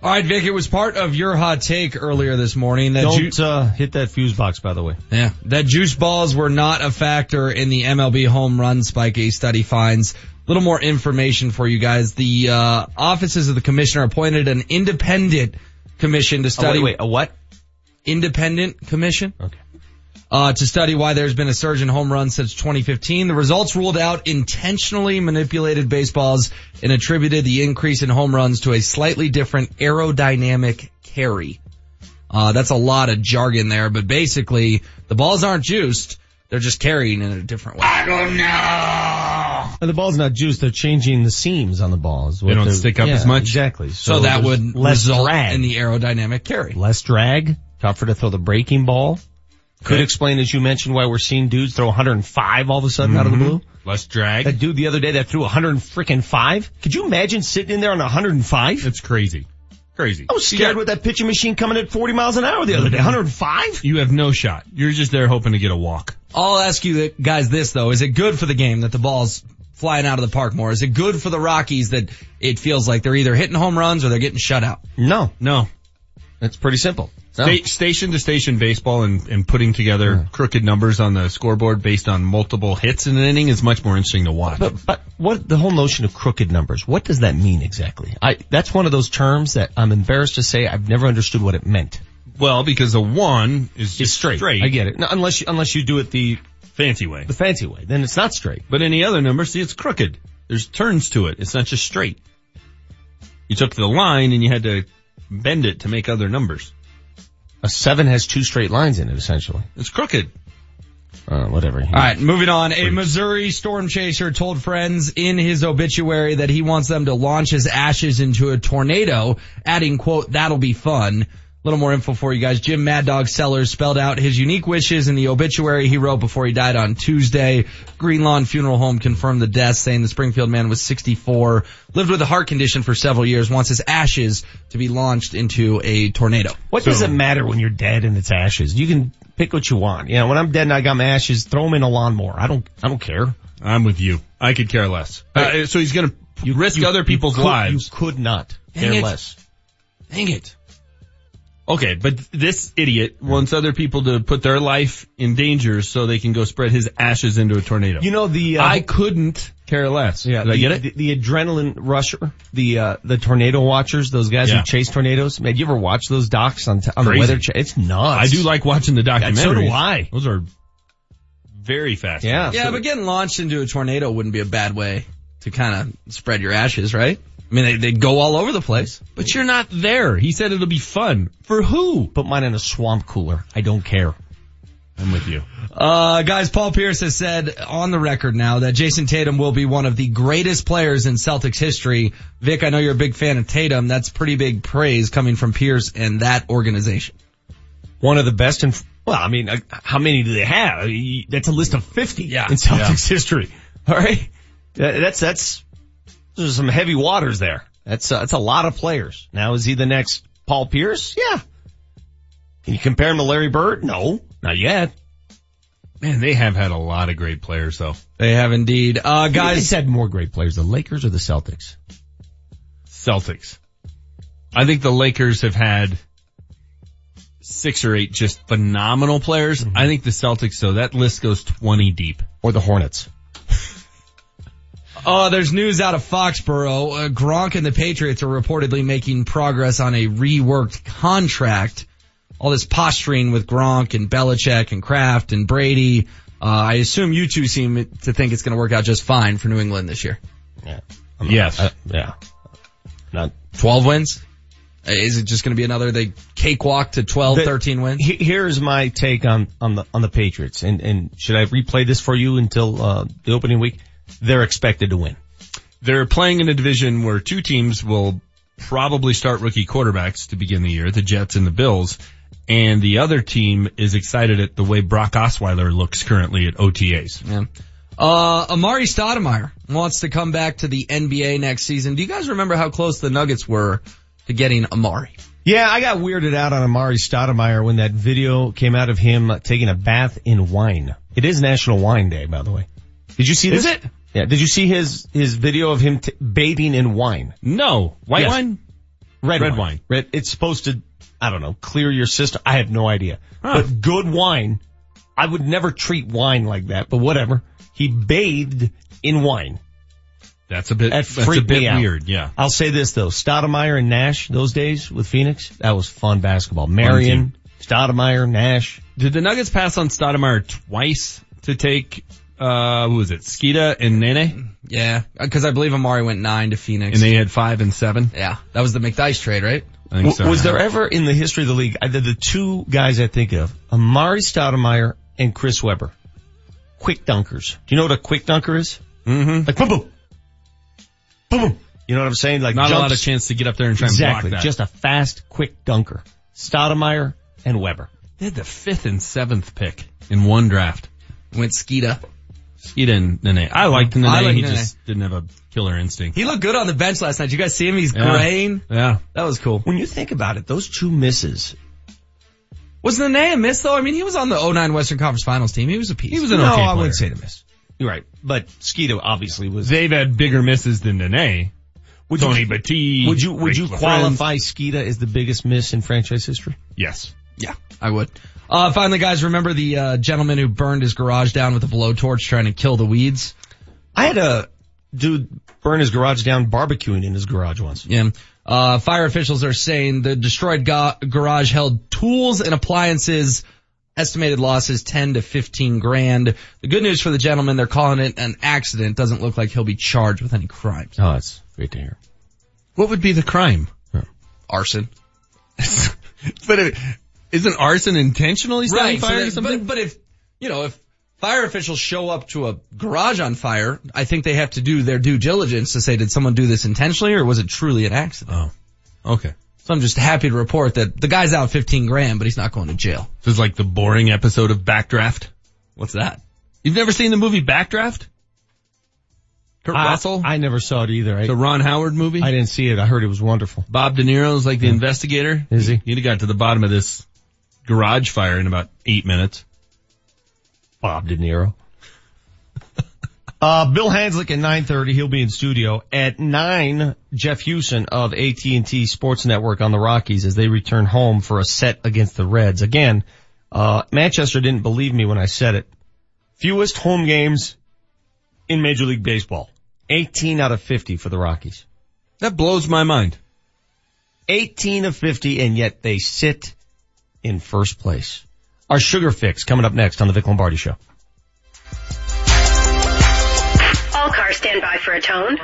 All right, Vic, it was part of your hot take earlier this morning that Don't, ju- uh, hit that fuse box, by the way. yeah, that juice balls were not a factor in the MLB home run spike. A study finds. A little more information for you guys. The uh, offices of the commissioner appointed an independent commission to Oh, study. wait, wait, a what? Independent commission. Okay. Uh, to study why there's been a surge in home runs since 2015. The results ruled out intentionally manipulated baseballs and attributed the increase in home runs to a slightly different aerodynamic carry. Uh, that's a lot of jargon there, but basically the balls aren't juiced. They're just carrying in a different way. I don't know. And the ball's not juiced, they're changing the seams on the balls. They don't stick up as much? Exactly. So, that would less result drag. in the aerodynamic carry. less drag, tougher to throw the breaking ball. Could explain, as you mentioned, why we're seeing dudes throw 105 all of a sudden out of the mm-hmm. blue. Less drag. That dude the other day that threw 100 freaking five. Could you imagine sitting in there on 105? It's crazy. Crazy. I was scared with that pitching machine coming at 40 miles an hour the other day. Mm-hmm. 105? You have no shot. You're just there hoping to get a walk. I'll ask you guys this though. Is it good for the game that the ball's flying out of the park more? Is it good for the Rockies that it feels like they're either hitting home runs or they're getting shut out? No. No. That's pretty simple. No. Sta- station to station baseball and, and putting together crooked numbers on the scoreboard based on multiple hits in an inning is much more interesting to watch. But, but what, the whole notion of crooked numbers, what does that mean exactly? I, that's one of those terms that I'm embarrassed to say I've never understood what it meant. well, because a one is just It's straight. I get it. No, unless you, unless you do it the, Fancy way. the fancy way, then it's not straight. But any other number, see, it's crooked. There's turns to it. It's not just straight. You took the line and you had to bend it to make other numbers. A seven has two straight lines in it, essentially. It's crooked. Uh, whatever. All right, moving on. A Missouri storm chaser told friends in his obituary that he wants them to launch his ashes into a tornado, adding, quote, that'll be fun. A little more info for you guys. Jim Mad Dog Sellers spelled out his unique wishes in the obituary he wrote before he died on Tuesday. Green Lawn Funeral Home confirmed the death, saying the Springfield man was 64, lived with a heart condition for several years, wants his ashes to be launched into a tornado. What does it matter when you're dead and it's ashes? You can pick what you want. You know, when I'm dead and I got my ashes, throw them in a lawnmower. I don't, I don't care. I'm with you. I could care less. Uh, so he's gonna you, risk other people's you could, lives. You could not Dang care it. less. Dang it. Okay, but this idiot wants other people to put their life in danger so they can go spread his ashes into a tornado. You know the, uh, I couldn't care less. Yeah, Did I the, get it? The, the adrenaline rusher, the uh, the tornado watchers, those guys Yeah. who chase tornadoes. Man, you ever watch those docs on, t- on the weather? Cha- it's nuts. I do like watching the documentaries. so do I. Those are very fast. Yeah, Yeah, but getting launched into a tornado wouldn't be a bad way to kind of spread your ashes, right? I mean, they, they'd go all over the place. But you're not there. He said it'll be fun. For who? Put mine in a swamp cooler. I don't care. I'm with you. Uh, guys, Paul Pierce has said on the record now that Jayson Tatum will be one of the greatest players in Celtics history. Vic, I know you're a big fan of Tatum. That's pretty big praise coming from Pierce and that organization. One of the best in. Well, I mean, uh, how many do they have? That's a list of 50 in Celtics history. All right. That's, that's, there's some heavy waters there. That's, uh, that's a lot of players. Now is he the next Paul Pierce? Yeah. Can you compare him to Larry Bird? No, not yet. Man, they have had a lot of great players though. They have indeed. Uh, Guys guys, had more great players, the Lakers or the Celtics? Celtics. I think the Lakers have had six or eight just phenomenal players. I think the Celtics though, that list goes 20 deep. Or the Hornets? uh, there's news out of Foxborough. Uh, Gronk and the Patriots are reportedly making progress on a reworked contract. All this posturing with Gronk and Belichick and Kraft and Brady. Uh, I assume you two seem to think it's going to work out just fine for New England this year. Yeah. Yes. Uh, yeah. Not 12 wins? Uh, Is it just going to be another, they cakewalk to 12, The- 13 wins? He- Here's my take on, on the, on the Patriots. And, and should I replay this for you until, uh, the opening week? They're expected to win. They're playing in a division where two teams will probably start rookie quarterbacks to begin the year, the Jets and the Bills. And the other team is excited at the way Brock Osweiler looks currently at OTAs. Yeah. Uh, Amar'e Stoudemire wants to come back to the NBA next season. Do you guys remember how close the Nuggets were to getting Amar'e? Yeah, I got weirded out on Amar'e Stoudemire when that video came out of him uh, taking a bath in wine. It is National Wine Day, by the way. Did you see this? Is it? Yeah. Did you see his, his video of him t- bathing in wine? No. White Yes. wine? Red, Red wine. wine. Red, it's supposed to, I don't know, clear your system. I have no idea. Huh. But good wine, I would never treat wine like that, but whatever. He bathed in wine. That's a bit, That that's a bit me out. weird. Yeah. I'll say this though, Stoudemire and Nash, those days with Phoenix, that was fun basketball. Marion, Stoudemire, Nash. Did the Nuggets pass on Stoudemire twice to take, uh, who was it? Skeeta and Nene? Yeah, because I believe Amar'e went nine to Phoenix. And they had five and seven? yeah, that was the McDyess trade, right? I think so. W- was there ever in the history of the league, either the two guys I think of, Amar'e Stoudemire and Chris Webber, quick dunkers. Do you know what a quick dunker is? Mm-hmm. Like boom, boom, boom, boom. You know what I'm saying? Like Not a lot of chance to get up there and try and block that. Just a fast, quick dunker. Stoudemire and Webber. They had the fifth and seventh pick in one draft. Went Skeeta. Skeeta and Nene. I liked Nene. I like he Nene. just didn't have a killer instinct. He looked good on the bench last night. Did you guys see him? He's Yeah. graying. Yeah. That was cool. When you think about it, those two misses. Was Nene a miss though? I mean, he was on the 09 Western Conference Finals team. He was a piece. He was an no, okay I player. wouldn't say the miss. You're right. But Skeeto obviously was. They've had bigger misses than Nene. Would Tony you, Batiste. would you, would Rick you qualify Skeeta as the biggest miss in franchise history? Yes. Yeah, I would. Uh, finally guys, remember the, uh, gentleman who burned his garage down with a blowtorch trying to kill the weeds? I had a dude burn his garage down barbecuing in his garage once. Yeah. Uh, fire officials are saying the destroyed ga- garage held tools and appliances. Estimated losses 10 to 15 grand. The good news for the gentleman, they're calling it an accident. Doesn't look like he'll be charged with any crimes. Oh, that's great to hear. What would be the crime? Arson. But it, isn't arson intentionally setting so fire that- to something? But, but if, you know, if fire officials show up to a garage on fire, I think they have to do their due diligence to say, did someone do this intentionally or was it truly an accident? Oh, okay. So I'm just happy to report that the guy's out 15 grand, but he's not going to jail. This is like the boring episode of Backdraft. What's that? You've never seen the movie Backdraft? Kurt I, Russell? I never saw it either. I, the Ron Howard movie? I didn't see it. I heard it was wonderful. Bob De Niro's like the investigator. Is he? He'd have got to the bottom of this garage fire in about eight minutes. Bob De Niro. Uh, Bill Hanzlik at 9.30, he'll be in studio. At 9, Jeff Huson of AT&T Sports Network on the Rockies as they return home for a set against the Reds. Again, uh, Manchester didn't believe me when I said it. Fewest home games in Major League Baseball. 18 out of 50 for the Rockies. That blows my mind. 18 of 50 and yet they sit in first place. Our sugar fix coming up next on the Vic Lombardi show. All cars stand by for a tone.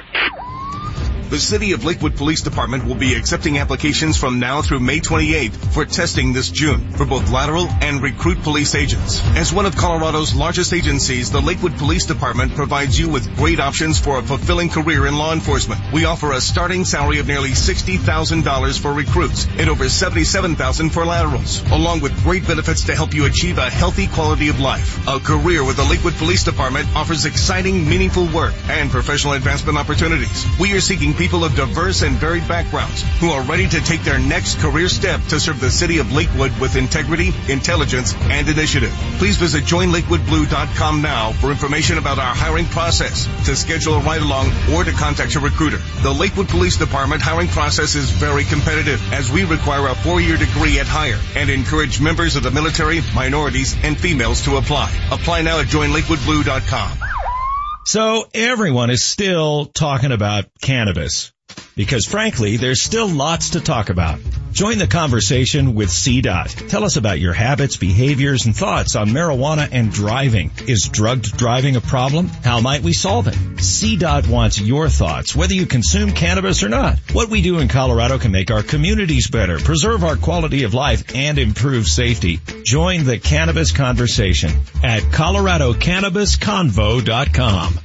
The City of Lakewood Police Department will be accepting applications from now through May 28th for testing this June for both lateral and recruit police agents. As one of Colorado's largest agencies, the Lakewood Police Department provides you with great options for a fulfilling career in law enforcement. We offer a starting salary of nearly $60,000 for recruits and over $77,000 for laterals, along with great benefits to help you achieve a healthy quality of life. A career with the Lakewood Police Department offers exciting, meaningful work and professional advancement opportunities. We are seeking people of diverse and varied backgrounds who are ready to take their next career step to serve the city of Lakewood with integrity, intelligence, and initiative. Please visit joinlakewoodblue.com now for information about our hiring process, to schedule a ride along, or to contact a recruiter. The Lakewood Police Department hiring process is very competitive as we require a four-year degree at hire and encourage members of the military, minorities, and females to apply. Apply now at joinlakewoodblue.com. So everyone is still talking about cannabis because frankly, there's still lots to talk about. Join the conversation with CDOT. Tell us about your habits, behaviors, and thoughts on marijuana and driving. Is drugged driving a problem? How might we solve it? CDOT wants your thoughts, whether you consume cannabis or not. What we do in Colorado can make our communities better, preserve our quality of life, and improve safety. Join the cannabis conversation at coloradocannabisconvo.com.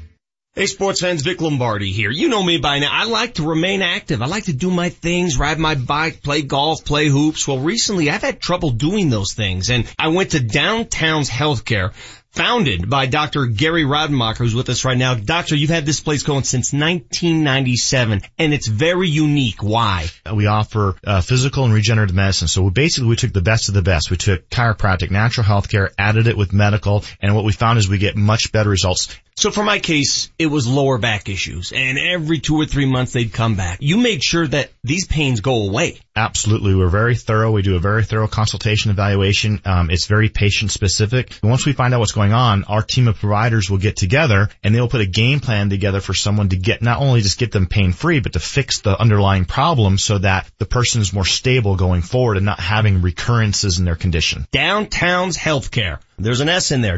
Hey sports fans, Vic Lombardi here. You know me by now. I like to remain active. I like to do my things, ride my bike, play golf, play hoops. Well recently I've had trouble doing those things and I went to Downtown's Healthcare founded by Dr. Gary Rademacher, who's with us right now. Doctor, you've had this place going since 1997, and it's very unique. Why? We offer uh, physical and regenerative medicine. So we basically we took the best of the best. We took chiropractic, natural health care, added it with medical, and what we found is we get much better results. So for my case, it was lower back issues, and every two or three months they'd come back. You made sure that these pains go away. Absolutely. We're very thorough. We do a very thorough consultation evaluation. Um, it's very patient specific. Once we find out what's going on, our team of providers will get together and they'll put a game plan together for someone to get, not only just get them pain free, but to fix the underlying problem so that the person is more stable going forward and not having recurrences in their condition. Downtown's Healthcare. There's an S in there.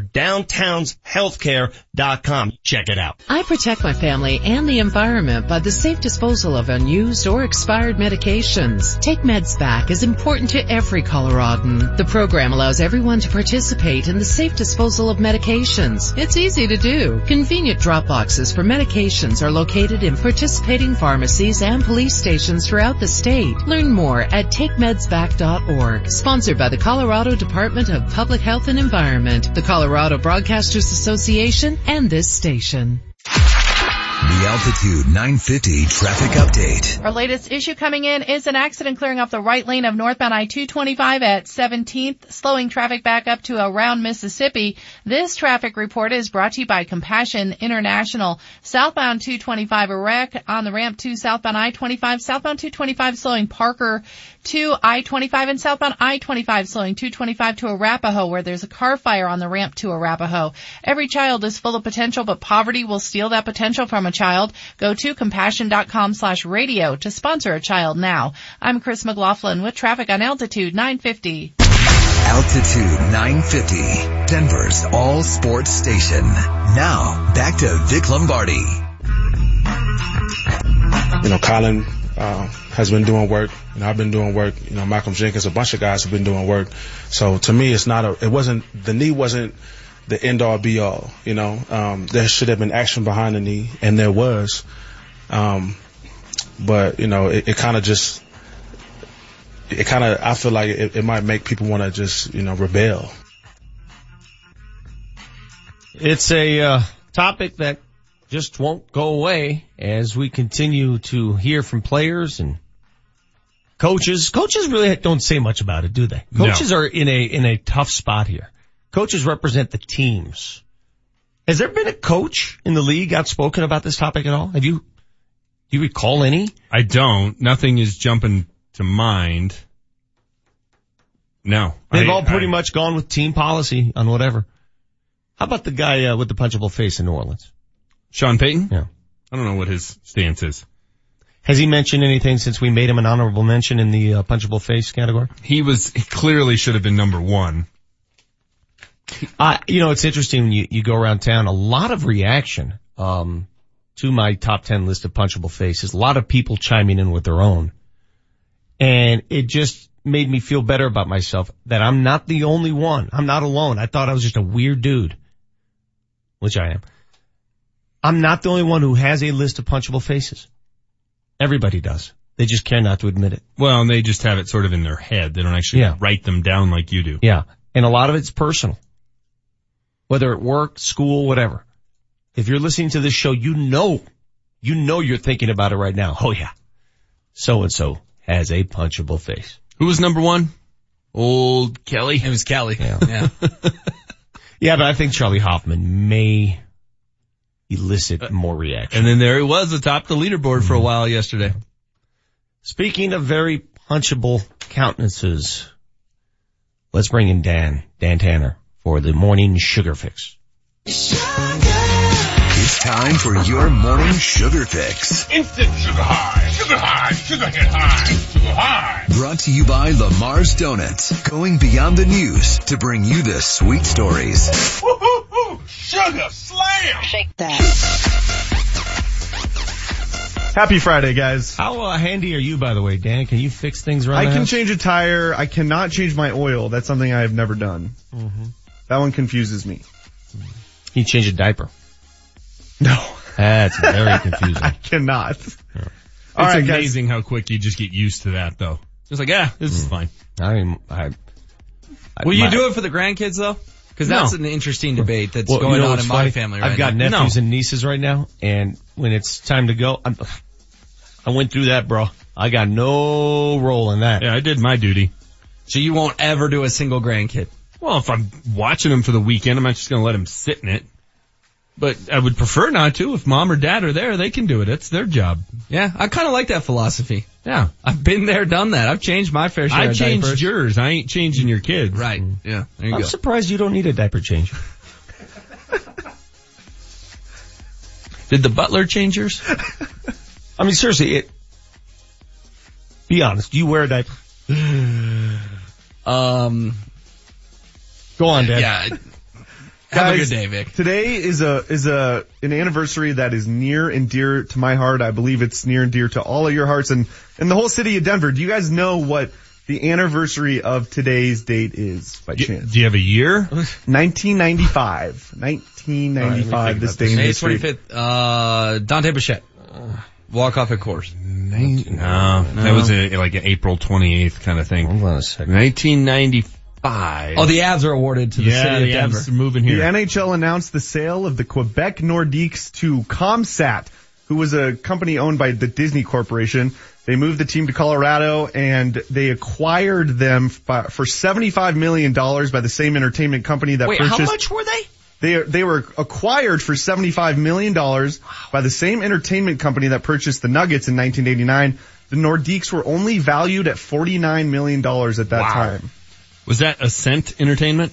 Check it out. I protect my family and the environment by the safe disposal of unused or expired medications. Take Meds Back is important to every Coloradan. The program allows everyone to participate in the safe disposal of medications. It's easy to do. Convenient drop boxes for medications are located in participating pharmacies and police stations throughout the state. Learn more at takemedsback.org. Sponsored by the Colorado Department of Public Health and Environment the Colorado Broadcasters Association, and this station. The Altitude 950 traffic update. Our latest issue coming in is an accident clearing off the right lane of northbound I-225 at 17th, slowing traffic back up to around Mississippi. This traffic report is brought to you by Compassion International. Southbound 225 a wreck on the ramp to southbound I-25. Southbound 225 slowing Parker to I-25 and southbound I-25 slowing 225 to Arapahoe where there's a car fire on the ramp to Arapahoe. Every child is full of potential, but poverty will steal that potential from a child. Go to compassion.com slash radio to sponsor a child now. I'm Chris McLaughlin with traffic on Altitude 950. Altitude 950, Denver's all sports station. Now, back to Vic Lombardi. You know, Colin uh, has been doing work. You know, I've been doing work. You know, Malcolm Jenkins, a bunch of guys have been doing work. So to me, it's not a. It wasn't the knee wasn't the end all be all. You know, um, there should have been action behind the knee, and there was. Um, but you know, it, it kind of just. It kind of, I feel like it, it might make people want to just, you know, rebel. It's a uh, topic that just won't go away as we continue to hear from players and coaches. Coaches really don't say much about it, do they? Coaches no. are in a in a tough spot here. Coaches represent the teams. Has there been a coach in the league outspoken about this topic at all? Have you do you recall any? I don't. Nothing is jumping to mind. No. They've I, all pretty I, much gone with team policy on whatever. How about the guy uh, with the punchable face in New Orleans? Sean Payton? Yeah. I don't know what his stance is. Has he mentioned anything since we made him an honorable mention in the uh, punchable face category? He was, he clearly should have been number one. Uh, you know, it's interesting when you, you go around town, a lot of reaction, um, to my top 10 list of punchable faces. A lot of people chiming in with their own. And it just made me feel better about myself that I'm not the only one. I'm not alone. I thought I was just a weird dude, which I am. I'm not the only one who has a list of punchable faces. Everybody does. They just care not to admit it. Well, and they just have it sort of in their head. They don't actually Yeah. write them down like you do. Yeah. And a lot of it's personal. Whether at work, school, whatever. If you're listening to this show, you know, you know you're thinking about it right now. Oh yeah. So and so has a punchable face. Who was number one? Old Kelly. It was Kelly. Yeah. Yeah. Yeah, but I think Charley Hoffman may elicit uh, more reaction. And then there he was atop the leaderboard for a while yesterday. Speaking of very punchable countenances, let's bring in Dan, Dan Tanner for the morning sugar fix. It's time for your morning sugar fix. Instant sugar high, sugar high, sugar hit high, sugar high. Brought to you by Lamar's Donuts. Going beyond the news to bring you the sweet stories. Woo-hoo-hoo, sugar slam. Shake that. Happy Friday, guys. How uh, handy are you, by the way, Dan? Can you fix things around I can house? change a tire. I cannot change my oil. That's something I have never done. Mm-hmm. That one confuses me. You change a diaper? No. That's very confusing. I cannot. It's All right, guys. amazing how quick you just get used to that though. Just like, yeah, this is mm. fine. I mean, I, I Will you do it for the grandkids though? Because No. that's an interesting debate that's Well, you going know on what's in my family right I've got now. nephews and nieces right now, and when it's time to go, I'm, I went through that, bro. I got no role in that. Yeah, I did my duty. So you won't ever do a single grandkid. Well, if I'm watching them for the weekend, I'm not just going to let them sit in it. But I would prefer not to. If mom or dad are there, they can do it. It's their job. Yeah, I kind of like that philosophy. Yeah. I've been there, done that. I've changed my fair share I of changed diapers. yours. I ain't changing your kids. Right. Yeah. There you I'm go. surprised you don't need a diaper change. Did the butler change yours? I mean, seriously, it. Be honest. Do you wear a diaper? Um. Go on, Dad. Yeah. Have a good day, Vic. Today is a is a an anniversary that is near and dear to my heart. I believe it's near and dear to all of your hearts and and the whole city of Denver. Do you guys know what the anniversary of today's date is by chance? Do you have a year? 1995. 1995. this day in May history. 25th. Uh, Dante Bichette. Walk off at course. No, that was a, like an April 28th kind of thing. Hold on a second. 1995. Oh, the Avs are awarded to the yeah, city of the Denver. Avs are moving The. NHL announced the sale of the Quebec Nordiques to Comsat, who was a company owned by the Disney Corporation. They moved the team to Colorado and they acquired them for $75 million by the same entertainment company that purchased- Wait, purchased. how much were they? They, they were acquired for $75 million by the same entertainment company that purchased the Nuggets in 1989. The Nordiques were only valued at $49 million at that Wow. time. Was that Ascent Entertainment?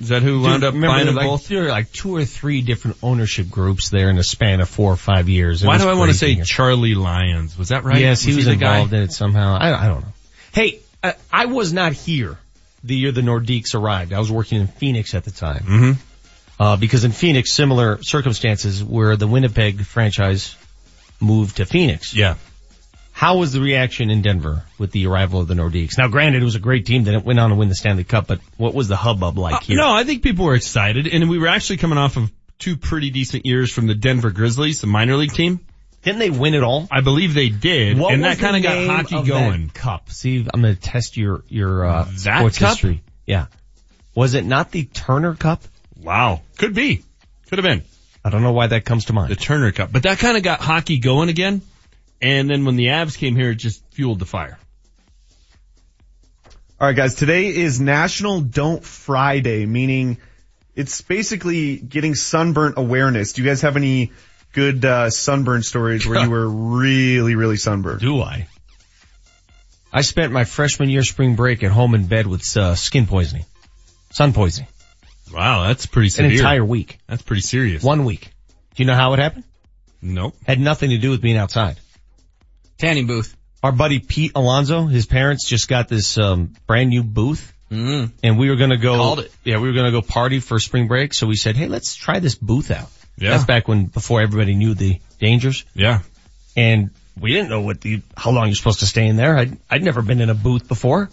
Is that who wound Dude, up remember, buying them like, both? There were like two or three different ownership groups there in a span of four or five years. It Why do I want to say. Charlie Lyons? Was that right? Yes, he was guy? involved in it somehow. I, I don't know. Hey, uh, I was not here the year the Nordiques arrived. I was working in Phoenix at the time. Mm-hmm. Uh, because in Phoenix, similar circumstances where the Winnipeg franchise moved to Phoenix. Yeah. How was the reaction in Denver with the arrival of the Nordiques? Now granted, it was a great team that went on to win the Stanley Cup, but what was the hubbub like Uh, here? no, I think people were excited, and we were actually coming off of two pretty decent years from the Denver Grizzlies, the minor league team. Didn't they win it all? I believe they did, What and that kind of got hockey of going. cup. See, I'm going to test your your uh, That sports cup? history. Yeah, was it not the Turner Cup? Wow, could be, could have been I don't know why that comes to mind. the Turner Cup, but that kind of got hockey going again. And then when the Avs came here, it just fueled the fire. All right, guys. Today is National Don't Fry Day, meaning it's basically getting sunburnt awareness. Do you guys have any good uh, sunburn stories where you were really, really sunburned? Do I? I spent my freshman year spring break at home in bed with uh, skin poisoning, sun poisoning, Wow, that's pretty an entire week, That's pretty serious. one week. Do you know how it happened? Nope. Had nothing to do with being outside. Tanning booth. Our buddy Pete Alonso, his parents just got this um, brand new booth, Mm. and we were gonna go. Called it. Yeah, we were gonna go party for spring break. So we said, hey, let's try this booth out. Yeah. That's back when, before everybody knew the dangers. Yeah. And we didn't know what the, how long you're supposed to stay in there. I'd, I'd never been in a booth before.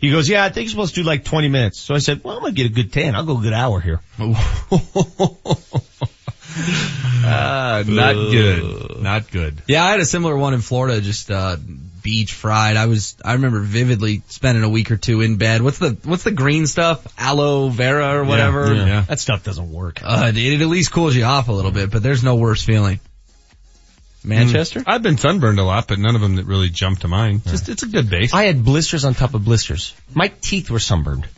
He goes, yeah, I think you're supposed to do like 20 minutes. So I said, well, I'm going to get a good tan. I'll go a good hour here. Uh, not good. Not good. Yeah, I had a similar one in Florida, just uh beach fried. I was I remember vividly spending a week or two in bed. What's the what's the green stuff? Aloe vera or whatever. Yeah, yeah. That stuff doesn't work. Uh, it, it at least cools you off a little bit, but there's no worse feeling. Manchester? I've been sunburned a lot, but none of them that really jumped to mind. Just it's a good base. I had blisters on top of blisters. My teeth were sunburned.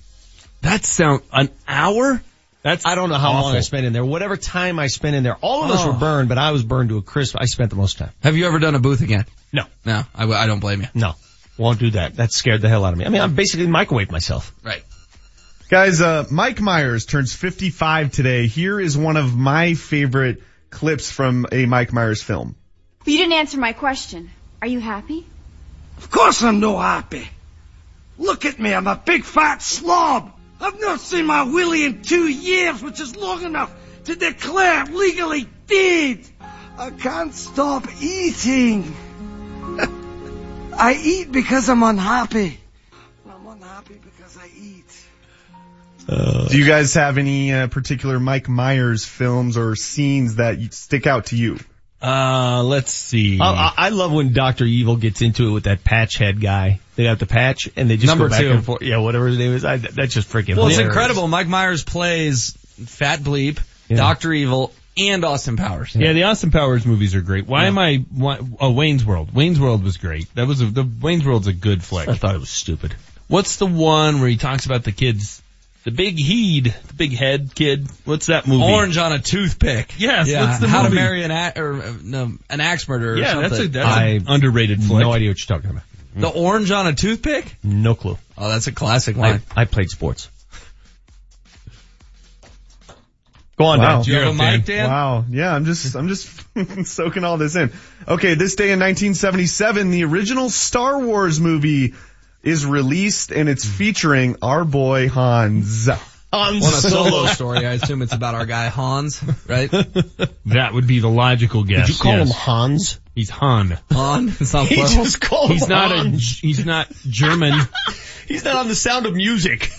That sound an hour? That's I don't know how long. I spent in there. Whatever time I spent in there, all of us Oh. were burned, but I was burned to a crisp. I spent the most time. Have you ever done a booth again? No. No, I, I don't blame you. No. Won't do that. That scared the hell out of me. I mean, I'm basically microwaved myself. Right. Guys, uh, Mike Myers turns 55 today. Here is one of my favorite clips from a Mike Myers film. You didn't answer my question. Are you happy? Of course I'm no happy. Look at me, I'm a big fat slob. I've not seen my Willie in two years, which is long enough to declare I'm legally dead. I can't stop eating. I eat because I'm unhappy. I'm unhappy because I eat. Do you guys have any uh, particular Mike Myers films or scenes that stick out to you? Uh, let's see. I, I I love when Doctor Evil gets into it with that patch head guy. They got the patch and they just Number go back two. and forth. Yeah, whatever his name is. I, that's just freaking. Well, it's incredible. Mike Myers plays Fat Bleep, Doctor Evil, and Austin Powers. Yeah, the Austin Powers movies are great. Why am I? Why, oh, Wayne's World. Wayne's World was great. That was a, the Wayne's World's a good flick. I thought it was stupid. What's the one where he talks about the kids, the big heed, the big head kid? What's that movie? Orange on a toothpick. Yes, Yeah, what's the How movie? to Marry an a- or uh, no, an axe murderer. or Yeah, something. that's a that's I- an underrated flick. No idea what you're talking about. the orange on a toothpick. No clue. Oh, that's a classic I, line. I played sports. Go on, Wow. Dan. Do you have a mic, Dan? Wow. Yeah, I'm just, I'm just soaking all this in. Okay, this day in 1977, the original Star Wars movie is released and it's featuring our boy Hans. Hans On a solo story, I assume it's about our guy Hans, right? That would be the logical guess. Did you call yes. him Hans? He's Han. Han. It's not He plural. just called He's him not a. He's not German. He's not on the Sound of Music.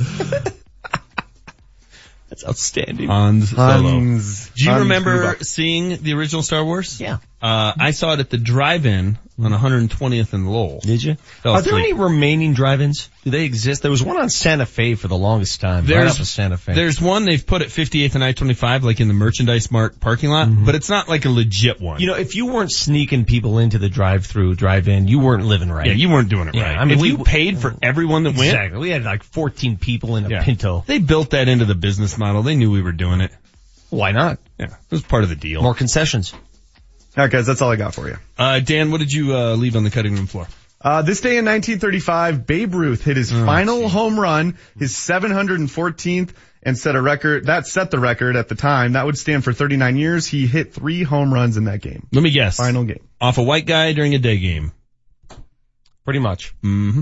That's outstanding. Hans Solo. Hans. Do you Hans remember Gruber. seeing the original Star Wars? Yeah. Uh, I saw it at the drive-in on 120th and Lowell. Did you? Fell Are there asleep. any remaining drive-ins? Do they exist? There was one on Santa Fe for the longest time. right There's- of Santa Fe. There's one they've put at 58th and I-25, like in the Merchandise Mart parking lot, but it's not like a legit one. you know, if you weren't sneaking people into the drive-through, drive-in, you weren't living right. yeah, you weren't doing it Yeah, right. I mean, if we- you paid for everyone that went, Exactly. We had like 14 people in a Yeah. Pinto. they built that into the business model. They knew we were doing it. Why not? Yeah, it was part of the deal. More concessions. All right, guys, that's all I got for you. Uh, Dan, what did you uh, leave on the cutting room floor? Uh, this day in 1935, Babe Ruth hit his final home run, his 714th, and set a record. That set the record at the time. That would stand for 39 years. He hit three home runs in that game. Let me guess. Final game. Off a white guy during a day game. Pretty much. Mm-hmm.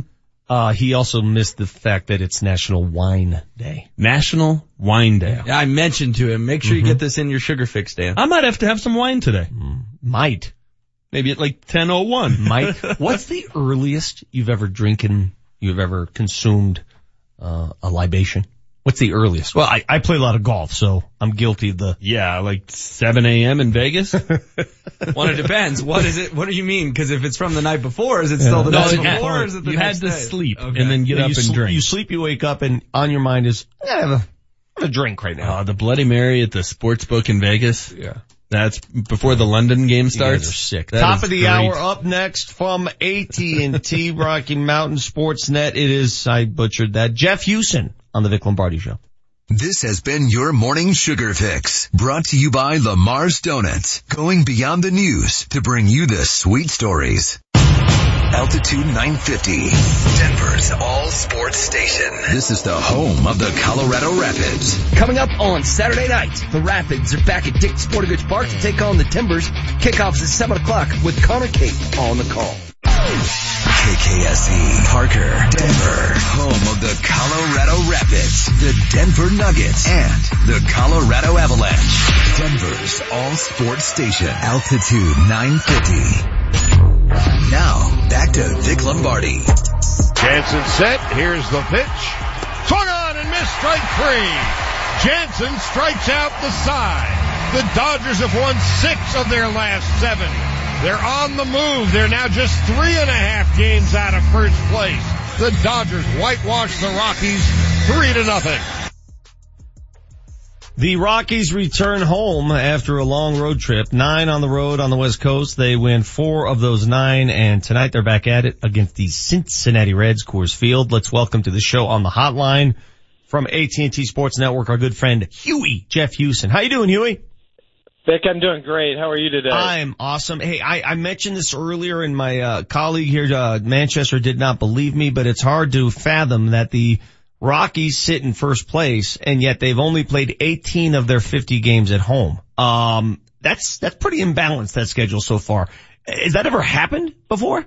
Uh, he also missed the fact that it's National Wine Day. National Wine Day. Yeah, I mentioned to him, make sure Mm-hmm. you get this in your sugar fix, Dan. I might have to have some wine today. Might. Maybe at like 10.01. Mike, what's the earliest you've ever drinking, you've ever consumed, uh, a libation? What's the earliest? Well, I, I play a lot of golf, so I'm guilty of the, Yeah, like 7 a.m. in Vegas. well, it depends. What is it? What do you mean? Because if it's from the night before, is it still the No, night before, or is it the you next had to day? sleep Okay. and then get Yeah, up you and sl- drink. You sleep, you wake up, and on your mind is, I have a, I have a drink right now. Uh, the Bloody Mary at the sports book in Vegas. Yeah. That's before the London game You starts. guys are sick. That Top is of the great. hour up next from AT&T Rocky Mountain Sports Net. It is, I butchered that, Jeff Huson on the Vic Lombardi Show. This has been your morning sugar fix brought to you by Lamar's Donuts, going beyond the news to bring you the sweet stories. Altitude 950, Denver's all sports station. This is the home of the Colorado Rapids. Coming up on Saturday night, the Rapids are back at Dick's Sporting Goods Park to take on the Timbers. Kickoffs at 7 o'clock with Connor Kate on the call. KKSE, Parker, Denver, home of the Colorado Rapids, the Denver Nuggets, and the Colorado Avalanche. Denver's all sports station, altitude 950. Now, back to Vic Lombardi. Jansen set. Here's the pitch. Swung on and missed strike three. Jansen strikes out the side. The Dodgers have won six of their last seven. They're on the move. They're now just three and a half games out of first place. The Dodgers whitewash the Rockies three to nothing. The Rockies return home after a long road trip. Nine on the road on the West Coast. They win four of those nine and tonight they're back at it against the Cincinnati Reds, Coors Field. Let's welcome to the show on the hotline from AT&T Sports Network, our good friend Huey, Jeff Huson. How you doing, Huey? Vic, I'm doing great. How are you today? I'm awesome. Hey, I, I mentioned this earlier and my uh, colleague here, uh, Manchester did not believe me, but it's hard to fathom that the Rockies sit in first place and yet they've only played 18 of their 50 games at home. Um, that's, that's pretty imbalanced, that schedule so far. Has that ever happened before?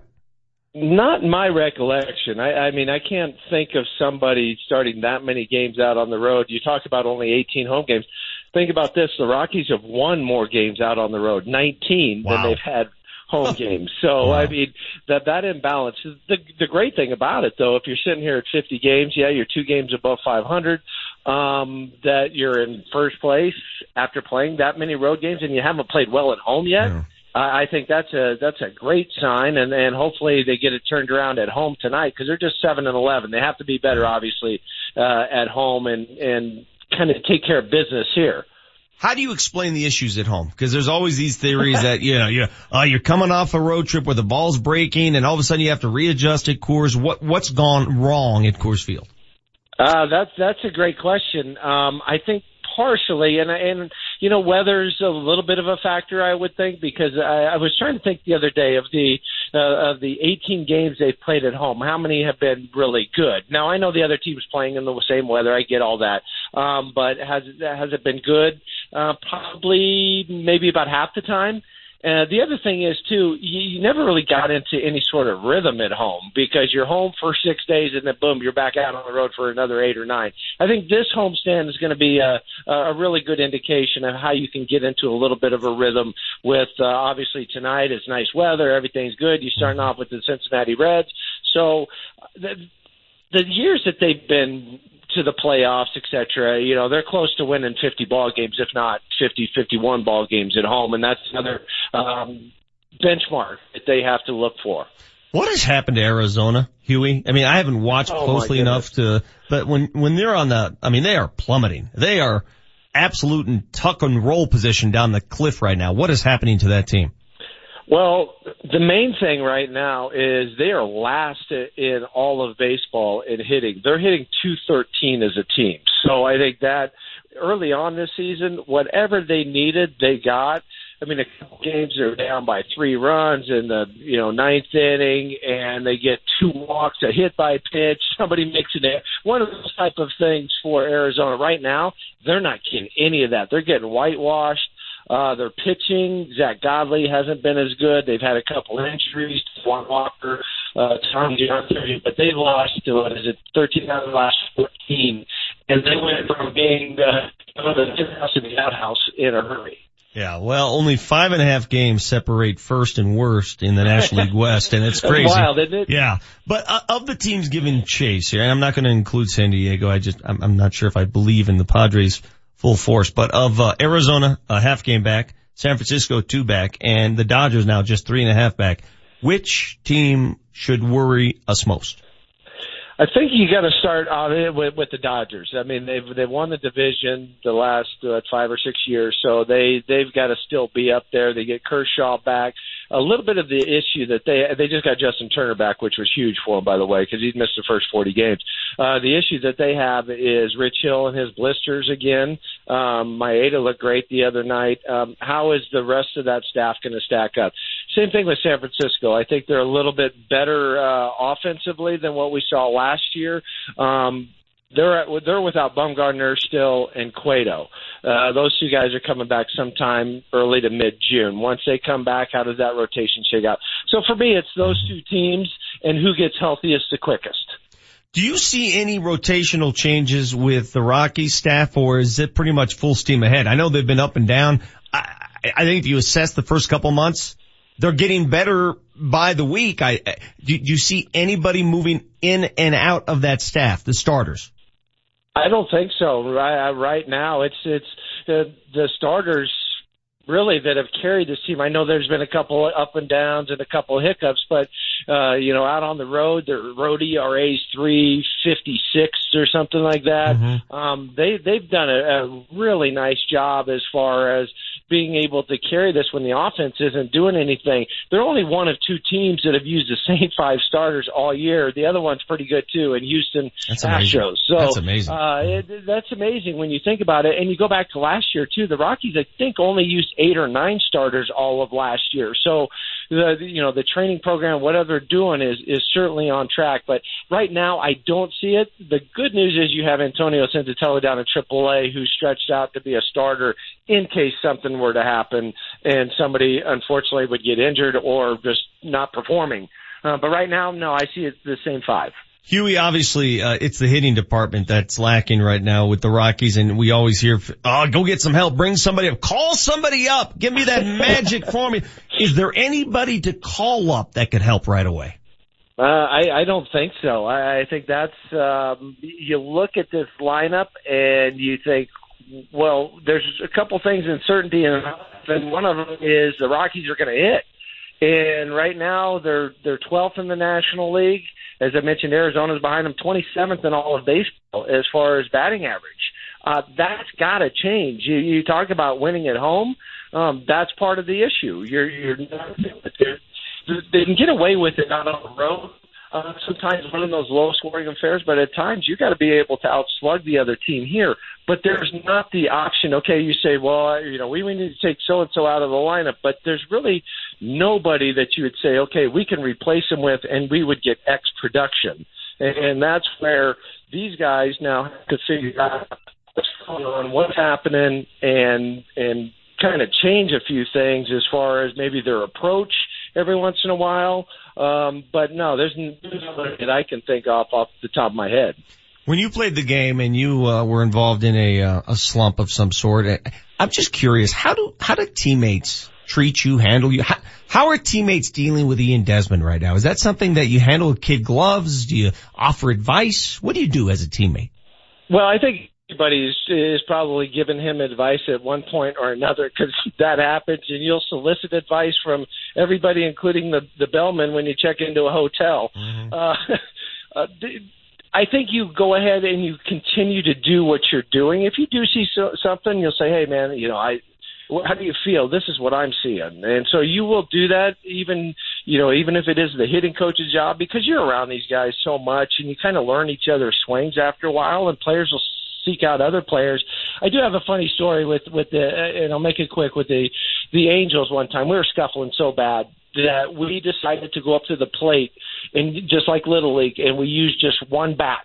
Not in my recollection. I, I mean, I can't think of somebody starting that many games out on the road. You talk about only 18 home games. Think about this. The Rockies have won more games out on the road, 19 Wow. than they've had home games. So I mean that that imbalance is the the great thing about it though. If you're sitting here at 50 games, yeah, you're two games above 500. Um, that you're in first place after playing that many road games, and you haven't played well at home yet. I I think that's a that's a great sign, and and hopefully they get it turned around at home tonight because they're just seven and eleven. They have to be better, obviously, uh, at home and and kind of take care of business here. How do you explain the issues at home? Because there's always these theories that you know, you uh, you're coming off a road trip where the ball's breaking, and all of a sudden you have to readjust at Coors. What what's gone wrong at Coors Field? Uh, that's that's a great question. Um, I think partially, and and you know, weather's a little bit of a factor, I would think, because I, I was trying to think the other day of the uh, of the 18 games they've played at home. How many have been really good? Now I know the other team's playing in the same weather. I get all that, um, but has has it been good? Uh, probably maybe about half the time. Uh, the other thing is too, you, you never really got into any sort of rhythm at home because you're home for six days and then boom, you're back out on the road for another eight or nine. I think this homestand is going to be a, a really good indication of how you can get into a little bit of a rhythm with, uh, obviously tonight it's nice weather, everything's good. You're starting off with the Cincinnati Reds. So the, the years that they've been to the playoffs, et cetera, you know, they're close to winning 50 ball games, if not 50, 51 ball games at home. And that's another, um, benchmark that they have to look for. What has happened to Arizona, Huey? I mean, I haven't watched Oh, closely enough to, but when when they're on the, I mean, they are plummeting. They are absolute in tuck and roll position down the cliff right now. What is happening to that team? Well, the main thing right now is they are last in all of baseball in hitting. They're hitting 213 as a team. So I think that early on this season, whatever they needed, they got. I mean, a couple games they're down by three runs in the you know ninth inning, and they get two walks, a hit by pitch, somebody makes an error. One of those type of things for Arizona right now. They're not getting any of that. They're getting whitewashed. Uh, their pitching, Zack Godley hasn't been as good. They've had a couple injuries, Juan Walker, uh, Tom Johnson, but they lost to what is it, 13 out of the last 14, and they went from being uh, the house to the outhouse in a hurry. Yeah, well, only five and a half games separate first and worst in the National League West, and it's crazy. wild, isn't it? Yeah, but uh, of the teams given chase here, and I'm not going to include San Diego. I just I'm, I'm not sure if I believe in the Padres full force, but of uh, Arizona, a half game back, San Francisco two back, and the Dodgers now just three and a half back. Which team should worry us most? I think you got to start out it with, with the Dodgers. I mean, they've they've won the division the last uh, five or six years, so they they've got to still be up there. They get Kershaw back. A little bit of the issue that they they just got Justin Turner back, which was huge for them, by the way, because he'd missed the first 40 games. Uh, the issue that they have is Rich Hill and his blisters again. Um, Maeda looked great the other night. Um, how is the rest of that staff going to stack up? Same thing with San Francisco. I think they're a little bit better uh, offensively than what we saw last year. Um, they're at, they're without Bumgarner still and Cueto. Uh, those two guys are coming back sometime early to mid June. Once they come back, how does that rotation shake out? So for me, it's those two teams, and who gets healthiest the quickest. Do you see any rotational changes with the Rockies staff or is it pretty much full steam ahead? I know they've been up and down. I, I think if you assess the first couple months, they're getting better by the week. I, do, do you see anybody moving in and out of that staff, the starters? I don't think so. Right, right now, it's it's the the starters really that have carried this team. I know there's been a couple of up and downs and a couple of hiccups, but uh, you know, out on the road, their road ERA is three fifty six or something like that. Mm-hmm. Um, they they've done a, a really nice job as far as being able to carry this when the offense isn't doing anything. They're only one of two teams that have used the same five starters all year. The other one's pretty good too, in Houston that's Astros. So that's amazing. Uh, it, that's amazing when you think about it. And you go back to last year too. The Rockies, I think, only used eight or nine starters all of last year. So the you know the training program, whatever they're doing, is is certainly on track. But right now, I don't see it. The good news is you have Antonio Senzatela down in AAA, who's stretched out to be a starter in case something were to happen and somebody unfortunately would get injured or just not performing. Uh, but right now, no, I see it's the same five. Huey, obviously, uh, it's the hitting department that's lacking right now with the Rockies, and we always hear, "Oh, go get some help, bring somebody up, call somebody up, give me that magic formula." Is there anybody to call up that could help right away? Uh, I, I don't think so. I, I think that's um, you look at this lineup and you think, well, there's a couple things in certainty, and one of them is the Rockies are going to hit. And right now they're they're 12th in the National League. As I mentioned, Arizona's behind them, 27th in all of baseball as far as batting average. Uh, that's got to change. You, you talk about winning at home. Um, that's part of the issue. You're you're not, they can get away with it out on the road uh, sometimes running those low scoring affairs, but at times you got to be able to outslug the other team here. But there's not the option. Okay, you say, well, you know, we, we need to take so and so out of the lineup, but there's really nobody that you would say, okay, we can replace him with, and we would get X production. And, and that's where these guys now have to figure out what's going on, what's happening, and and kind of change a few things as far as maybe their approach every once in a while. Um, but no, there's nobody that I can think of off the top of my head. When you played the game and you uh, were involved in a uh, a slump of some sort, eh, I'm just curious how do how do teammates treat you, handle you? How, how are teammates dealing with Ian Desmond right now? Is that something that you handle with kid gloves? Do you offer advice? What do you do as a teammate? Well, I think everybody is, is probably given him advice at one point or another because that happens, and you'll solicit advice from everybody, including the the bellman, when you check into a hotel. Mm-hmm. Uh, uh, I think you go ahead and you continue to do what you're doing. If you do see so, something, you'll say, "Hey, man, you know, I." How do you feel? This is what I'm seeing, and so you will do that, even you know, even if it is the hitting coach's job, because you're around these guys so much, and you kind of learn each other's swings after a while, and players will seek out other players. I do have a funny story with with the, and I'll make it quick with the the Angels. One time we were scuffling so bad that we decided to go up to the plate and just like little league, and we used just one bat.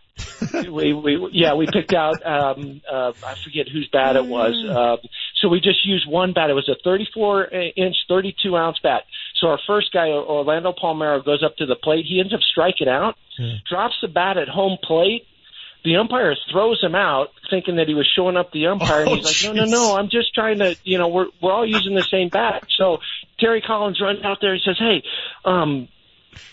we, we yeah we picked out um uh I forget whose bat it was. Uh, so we just used one bat. It was a 34 inch, 32 ounce bat. So our first guy, Orlando Palmeiro, goes up to the plate. He ends up striking out, hmm. drops the bat at home plate, the umpire throws him out, thinking that he was showing up the umpire. and he's oh, like, no, no, no, I'm just trying to, you know, we're we're all using the same bat. So Terry Collins runs out there and says, hey, um,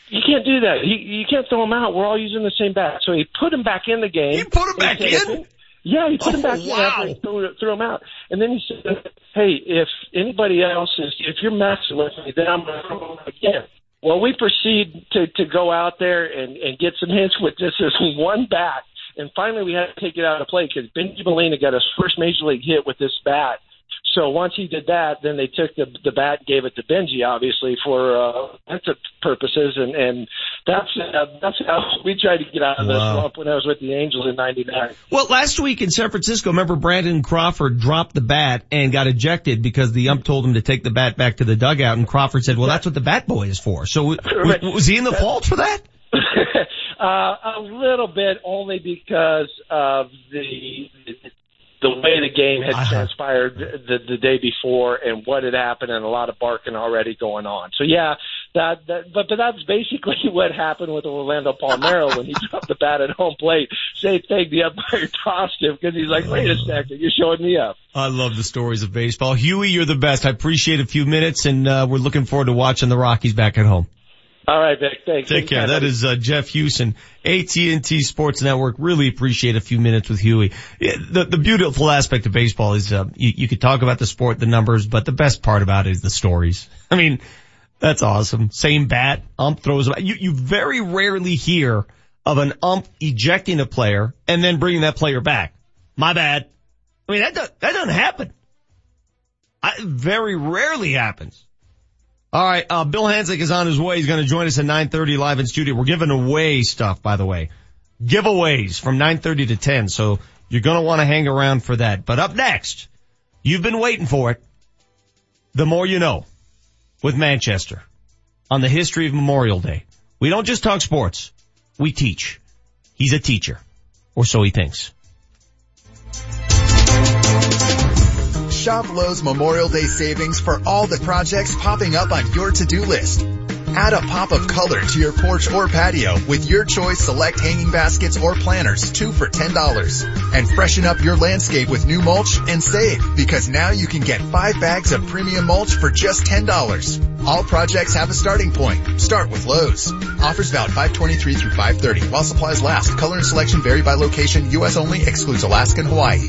you can't do that. You, you can't throw him out. We're all using the same bat. So he put him back in the game. He put him back in. Yeah, he put oh, him back wow. in after he threw, threw him out. And then he said, "Hey, if anybody else is, if you're messing with me, then I'm going to throw him again." Well, we proceed to to go out there and and get some hits with just this one bat and finally, we had to take it out of play because Bengie Molina got his first major league hit with this bat. So once he did that, then they took the the bat gave it to Bengie, obviously for uh, purposes, and and that's uh, that's how we tried to get out of this Wow. slump when I was with the Angels in '99. Well, last week in San Francisco, remember Brandon Crawford dropped the bat and got ejected because the ump told him to take the bat back to the dugout, and Crawford said, "Well, that's what the bat boy is for." So w- w- was he in the fault for that? Uh, a little bit, only because of the the way the game had transpired the, the day before and what had happened, and a lot of barking already going on. So yeah, that, that but but that's basically what happened with Orlando Palmeiro when he dropped the bat at home plate. Same thing, the umpire tossed him because he's like, wait a second, you're showing me up. I love the stories of baseball. Huey, you're the best. I appreciate a few minutes and uh, we're looking forward to watching the Rockies back at home. All right, Vic. Thanks. Take care. That is uh, Jeff Huson, AT&T Sports Network. Really appreciate a few minutes with Huey. The, the beautiful aspect of baseball is uh, you, you could talk about the sport, the numbers, but the best part about it is the stories. I mean, that's awesome. Same bat, ump throws. You you very rarely hear of an ump ejecting a player and then bringing that player back. My bad. I mean that that doesn't happen. I, very rarely happens. All right, uh, Bill Hanzlik is on his way. He's going to join us at 9:30 live in studio. We're giving away stuff, by the way, giveaways from 9:30 to 10. So you're going to want to hang around for that. But up next, you've been waiting for it. The more you know with Manchester on the history of Memorial Day. We don't just talk sports. We teach. He's a teacher, or so he thinks. Shop Lowe's Memorial Day savings for all the projects popping up on your to-do list. Add a pop of color to your porch or patio with your choice select hanging baskets or planters, two for $10. And freshen up your landscape with new mulch and save because now you can get five bags of premium mulch for just $10. All projects have a starting point. Start with Lowe's. Offers valid 523 through 530 while supplies last. Color and selection vary by location. U.S. only excludes Alaska and Hawaii.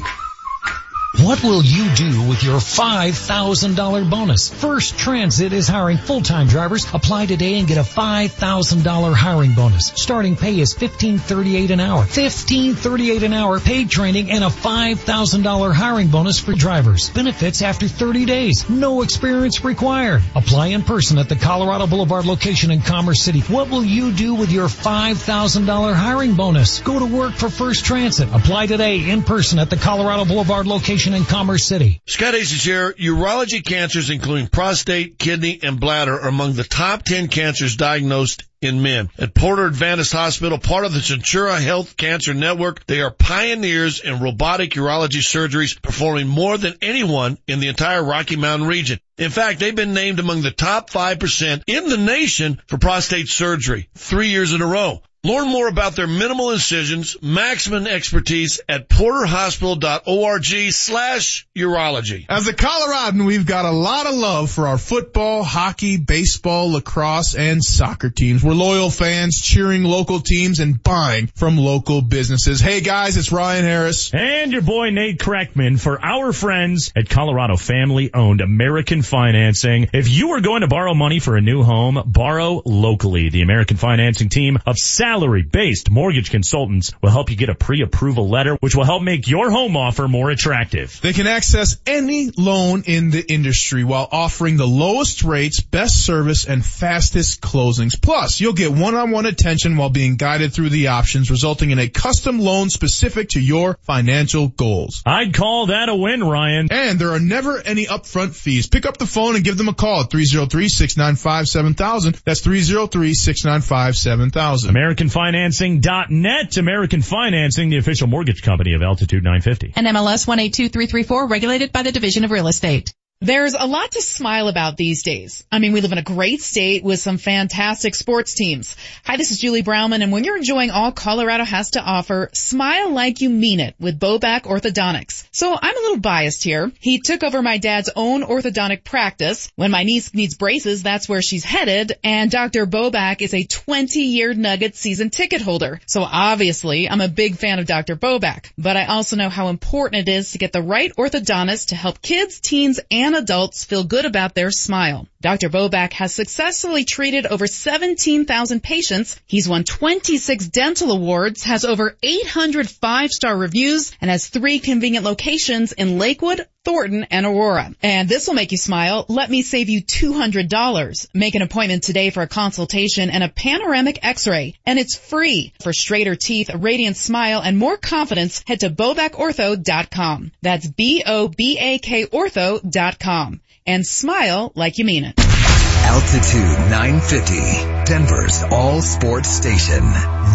What will you do with your $5,000 bonus? First Transit is hiring full-time drivers. Apply today and get a $5,000 hiring bonus. Starting pay is $15.38 an hour. $15.38 an hour paid training and a $5,000 hiring bonus for drivers. Benefits after 30 days. No experience required. Apply in person at the Colorado Boulevard location in Commerce City. What will you do with your $5,000 hiring bonus? Go to work for First Transit. Apply today in person at the Colorado Boulevard location in Commerce City. Scott Asius here. Urology cancers, including prostate, kidney, and bladder, are among the top 10 cancers diagnosed in men. At Porter Adventist Hospital, part of the Centura Health Cancer Network, they are pioneers in robotic urology surgeries, performing more than anyone in the entire Rocky Mountain region. In fact, they've been named among the top 5% in the nation for prostate surgery three years in a row. Learn more about their minimal incisions, maximum expertise at porterhospital.org slash urology. As a Coloradan, we've got a lot of love for our football, hockey, baseball, lacrosse, and soccer teams. We're loyal fans, cheering local teams and buying from local businesses. Hey guys, it's Ryan Harris. And your boy Nate Kreckman for our friends at Colorado Family Owned American Financing. If you are going to borrow money for a new home, borrow locally. The American Financing team of salary-based mortgage consultants will help you get a pre-approval letter, which will help make your home offer more attractive. They can access any loan in the industry while offering the lowest rates, best service, and fastest closings. Plus, you'll get one-on-one attention while being guided through the options, resulting in a custom loan specific to your financial goals. I'd call that a win, Ryan. And there are never any upfront fees. Pick up the phone and give them a call at 303-695-7000. That's 303-695-7000. AmericanFinancing.net. American Financing, the official mortgage company of Altitude 950. And MLS 182334, regulated by the Division of Real Estate. There's a lot to smile about these days. I mean, we live in a great state with some fantastic sports teams. Hi, this is Julie Browman, and when you're enjoying all Colorado has to offer, smile like you mean it with Bobak Orthodontics. So I'm a little biased here. He took over my dad's own orthodontic practice. When my niece needs braces, that's where she's headed, and Dr. Bobak is a 20-year Nugget season ticket holder. So obviously, I'm a big fan of Dr. Bobak, but I also know how important it is to get the right orthodontist to help kids, teens, and adults feel good about their smile. Dr. Bobak has successfully treated over 17,000 patients. He's won 26 dental awards, has over 800 five-star reviews, and has three convenient locations in Lakewood, Thornton, and Aurora. And this will make you smile. Let me save you $200. Make an appointment today for a consultation and a panoramic x-ray. And it's free. For straighter teeth, a radiant smile, and more confidence, head to bobakortho.com. That's B-O-B-A-K ortho.com. And smile like you mean it. Altitude 950, Denver's all sports station.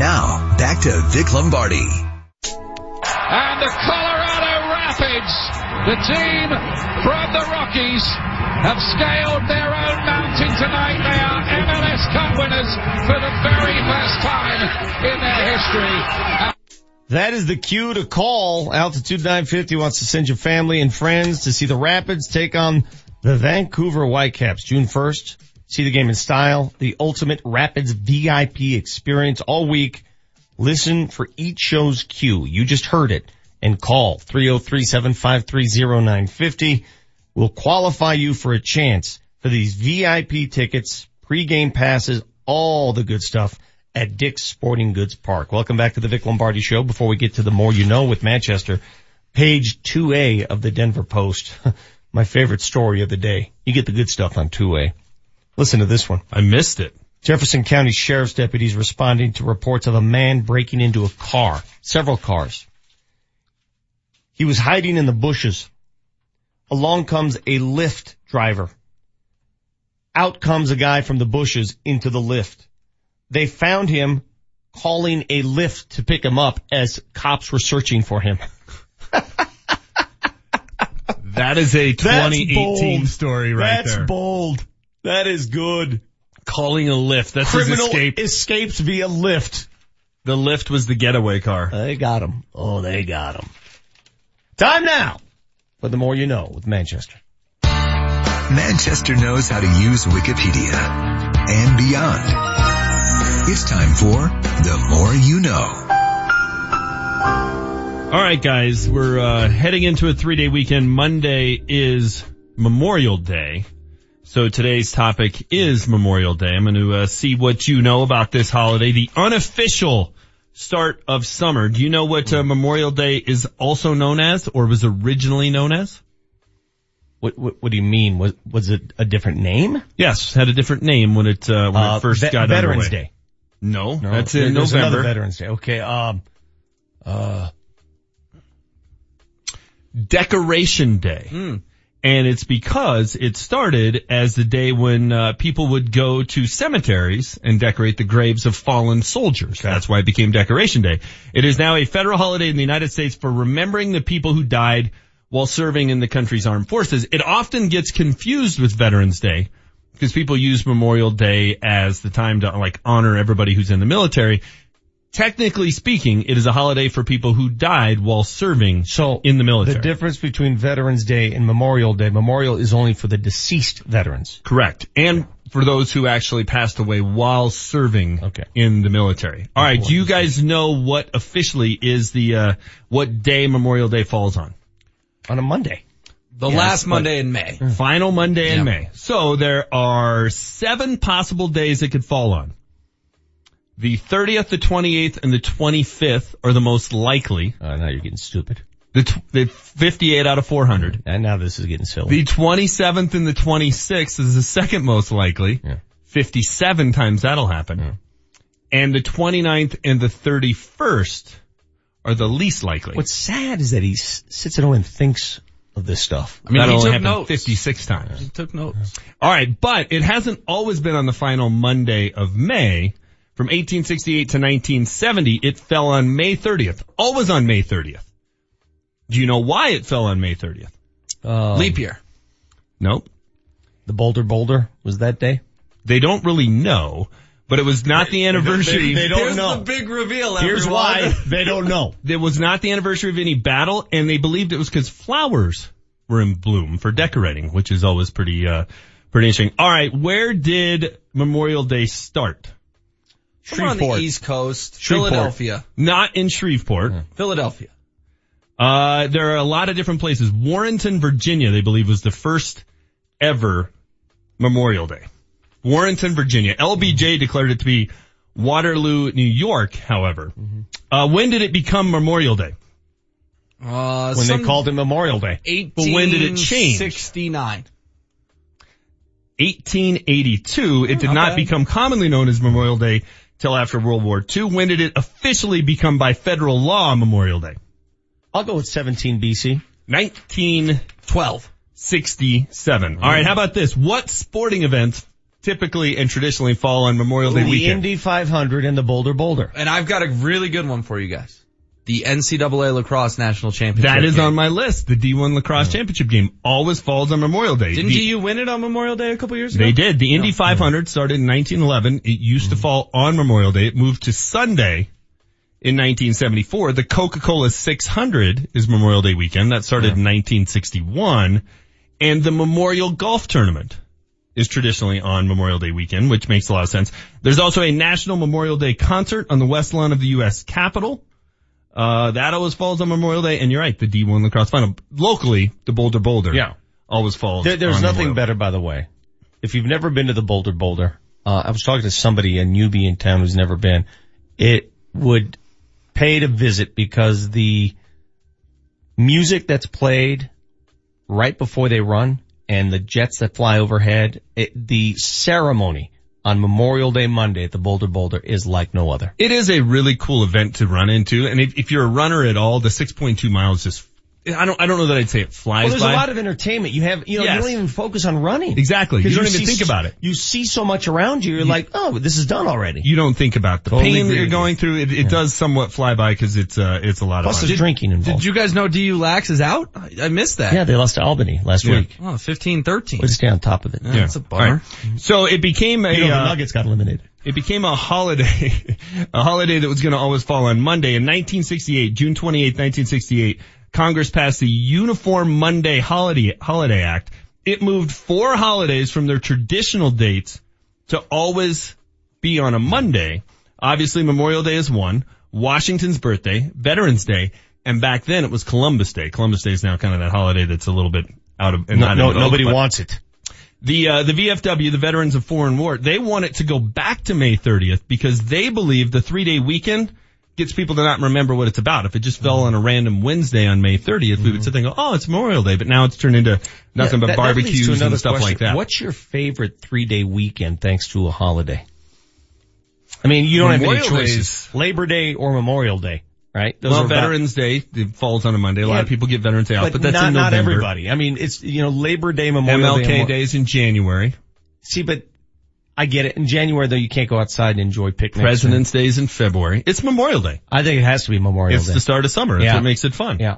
Now, back to Vic Lombardi. And the Colorado Rapids, the team from the Rockies, have scaled their own mountain tonight they are MLS Cup winners for the very first time in their history. That is the cue to call. Altitude 950 wants to send your family and friends to see the Rapids take on the Vancouver Whitecaps June 1st. See the game in style, the ultimate Rapids VIP experience all week. Listen for each show's cue. You just heard it and call 303-753-0950. We'll qualify you for a chance for these VIP tickets, pregame passes, all the good stuff at Dick's Sporting Goods Park. Welcome back to the Vic Lombardi Show. Before we get to the more you know with Manchester, page 2A of the Denver Post. My favorite story of the day. You get the good stuff on 2A. Listen to this one. I missed it. Jefferson County Sheriff's deputies responding to reports of a man breaking into a car, several cars. He was hiding in the bushes. Along comes a Lyft driver. Out comes a guy from the bushes into the Lyft. They found him calling a Lyft to pick him up as cops were searching for him. That is a That's 2018 bold. story right That's there. bold. That is good. Calling a Lyft. That's Criminal his escape. escapes via Lyft. The Lyft was the getaway car. They got him. Oh, they got him. Time now for the more you know with Manchester. Manchester knows how to use Wikipedia and beyond. It's time for The More You Know. All right, guys, we're uh, heading into a three-day weekend. Monday is Memorial Day. So today's topic is Memorial Day. I'm going to uh, see what you know about this holiday, the unofficial start of summer. Do you know what uh, Memorial Day is also known as or was originally known as? What, what, what do you mean? Was, was it a different name? Yes, had a different name when it, uh, when Uh, it first Ve- got Veterans underway. Day. No, No, that's in November. Veterans Day. Okay. Um, uh, Decoration Day. And it's because it started as the day when uh, people would go to cemeteries and decorate the graves of fallen soldiers. That's why it became Decoration Day. It is now a federal holiday in the United States for remembering the people who died while serving in the country's armed forces. It often gets confused with Veterans Day because people use Memorial Day as the time to like honor everybody who's in the military. Technically speaking, it is a holiday for people who died while serving so in the military. the difference between Veterans Day and Memorial Day, Memorial is only for the deceased veterans. Correct. And for those who actually passed away while serving Okay. in the military. All right. Do you guys know what officially is the, uh, what day Memorial Day falls on? On a Monday. The Yes, last but- Monday in May. Final Monday in May. So there are seven possible days it could fall on. The 30th, the 28th, and the 25th are the most likely. Uh, now you're getting stupid. The, t- the 58 out of 400. And now this is getting silly. The 27th and the 26th is the second most likely. Yeah. 57 times that'll happen. And the 29th and the 31st are the least likely. What's sad is that he s- sits at home and thinks of this stuff. I mean, that he only took happened notes. 56 times. He took notes. All right, but it hasn't always been on the final Monday of May. From 1868 to 1970, it fell on May 30th. Always on May 30th. Do you know why it fell on May 30th? Um, Leap year. Nope. The Boulder Boulder was that day? They don't really know, but it was not the anniversary. They, they don't Here's know. the big reveal. Here's everyone. why they don't know. It was not the anniversary of any battle, and they believed it was because flowers were in bloom for decorating, which is always pretty, uh, pretty interesting. All right, where did Memorial Day start? Somewhere on the East Coast. Shreveport. Philadelphia. Not in Shreveport. Philadelphia. Uh, there are a lot of different places. Warrenton, Virginia, they believe was the first ever Memorial Day. Warrenton, Virginia. LBJ declared it to be Waterloo, New York, however. Uh, when did it become Memorial Day? Uh, When they called it Memorial Day. But when did it change? 1869. 1882. It did not Okay. become commonly known as Memorial Day till after World War II. When did it officially become by federal law Memorial Day? I'll go with 17 BC. 1912. 67. All right, how about this? What sporting events typically and traditionally fall on Memorial Day the weekend? Indy 500 and the Boulder Boulder. And I've got a really good one for you guys. The NCAA Lacrosse National Championship. That is game. on my list. The D1 Lacrosse Championship game always falls on Memorial Day. Didn't The- DU win it on Memorial Day a couple years ago? They did. The Indy 500 started in 1911. It used to mm-hmm. fall on Memorial Day. It moved to Sunday in 1974. The Coca-Cola 600 is Memorial Day weekend. That started in 1961. And the Memorial Golf Tournament is traditionally on Memorial Day weekend, which makes a lot of sense. There's also a National Memorial Day concert on the west lawn of the U.S. Capitol. Uh, that always falls on Memorial Day. And you're right, the D1 lacrosse final. Locally, the Boulder Boulder. Yeah. Always falls. There, there's nothing Memorial better, by the way. If you've never been to the Boulder Boulder, uh, I was talking to somebody, a newbie in town who's never been. It would pay to visit because the music that's played right before they run and the jets that fly overhead, it, the ceremony on Memorial Day Monday at the Boulder Boulder is like no other. It is a really cool event to run into, and if, if you're a runner at all, the 6.2 miles is I don't, I don't know that I'd say it flies Well, there's by. a lot of entertainment. You have, you know, Yes. you don't even focus on running. Exactly. You don't even think s- about it. You see so much around you. You're like, oh, this is done already. You don't think about the Totally pain that you're going through. It, it does somewhat fly by because it's, uh, it's a lot Plus of there's fun. drinking involved. Did you guys know DU Lax is out? I, I missed that. Yeah, they lost to Albany last Yeah. week. Oh, 15-13. We'll stay on top of it. Yeah, That's a bummer. All right. So it became a, You know, the uh, Nuggets got eliminated. it became a holiday, a holiday that was going to always fall on Monday. In 1968, June 28, 1968, Congress passed the Uniform Monday Holiday, Holiday Act. It moved four holidays from their traditional dates to always be on a Monday. Obviously Memorial Day is one, Washington's birthday, Veterans Day, and back then it was Columbus Day. Columbus Day is now kind of that holiday that's a little bit out of, and No, not no, vogue, nobody wants it. the uh, the VFW, the Veterans of Foreign War, they want it to go back to May 30th because they believe the three day weekend gets people to not remember what it's about. If it just fell on a random Wednesday on May 30th, we would mm-hmm. sit there and go, oh, it's Memorial Day, but now it's turned into nothing Yeah, but that- barbecues and stuff question. like that. What's your favorite three day weekend thanks to a holiday? I mean, you don't have any choices. Labor Day or Memorial Day, right? Those well, are about- Veterans Day it falls on a Monday. A lot of people get Veterans Day off, but, that's not, in not November. everybody. I mean, it's, you know, Labor Day, Memorial MLK Day. Days in January. See, but I get it. In January though, you can't go outside and enjoy picnics. President's Day is in February. It's Memorial Day. I think it has to be Memorial It's Day. It's the start of summer. That's Yeah. what makes it fun. Yeah.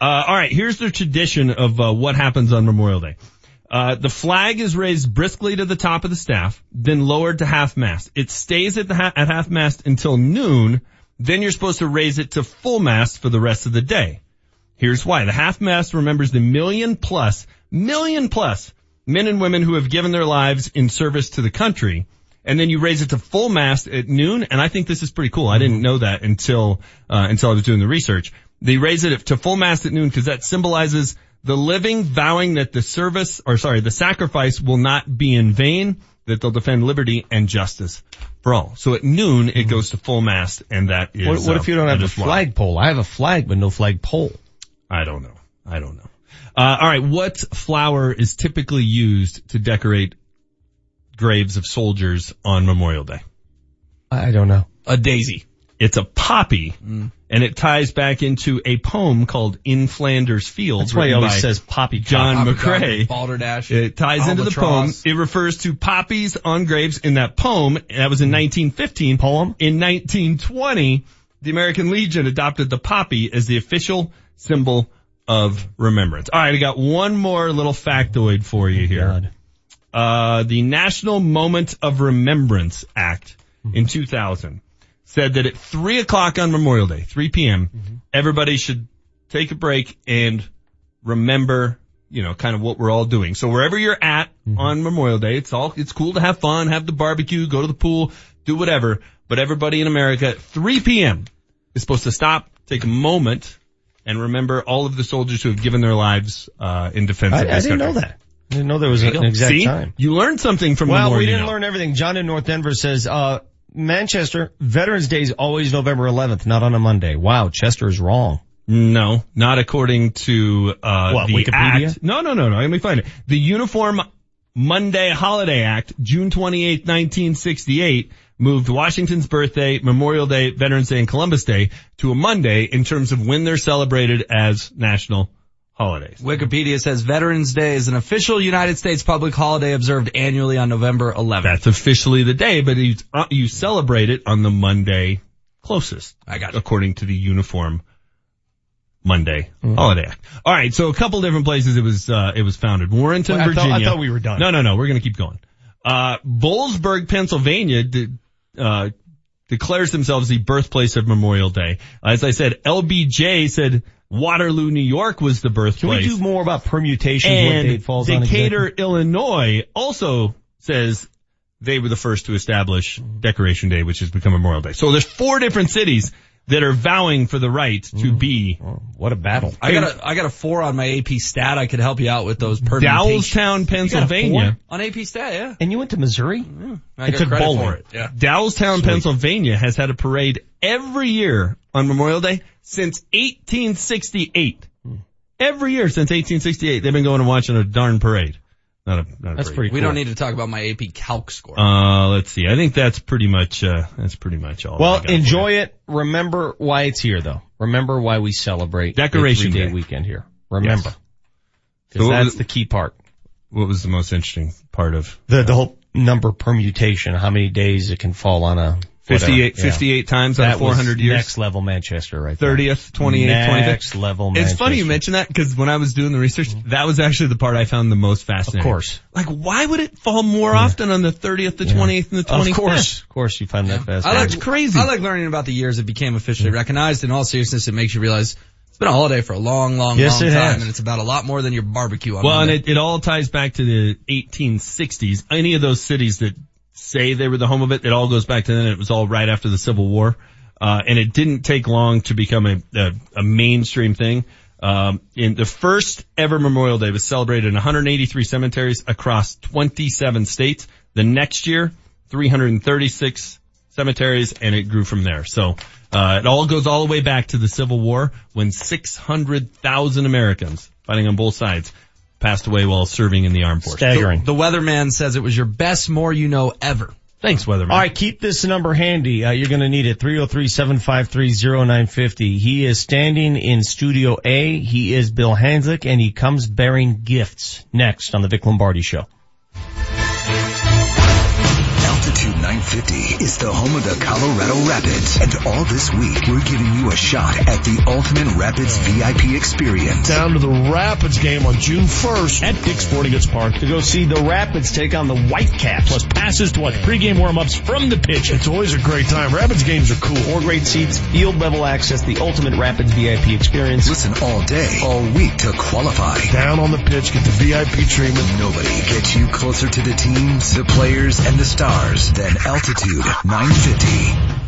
Uh, all right, here's the tradition of uh, what happens on Memorial Day. Uh, the flag is raised briskly to the top of the staff, then lowered to half mast. It stays at the ha- at half mast until noon. Then you're supposed to raise it to full mast for the rest of the day. Here's why. The half mast remembers the million plus, million plus men and women who have given their lives in service to the country. And then you raise it to full mast at noon. And I think this is pretty cool. I didn't know that until, uh, until I was doing the research. They raise it to full mast at noon because that symbolizes the living vowing that the service, or sorry, the sacrifice will not be in vain, that they'll defend liberty and justice for all. So at noon, it goes to full mast and that is, What, what uh, if you don't that have a flagpole? I have a flag, but no flagpole. I don't know. I don't know. Uh, all right. What flower is typically used to decorate graves of soldiers on Memorial Day? I don't know. A daisy. It's a poppy, and it ties back into a poem called "In Flanders Fields." That's why he always says "Poppy." John Poppycock, McCrae. Balderdash. It ties into the poem. It refers to poppies on graves in that poem. That was in 1915. Poem? In 1920, the American Legion adopted the poppy as the official symbol of remembrance. All right, I got one more little factoid for you here. Uh, the National Moment of Remembrance Act mm-hmm. in 2000 said that at three o'clock on Memorial Day, 3 p.m., mm-hmm. everybody should take a break and remember, you know, kind of what we're all doing. So wherever you're at mm-hmm. on Memorial Day, it's all, it's cool to have fun, have the barbecue, go to the pool, do whatever. But everybody in America at 3 p.m. is supposed to stop, take a moment, and remember all of the soldiers who have given their lives, uh, in defense I, of I didn't country. know that. I didn't know there was There an exact See? time. You learned something from the Well, we didn't know. learn everything. John in North Denver says, uh, Manchester, Veterans Day is always November 11th, not on a Monday. Wow, Chester is wrong. No, not according to uh What, the Wikipedia? act. No, no, no, no. Let me find it. The Uniform Monday Holiday Act, June 28, 1968, moved Washington's birthday, Memorial Day, Veterans Day, and Columbus Day to a Monday in terms of when they're celebrated as national holidays. Wikipedia says Veterans Day is an official United States public holiday observed annually on November 11th. That's officially the day, but you, uh, you celebrate it on the Monday closest. I got it. according to the uniform Monday Mm-hmm. holiday act. All right, so a couple different places it was uh, it was founded. Warrenton, Well, I thought- Virginia. I thought we were done. No, no, no. We're going to keep going. Uh, Boalsburg, Pennsylvania, de- uh, declares themselves the birthplace of Memorial Day. As I said, LBJ said Waterloo, New York was the birthplace. Can we do more about permutations and what it falls on? Decatur, exactly? Illinois also says they were the first to establish Decoration Day, which has become Memorial Day. So there's four different cities that are vowing for the right Mm. to be. What a battle. I got a I got a four on my AP stat. I could help you out with those permutations. Doylestown, You got a Pennsylvania. four on AP stat, yeah. And you went to Missouri? I It got took credit bowling. for it. Yeah. Doylestown, Sweet. Pennsylvania has had a parade every year on Memorial Day since 1868. Every year since 1868, they've been going and watching a darn parade. Not a, not a That's parade. pretty Cool. We cool. don't need to talk about my AP calc score. Uh, let's see. I think that's pretty much, uh, that's pretty much all. Well, enjoy it. Remember why it's here though. Remember why we celebrate Decoration the three-day Day. weekend here. Remember. Yes. 'Cause So what that's was- the key part. What was the most interesting part of The, the whole number permutation, how many days it can fall on a 58, whatever. Yeah. 58 times out That of 400 was years? Next level Manchester right there. 30th, 28th, 25th. Next level Manchester. It's funny you mention that because when I was doing the research, mm-hmm. that was actually the part I found the most fascinating. Of course. Like, why would it fall more often on the 30th, the 28th, and the 25th? Of course. Of course you find that fascinating. I fascinating. like That's crazy. I like learning about the years it became officially mm-hmm. recognized. In all seriousness, it makes you realize it's been a holiday for a long, long, Yes, long it time, has. and it's about a lot more than your barbecue on Well, and it, it all ties back to the 1860s. Any of those cities that say they were the home of it, it all goes back to then. It was all right after the Civil War. Uh, and it didn't take long to become a, a, a mainstream thing. Um, in the first ever Memorial Day was celebrated in 183 cemeteries across 27 states. The next year, 336 cemeteries, and it grew from there. So uh, it all goes all the way back to the Civil War when 600,000 Americans fighting on both sides passed away while serving in the armed forces. Staggering. the weatherman says it was your best more you know ever. Thanks, Weatherman. All right, keep this number handy. Uh, you're going to need it. 303-753-0950. He is standing in Studio A. He is Bill Hanzlik, and he comes bearing gifts. Next on the Vic Lombardi Show. Altitude 950 is the home of the Colorado Rapids. And all this week, we're giving you a shot at the ultimate Rapids VIP experience. Down to the Rapids game on June 1st. At Dick's Sporting Goods Park to go see the Rapids take on the Whitecaps. Plus passes to watch pregame warm-ups from the pitch. It's always a great time. Rapids games are cool. Four great seats, field level access, the ultimate Rapids VIP experience. Listen all day, all week to qualify. Down on the pitch, get the VIP treatment. Nobody gets you closer to the teams, the players, and the stars than Altitude 950.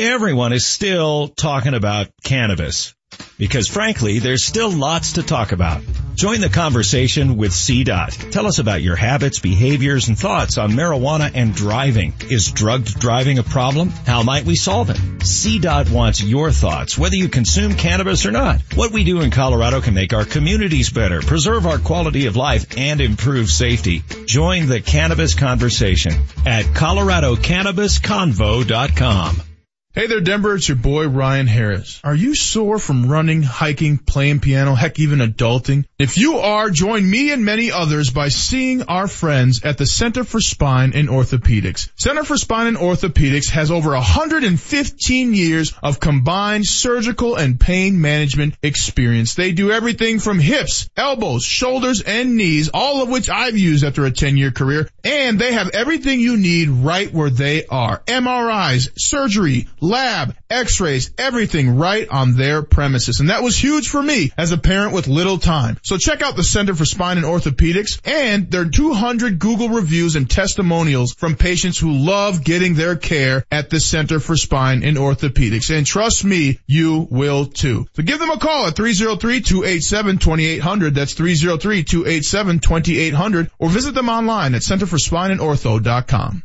everyone is still talking about cannabis because frankly, there's still lots to talk about. Join the conversation with CDOT. Tell us about your habits, behaviors, and thoughts on marijuana and driving. Is drugged driving a problem? How might we solve it? CDOT wants your thoughts, whether you consume cannabis or not. What we do in Colorado can make our communities better, preserve our quality of life, and improve safety. Join the cannabis conversation at coloradocannabisconvo.com. Hey there, Denver. It's your boy, Ryan Harris. Are you sore from running, hiking, playing piano, heck, even adulting? If you are, join me and many others by seeing our friends at the Center for Spine and Orthopedics. Center for Spine and Orthopedics has over 115 years of combined surgical and pain management experience. They do everything from hips, elbows, shoulders, and knees, all of which I've used after a 10 year career. And they have everything you need right where they are. MRIs, surgery, lab, x-rays, everything right on their premises. And that was huge for me as a parent with little time. So check out the Center for Spine and Orthopedics and their 200 Google reviews and testimonials from patients who love getting their care at the Center for Spine and Orthopedics. And trust me, you will too. So give them a call at 303-287-2800. That's 303-287-2800 or visit them online at centerforspineandortho.com.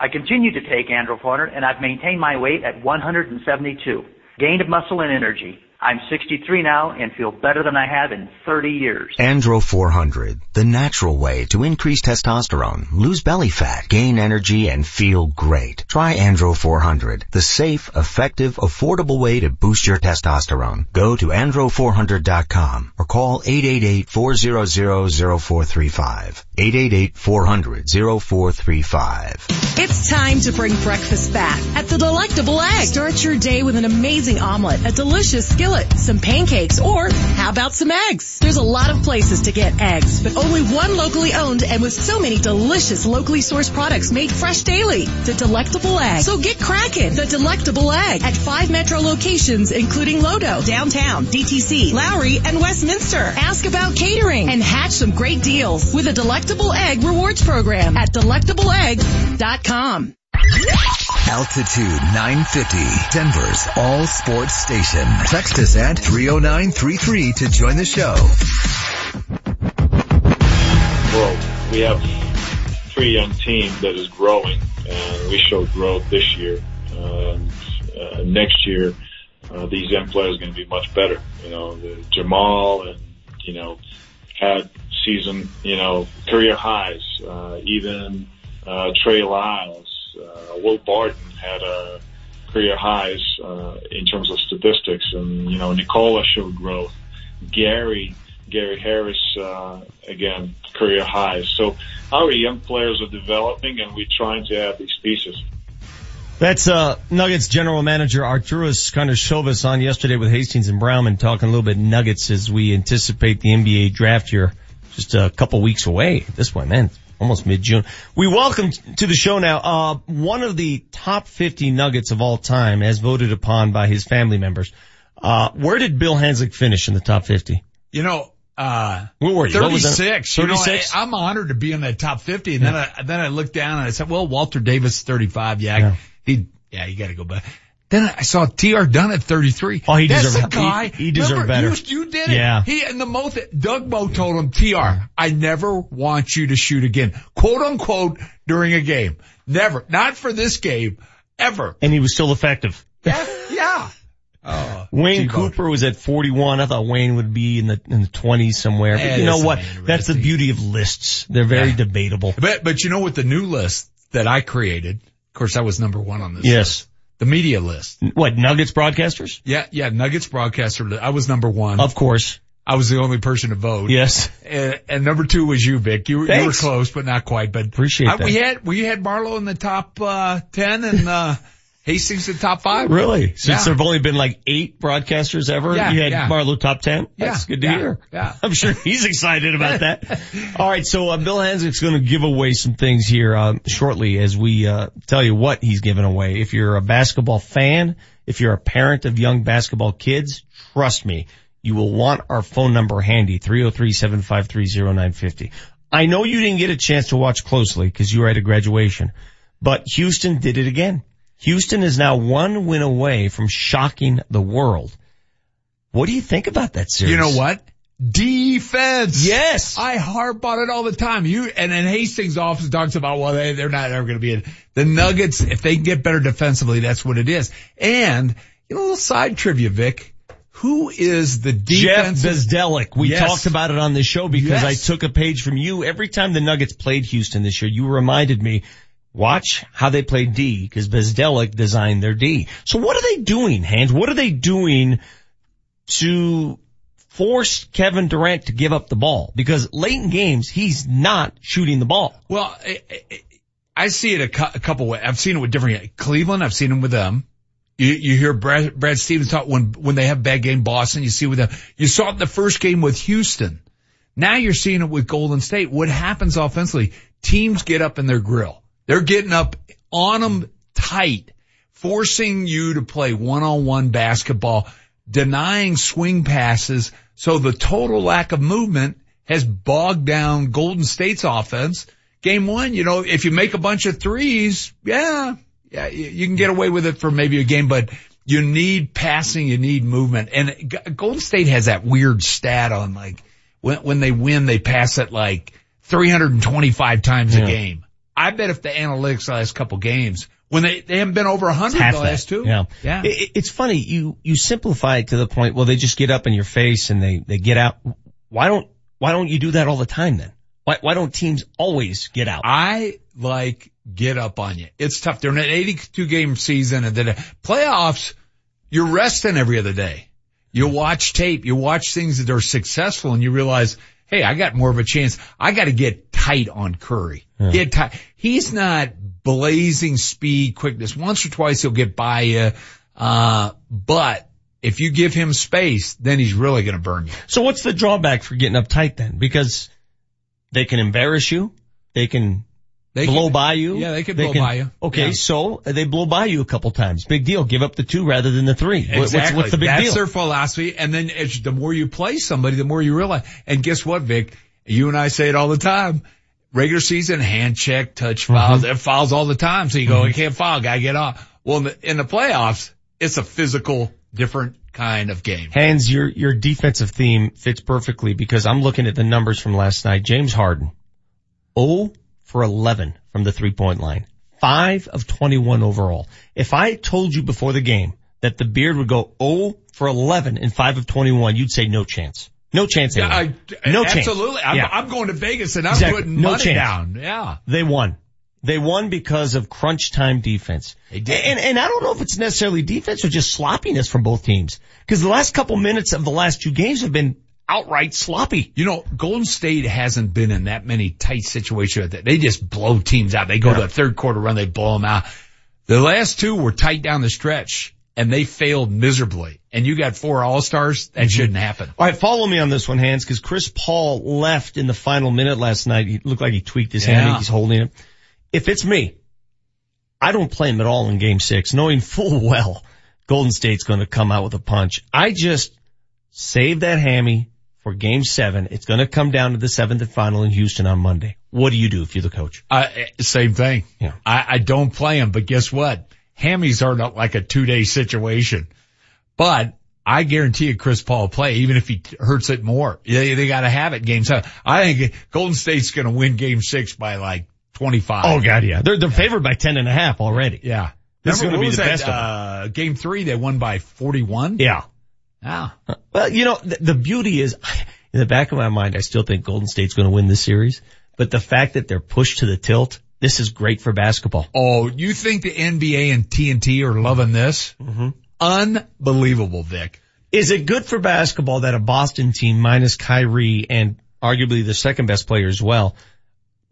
I continue to take Andro 400 and I've maintained my weight at 172. Gained muscle and energy. I'm 63 now and feel better than I have in 30 years. Andro 400, the natural way to increase testosterone, lose belly fat, gain energy, and feel great. Try Andro 400, the safe, effective, affordable way to boost your testosterone. Go to andro400.com or call 888-400-0435. 888-400-0435. It's time to bring breakfast back at the Delectable Egg. Start your day with an amazing omelet, a delicious skillet, some pancakes, or how about some eggs? There's a lot of places to get eggs, but only one locally owned and with so many delicious locally sourced products made fresh daily. The Delectable Egg. So get cracking. The Delectable Egg at five metro locations, including Lodo, downtown, DTC, Lowry, and Westminster. Ask about catering and hatch some great deals with a Delectable Egg rewards program at delectableegg.com. Altitude 950, Denver's all sports station. Text us at 30933 to join the show. Well, we have a pretty young team that is growing, and we showed growth this year. Um, uh, next year, uh, these young players are going to be much better. You know, the Jamal and you know had season, you know, career highs. Uh, even uh, Trey Lyles, uh, Will Barton had uh, career highs uh, in terms of statistics, and you know, Nikola showed growth. Gary, Gary Harris, uh, again, career highs. So our young players are developing, and we're trying to add these pieces. That's uh, Nuggets general manager Arturas Karnisovas on yesterday with Hastings and Browman talking a little bit Nuggets as we anticipate the NBA draft here just a couple weeks away at this point, man. Almost mid-June. We welcome to the show now, uh, one of the top 50 Nuggets of all time as voted upon by his family members. Uh, where did Bill Hanzlik finish in the top 50? You know, uh, what were you? What was that? 36. You know, 36? I, am honored to be in that top 50. And then I, then I looked down and I said, well, Walter Davis, 35. Yeah. Yeah. He, yeah, you gotta go back. Then I saw T.R. Dunn at 33. Oh, he That's deserved- the guy. he- he deserved Remember, better. You, you did Yeah. He, and the most, Doug Moe told him, T.R., I never want you to shoot again. Quote unquote during a game. Never. Not for this game. Ever. And he was still effective. Yeah. Yeah. Oh, Wayne T-Bone. Cooper was at 41. I thought Wayne would be in the, in the 20s somewhere. But you know what? That's the beauty of lists. They're very Yeah. debatable. But, but you know what the new list that I created? Of course, I was number one on this. Yes. list. The media list. What, Nuggets broadcasters? Yeah, yeah, Nuggets broadcaster. I was number one. Of course. I was the only person to vote. Yes. And, and number two was you, Vic. You, were- you were close, but not quite. But Appreciate I- that. We had we had Marlowe in the top uh, ten and uh, Hastings in the top five. Really? Since Yeah. there have only been like eight broadcasters ever, Yeah, you had yeah. Marlowe top 10? Yeah, That's good to hear. yeah. I'm sure he's excited about that. All right, so uh, Bill Hanzlik's going to give away some things here uh, shortly as we uh, tell you what he's giving away. If you're a basketball fan, if you're a parent of young basketball kids, trust me, you will want our phone number handy, 303-753-0950. I know you didn't get a chance to watch closely because you were at a graduation, but Houston did it again. Houston is now one win away from shocking the world. What do you think about that series? You know what? Defense. Yes. I harp on it all the time. You and then Hastings office talks about well they they're not ever going to be in the Nuggets if they can get better defensively. That's what it is. And you know, a little side trivia, Vic. Who is the Jeff defense? Bzdelik. We Yes. talked about it on this show because Yes. I took a page from you. Every time the Nuggets played Houston this year, you reminded me, watch how they play D because Bzdelik designed their D. So what are they doing, Hans? What are they doing to force Kevin Durant to give up the ball? Because late in games, he's not shooting the ball. Well, I, I- I see it a, cou- a couple ways. I've seen it with different Cleveland. I've seen them with them. You, you hear Brad, Brad Stevens talk when when they have bad game. Boston, you see with them. You saw it in the first game with Houston. Now you're seeing it with Golden State. What happens offensively? Teams get up in their grill. They're getting up on them tight, forcing you to play one-on-one basketball, denying swing passes. So the total lack of movement has bogged down Golden State's offense. Game one, you know, if you make a bunch of threes, yeah, yeah, you can get away with it for maybe a game, but you need passing, you need movement. And Golden State has that weird stat on like when, when they win, they pass it like 325 times Yeah. a game. I bet if the analytics the last couple games, when they, they haven't been over 100 half the that. last two. Yeah. Yeah. It- it- it's funny. You, you simplify it to the point, well, they just get up in your face and they, they get out. Why don't, why don't you do that all the time then? Why, why don't teams always get out? I like get up on you. It's tough. They're in an 82 game season and then playoffs, you're resting every other day. You watch tape, you watch things that are successful and you realize, hey, I got more of a chance. I got to get tight on Curry. Get tight. He's not blazing speed, quickness. Once or twice he'll get by you. Uh, but if you give him space, then he's really going to burn you. So what's the drawback for getting uptight then? Because they can embarrass you. They can They blow can- by you. Yeah, they can blow by you. Okay, Yeah. so they blow by you a couple times. Big deal. Give up the two rather than the three. What- What's, Exactly. what's the big That's deal? their philosophy. And then as the more you play somebody, the more you realize. And guess what, Vic? You and I say it all the time. Regular season, hand check, touch fouls, there are fouls all the time. So you go, Mhm. you can't foul, gotta get off. Well, in the, in the playoffs, it's a physical, different kind of game. Hands, your, your defensive theme fits perfectly because I'm looking at the numbers from last night. James Harden, 0 for 11 from the three point line. 5 of 21 overall. If I told you before the game that the beard would go 0 for 11 and 5 of 21, you'd say no chance. No chance. Yeah, anyway. I, no chance. absolutely. I'm, Yeah. I'm going to Vegas and I'm Exactly. putting No money chance. down. Yeah. They won. They won because of crunch time defense. They did. And, and I don't know if it's necessarily defense or just sloppiness from both teams. Cause the last couple minutes of the last two games have been outright sloppy. You know, Golden State hasn't been in that many tight situations. That they just blow teams out. They go to a third quarter run, they blow them out. The last two were tight down the stretch, and they failed miserably. And you got four All Stars. That shouldn't happen. All right, follow me on this one, Hans, because Chris Paul left in the final minute last night. He looked like he tweaked his hand. Yeah. think he's holding it. If it's me, I don't play him at all in game six, knowing full well Golden State's going to come out with a punch. I just save that hammy for game seven. It's going to come down to the seventh and final in Houston on Monday. What do you do if you're the coach? Uh, same thing. Yeah. I, I don't play him, but guess what? Hammies are not like a two day situation. But I guarantee you Chris Paul will play, even if he hurts it more. They, they gotta have it game seven. I think Golden State's gonna win game six by like 25. Oh God, yeah. They're, they're favored by ten and a half already. Yeah. This is going to be the was best that, of them. uh, game three, they won by 41. Yeah. Yeah. Well, you know, the, the beauty is, in the back of my mind, I still think Golden State's going to win this series. But the fact that they're pushed to the tilt, this is great for basketball. Oh, you think the NBA and TNT are loving this? Mm-hmm. Unbelievable, Vic. Is it good for basketball that a Boston team minus Kyrie and arguably the second best player as well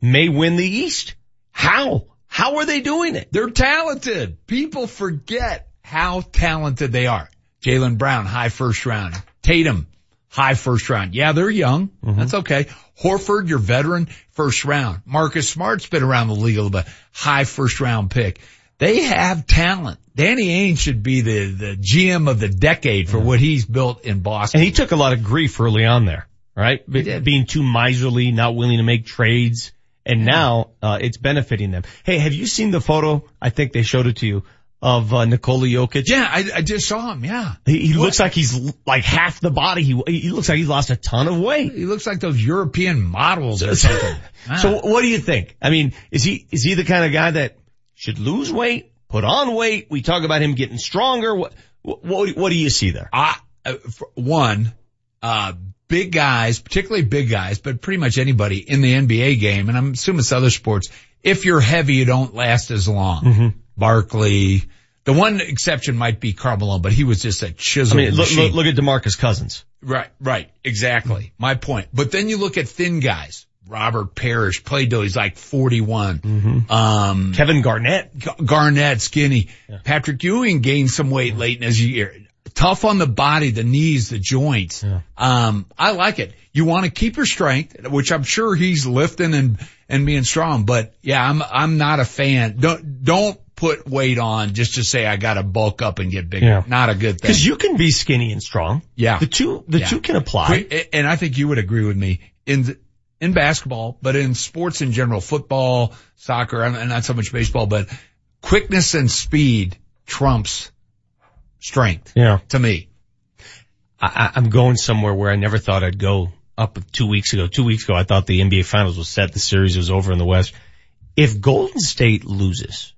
may win the East? How? How are they doing it? They're talented. People forget how talented they are. Jaylen Brown, high first round. Tatum, high first round. Yeah, they're young. Mm-hmm. That's okay. Horford, your veteran, first round. Marcus Smart's been around the league a little bit. High first round pick. They have talent. Danny Ainge should be the, the GM of the decade for what he's built in Boston. And he took a lot of grief early on there, right? Be- Being too miserly, not willing to make trades. And now, uh, it's benefiting them. Hey, have you seen the photo? I think they showed it to you of, uh, Nikola Jokic. Yeah, I, I just saw him. Yeah. He, he looks like he's l- like half the body. He, he looks like he's lost a ton of weight. He looks like those European models or something. So what do you think? I mean, is he, is he the kind of guy that should lose weight, put on weight? We talk about him getting stronger. What, what, what do you see there? I, uh, one, uh, big guys, particularly big guys, but pretty much anybody in the NBA game, and I'm assuming it's other sports, if you're heavy, you don't last as long. Mm-hmm. Barkley, the one exception might be Karl Malone, but he was just a chisel I mean, look, look, look at DeMarcus Cousins. Right, right, exactly. My point. But then you look at thin guys. Robert Parish played till he's like 41. Um, Kevin Garnett. G- Garnett, skinny. Patrick Ewing gained some weight late in his year. Tough on the body, the knees, the joints. Um, I like it. You want to keep your strength, which I'm sure he's lifting and, and being strong, but yeah, I'm, I'm not a fan. Don't, don't put weight on just to say I got to bulk up and get bigger. Yeah. Not a good thing. Cause you can be skinny and strong. Yeah. The two, the Yeah. two can apply. And I think you would agree with me in the, in basketball, but in sports in general, football, soccer, and not so much baseball, but quickness and speed trumps strength Yeah. to me. I, I- I'm going somewhere where I never thought I'd go up two weeks ago. Two weeks ago, I thought the NBA finals was set. The series was over in the West. If Golden State loses,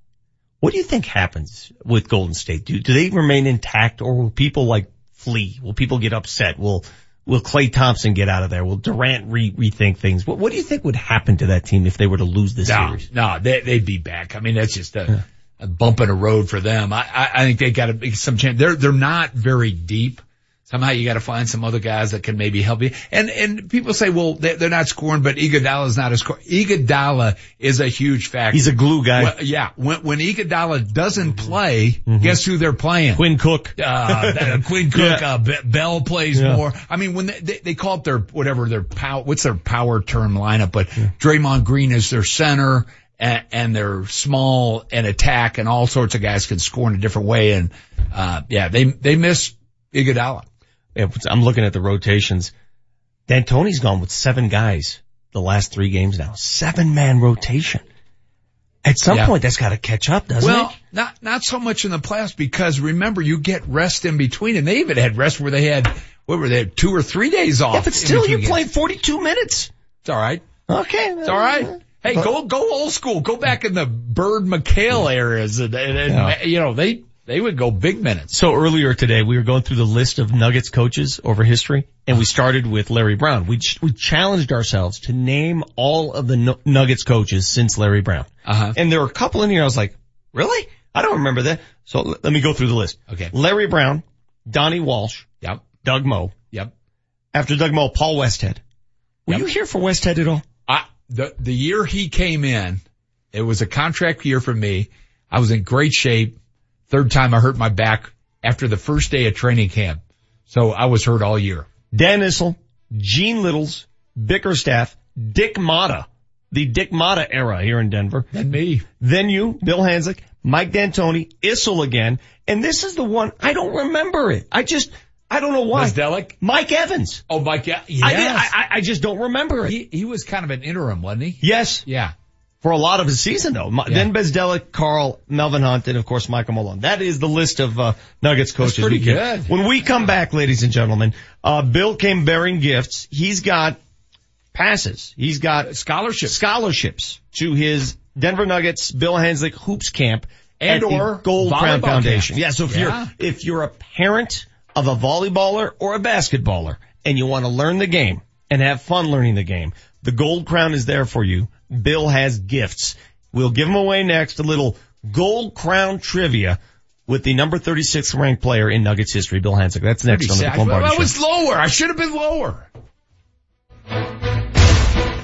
what do you think happens with Golden State? Do, do they remain intact or will people like flee? Will people get upset? Will, will Klay Thompson get out of there? Will Durant re- rethink things? What, what do you think would happen to that team if they were to lose this No, series? no, they, they'd be back. I mean, that's just a, a bump in the road for them. I, I, I think they got to make some chance. They're, they're not very deep. Somehow you got to find some other guys that can maybe help you. And, and people say, well, they're, they're not scoring, but Iguodala's not a scorer. Iguodala is a huge factor. He's a glue guy. Well, yeah. When, when Iguodala doesn't play, guess who they're playing? Quinn Cook. Uh, that- Quinn Cook, Yeah. uh, Be- Bell plays Yeah. more. I mean, when they, they, they call it their, whatever their power, what's their power term lineup, but Draymond Green is their center and, and they're small and attack and all sorts of guys can score in a different way. And, uh, yeah, they, they miss Iguodala. I'm looking at the rotations. D'Antoni's gone with seven guys the last three games now. Seven man rotation. At some Yeah. point that's got to catch up, doesn't well, it? Well, not, not so much in the playoffs because remember you get rest in between and they even had rest where they had, what were they, two or three days off. Yeah, but still you games. played 42 minutes. It's all right. Okay. It's all right. Hey, go go old school. Go back in the Bird McHale eras, and, and, and, Yeah. you know they they would go big minutes. So earlier today we were going through the list of Nuggets coaches over history and we started with Larry Brown. We, ch- we challenged ourselves to name all of the Nu- Nuggets coaches since Larry Brown. Uh-huh. And there were a couple in here I was like, really? I don't remember that. So l- let me go through the list. Okay. Larry Brown, Donnie Walsh, Yep. Doug Moe. Yep. After Doug Moe, Paul Westhead. Were Yep. you here for Westhead at all? I, the the year he came in, it was a contract year for me. I was in great shape. Third time I hurt my back after the first day of training camp, so I was hurt all year. Dan Issel, Gene Littles, Bickerstaff, Dick Motta, the Dick Motta era here in Denver. Then me. Then you, Bill Hanzlik, Mike D'Antoni, Issel again. And this is the one, I don't remember it. I just, I don't know why. Masdelic? Mike Evans. Oh, Mike. Yeah. I, I- I just don't remember it. he he was kind of an interim, wasn't he? yes. Yeah. For a lot of the season though. Yeah. Then Bzdelik, Karl, Melvin Hunt, and of course Michael Malone. That is the list of, uh, Nuggets coaches. pretty we good. When we come back, ladies and gentlemen, uh, Bill came bearing gifts. He's got passes. He's got Scholarships. scholarships to his Denver Nuggets Bill Hanzlik Hoops Camp And or Gold Crown Foundation. camp. Yeah, so if Yeah. you're if you're a parent of a volleyballer or a basketballer and you want to learn the game and have fun learning the game, the Gold Crown is there for you. Bill has gifts. We'll give them away next. A little Gold Crown trivia with the number 36 ranked player in Nuggets history, Bill Hanzlik. That's next on the I, Lombardi I Show. was lower. I should have been lower.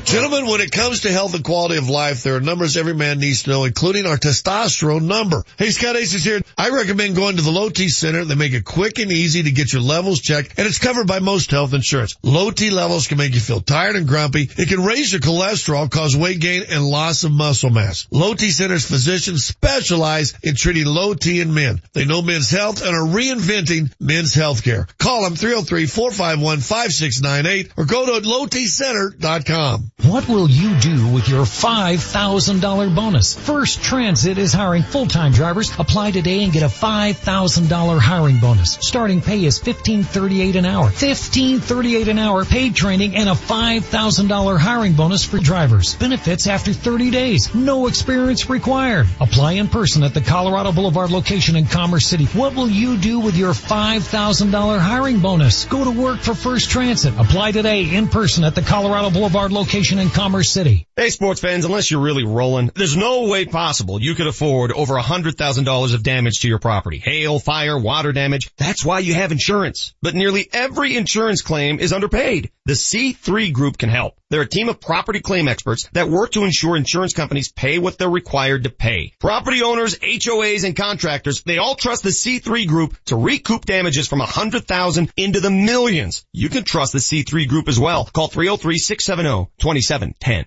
Gentlemen, when it comes to health and quality of life, there are numbers every man needs to know, including our testosterone number. Hey, Scott Aces here. I recommend going to the Low T Center. They make it quick and easy to get your levels checked, and it's covered by most health insurance. Low T levels can make you feel tired and grumpy. It can raise your cholesterol, cause weight gain, and loss of muscle mass. Low T Center's physicians specialize in treating low T in men. They know men's health and are reinventing men's health care. Call them 303-451-5698 or go to lowtcenter.com. What will you do with your $5,000 bonus? First Transit is hiring full-time drivers. Apply today and get a $5,000 hiring bonus. Starting pay is $15.38 an hour. $15.38 an hour paid training and a $5,000 hiring bonus for drivers. Benefits after 30 days. No experience required. Apply in person at the Colorado Boulevard location in Commerce City. What will you do with your $5,000 hiring bonus? Go to work for First Transit. Apply today in person at the Colorado Boulevard location in Commerce City. Hey sports fans, unless you're really rolling, there's no way possible you could afford over $100,000 of damage to your property. Hail, fire, water damage. That's why you have insurance. But nearly every insurance claim is underpaid. The C3 Group can help. They're a team of property claim experts that work to ensure insurance companies pay what they're required to pay. Property owners, HOAs, and contractors, they all trust the C3 Group to recoup damages from 100,000 into the millions. You can trust the C3 Group as well. Call 303-670-2710.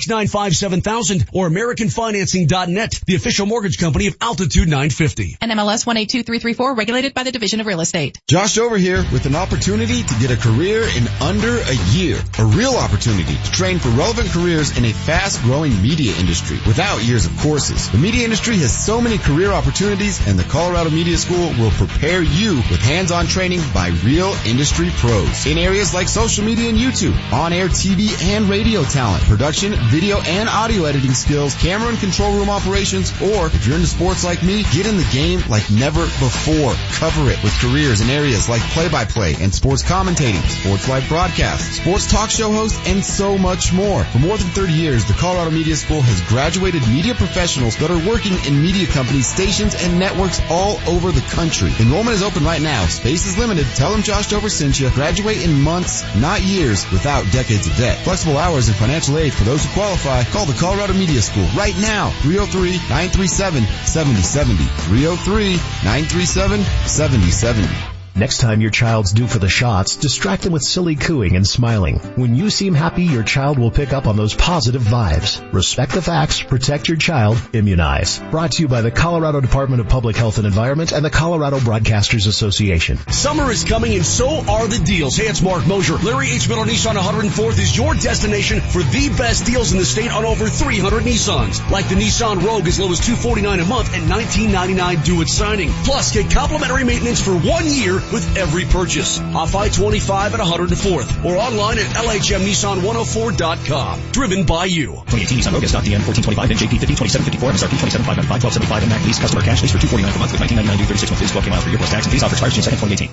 695-7000 or AmericanFinancing.net, the official mortgage company of Altitude 950. NMLS 182334, regulated by the Division of Real Estate. Josh over here with an opportunity to get a career in under a year. A real opportunity to train for relevant careers in a fast growing media industry without years of courses. The media industry has so many career opportunities and the Colorado Media School will prepare you with hands-on training by real industry pros in areas like social media and YouTube, on-air TV and radio talent, production, video and audio editing skills, camera and control room operations, or if you're into sports like me, get in the game like never before. Cover it with careers in areas like play-by-play and sports commentating, sports live broadcasts, sports talk show hosts, and so much more. For more than 30 years, the Colorado Media School has graduated media professionals that are working in media companies, stations, and networks all over the country. Enrollment is open right now. Space is limited. Tell them Josh Dover sent you. Graduate in months, not years, without decades of debt. Flexible hours and financial aid for those who qualify, call the Colorado Media School right now. 303-937-7070. 303-937-7070. Next time your child's due for the shots, distract them with silly cooing and smiling. When you seem happy, your child will pick up on those positive vibes. Respect the facts, protect your child, immunize. Brought to you by the Colorado Department of Public Health and Environment and the Colorado Broadcasters Association. Summer is coming and so are the deals. Hey, it's Mark Mosher. Larry H. Miller Nissan 104th is your destination for the best deals in the state on over 300 Nissans. Like the Nissan Rogue as low as 249 a month and $19.99 due at signing. Plus, get complimentary maintenance for one year with every purchase. Off I-25 at 104th or online at LHMNissan104.com. Driven by you. 2018 Nissan Rogue S.DN 1425 NJP 50 2754 MSRP 27595 1275 and MAC lease customer cash lease for 249 per month with 1999 due 36 months lease 12 miles per year plus tax and fees offer expires June 2nd 2018.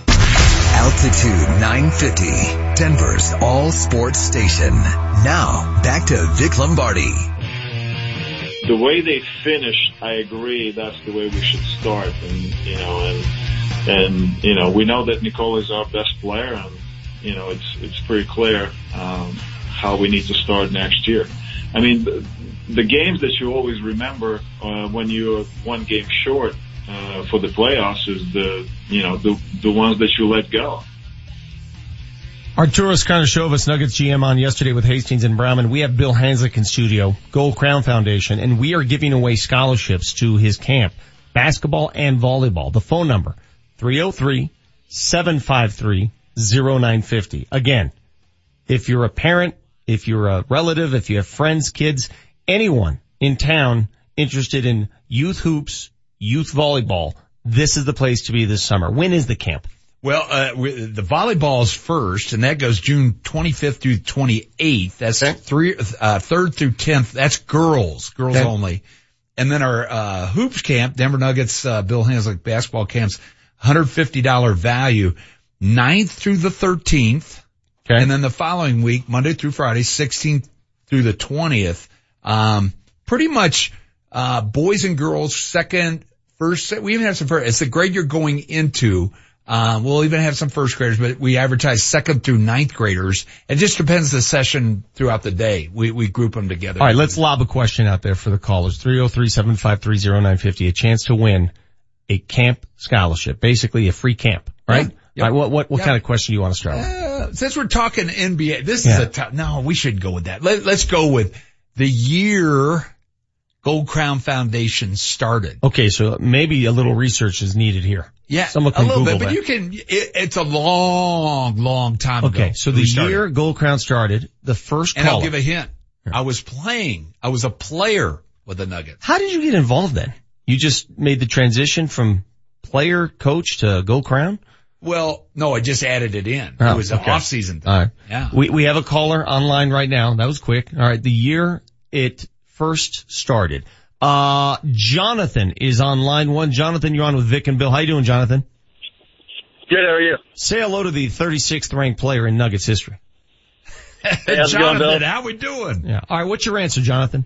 Altitude 950, Denver's all sports station. Now, back to Vic Lombardi. The way they finished, I agree. That's the way we should start, and you know, and and you know, we know that Nicole is our best player, and you know, it's it's pretty clear um, how we need to start next year. I mean, the, the games that you always remember uh, when you're one game short uh, for the playoffs is the you know the the ones that you let go. Arturas Karnisovas, Nuggets GM on yesterday with Hastings and Browman. We have Bill Hanzlik in studio, Gold Crown Foundation, and we are giving away scholarships to his camp, basketball and volleyball. The phone number, 303-753-0950. Again, if you're a parent, if you're a relative, if you have friends, kids, anyone in town interested in youth hoops, youth volleyball, this is the place to be this summer. When is the camp? Well, uh, the volleyball's first, and that goes June 25th through 28th. That's three, uh, third through 10th. That's girls, girls Okay. only. And then our, uh, hoops camp, Denver Nuggets, uh, Bill Hanzlik basketball camps, $150 value, 9th through the 13th. Okay. And then the following week, Monday through Friday, 16th through the 20th. Um, pretty much, uh, boys and girls, second, first, we even have some first, it's the grade you're going into. Um, we'll even have some first graders, but we advertise second through ninth graders. It just depends the session throughout the day. We, we group them together. All right, let's lob a question out there for the callers. 303-753-0950. A chance to win a camp scholarship. Basically a free camp, right? Yeah. All right, what, what, what Yeah. kind of question do you want to start with? Uh, since we're talking NBA, this Yeah. is a tough, no, we should go with that. Let, let's go with the year Gold Crown Foundation started. Okay, so maybe a little research is needed here. Yeah, Someone a little Google bit, but that. you can, it, it's a long, long time ago. Okay, so the year Gold Crown started, the first and I'll give a hint. I was playing, I was a player with the Nuggets. How did you get involved then? You just made the transition from player coach to Gold Crown? Well, no, I just added it in. Oh, it was an okay. off-season thing. All right. Yeah. We, we have a caller online right now. That was quick. All right. The year it first started. Uh, Jonathan is on line one. Jonathan, you're on with Vic and Bill. How you doing, Jonathan? Good, how are you? Say hello to the 36th ranked player in Nuggets history. Hey, how's it going, Jonathan, Bill? how we doing? Yeah. All right. What's your answer, Jonathan?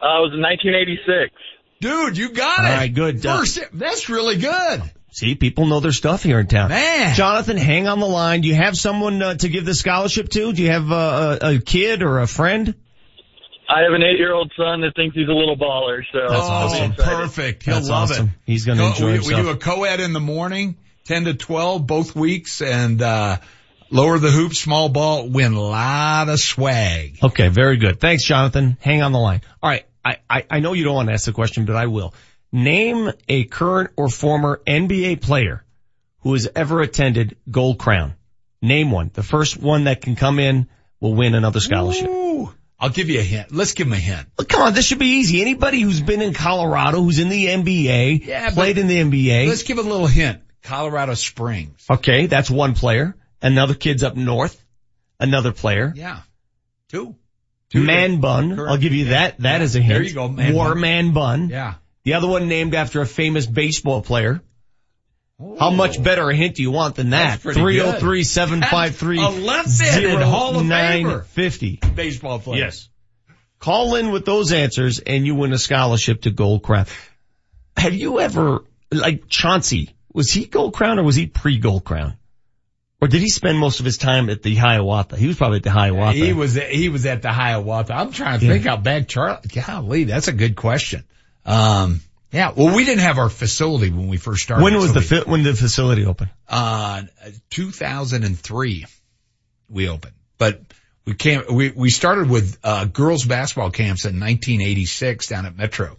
Uh, it was in 1986. Dude, you got All it. right. Good. Uh, First, that's really good. See, people know their stuff here in town. Man. Jonathan, hang on the line. Do you have someone uh, to give the scholarship to? Do you have uh, a, a kid or a friend? I have an eight-year-old son that thinks he's a little baller, so That's awesome. Perfect. He'll That's love awesome. it. He's going to Co- enjoy we, himself. we do a co-ed in the morning, 10 to 12, both weeks, and, uh, lower the hoop, small ball, win a lot of swag. Okay, very good. Thanks, Jonathan. Hang on the line. All right, I, I, I know you don't want to ask the question, but I will. Name a current or former NBA player who has ever attended Gold Crown. Name one. The first one that can come in will win another scholarship. Ooh, I'll give you a hint. Let's give him a hint. Look, come on, this should be easy. Anybody who's been in Colorado, who's in the NBA, Yeah, played in the NBA. Let's give a little hint. Colorado Springs. Okay, that's one player. Another kid's up north. Another player. Yeah. Two. Man bun. I'll give you that. That is a hint. There you go, man War bun. man bun. Yeah. The other one named after a famous baseball player. How much better a hint do you want than that? That's 303-753. A left-handed Hall of Famer. 0950. Baseball player. Yes. Call in with those answers and you win a scholarship to Gold Crown. Have you ever, like Chauncey, was he Gold Crown or was he pre-Gold Crown? Or did he spend most of his time at the Hiawatha? He was probably at the Hiawatha. He was he was at the Hiawatha. I'm trying to think how bad Charlie. Golly, that's a good question. Um, yeah. Well, we didn't have our facility when we first started. when was the we- fi- when did the facility open? Uh, 2003 we opened, but we came, we, we started with, uh, girls basketball camps in 1986 down at Metro.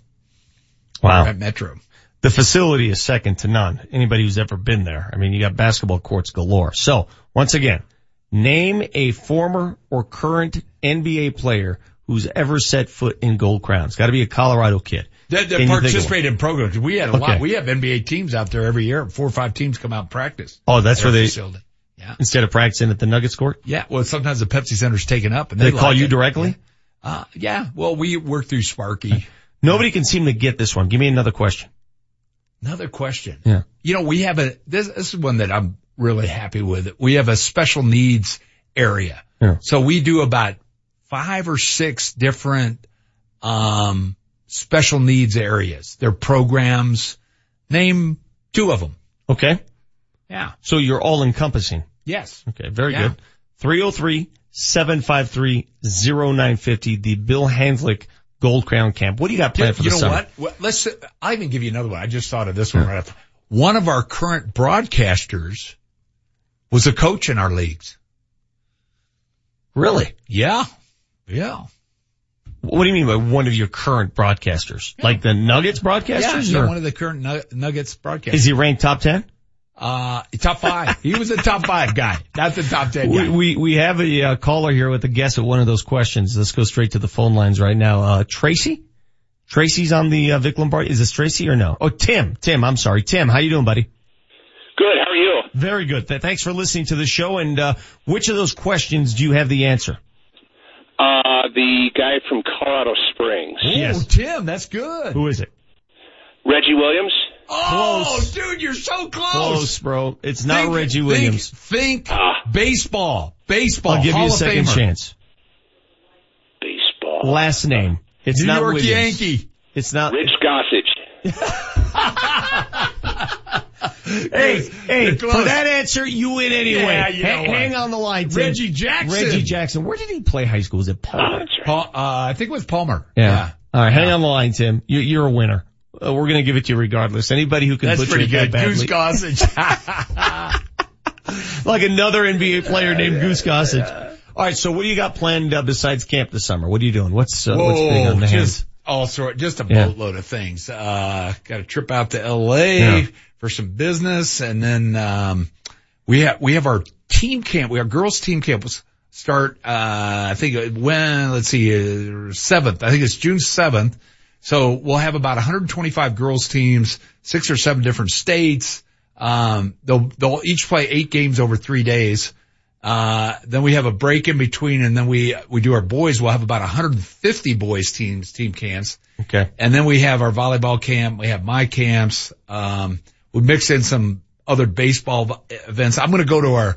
Wow. At Metro. The facility is second to none. Anybody who's ever been there. I mean, you got basketball courts galore. So once again, name a former or current NBA player who's ever set foot in Gold Crown. It's got to be a Colorado kid. That, that Can you think of participate in programs. We had a lot. We have NBA teams out there every year. Four or five teams come out and practice. Oh, that's where they, facility. Yeah. instead of practicing at the Nuggets court, Yeah. Well, sometimes the Pepsi Center's taken up and they, they, call like you it. directly? Uh, yeah. Well, we work through Sparky. Nobody can seem to get this one. Give me another question. Another question. Yeah. You know, we have a, this, this is one that I'm really happy with. We have a special needs area. Yeah. So we do about five or six different, um, special needs areas. They're programs. Name two of them. Okay. Yeah. So you're all encompassing. Yes. Okay. Very Yeah. good. 303-753-0950, the Bill Hanzlik Gold Crown Camp. What do you got planned for you the know summer? what? Well, Let's, I'll even give you another one. I just thought of this one right after. One of our current broadcasters was a coach in our leagues. Really? Yeah. Yeah. What do you mean by one of your current broadcasters? Like the Nuggets broadcasters? Yeah, one of the current Nu- Nuggets broadcasters. Is he ranked top 10? Uh, top five. he was a top five guy, not the top ten guy. We, we, we have a uh, caller here with a guess at one of those questions. Let's go straight to the phone lines right now. Uh, Tracy? Tracy's on the uh, Vic Lombardi. Is this Tracy or no? Oh, Tim. Tim, I'm sorry. Tim, how you doing, buddy? Good. How are you? Very good. Th- Thanks for listening to the show. And uh, which of those questions do you have the answer? Uh, the guy from Colorado Springs. Oh, Tim, that's good. Who is it? Reggie Williams. Oh, dude, you're so close. Close, bro. It's not Think- Reggie think- Williams. Think, baseball. Baseball. I'll give Hall you a second Famer. chance. Baseball. Last name. It's New not York Williams. Yankee. It's not. Rich Gossage. Hey, hey, for that answer, you win anyway. Yeah, you Ha- hang on the line, Tim. Reggie Jackson. Reggie Jackson. Where did he play high school? Was it Palmer? Paul, uh, I think it was Palmer. Yeah. All right, hang on the line, Tim. You're, you're a winner. Uh, we're going to give it to you regardless. Anybody who can That's butcher pretty it that good. badly. Goose Gossage. like another NBA player named Goose Gossage. All right, so what do you got planned uh, besides camp this summer? What are you doing? What's uh, what's big on the hands? just all sort, just a Yeah. boatload of things. Uh, got a trip out to LA Yeah. for some business and then, um, we have, we have our team camp. We our girls team camp was start, uh, I think when, let's see, uh, seventh, I think it's June 7th. So we'll have about 125 girls teams, six or seven different states. Um, they'll, they'll each play eight games over three days. Uh, then we have a break in between and then we, we do our boys. We'll have about 150 boys teams, team camps. Okay. And then we have our volleyball camp. We have my camps. Um, we mix in some other baseball events. I'm going to go to our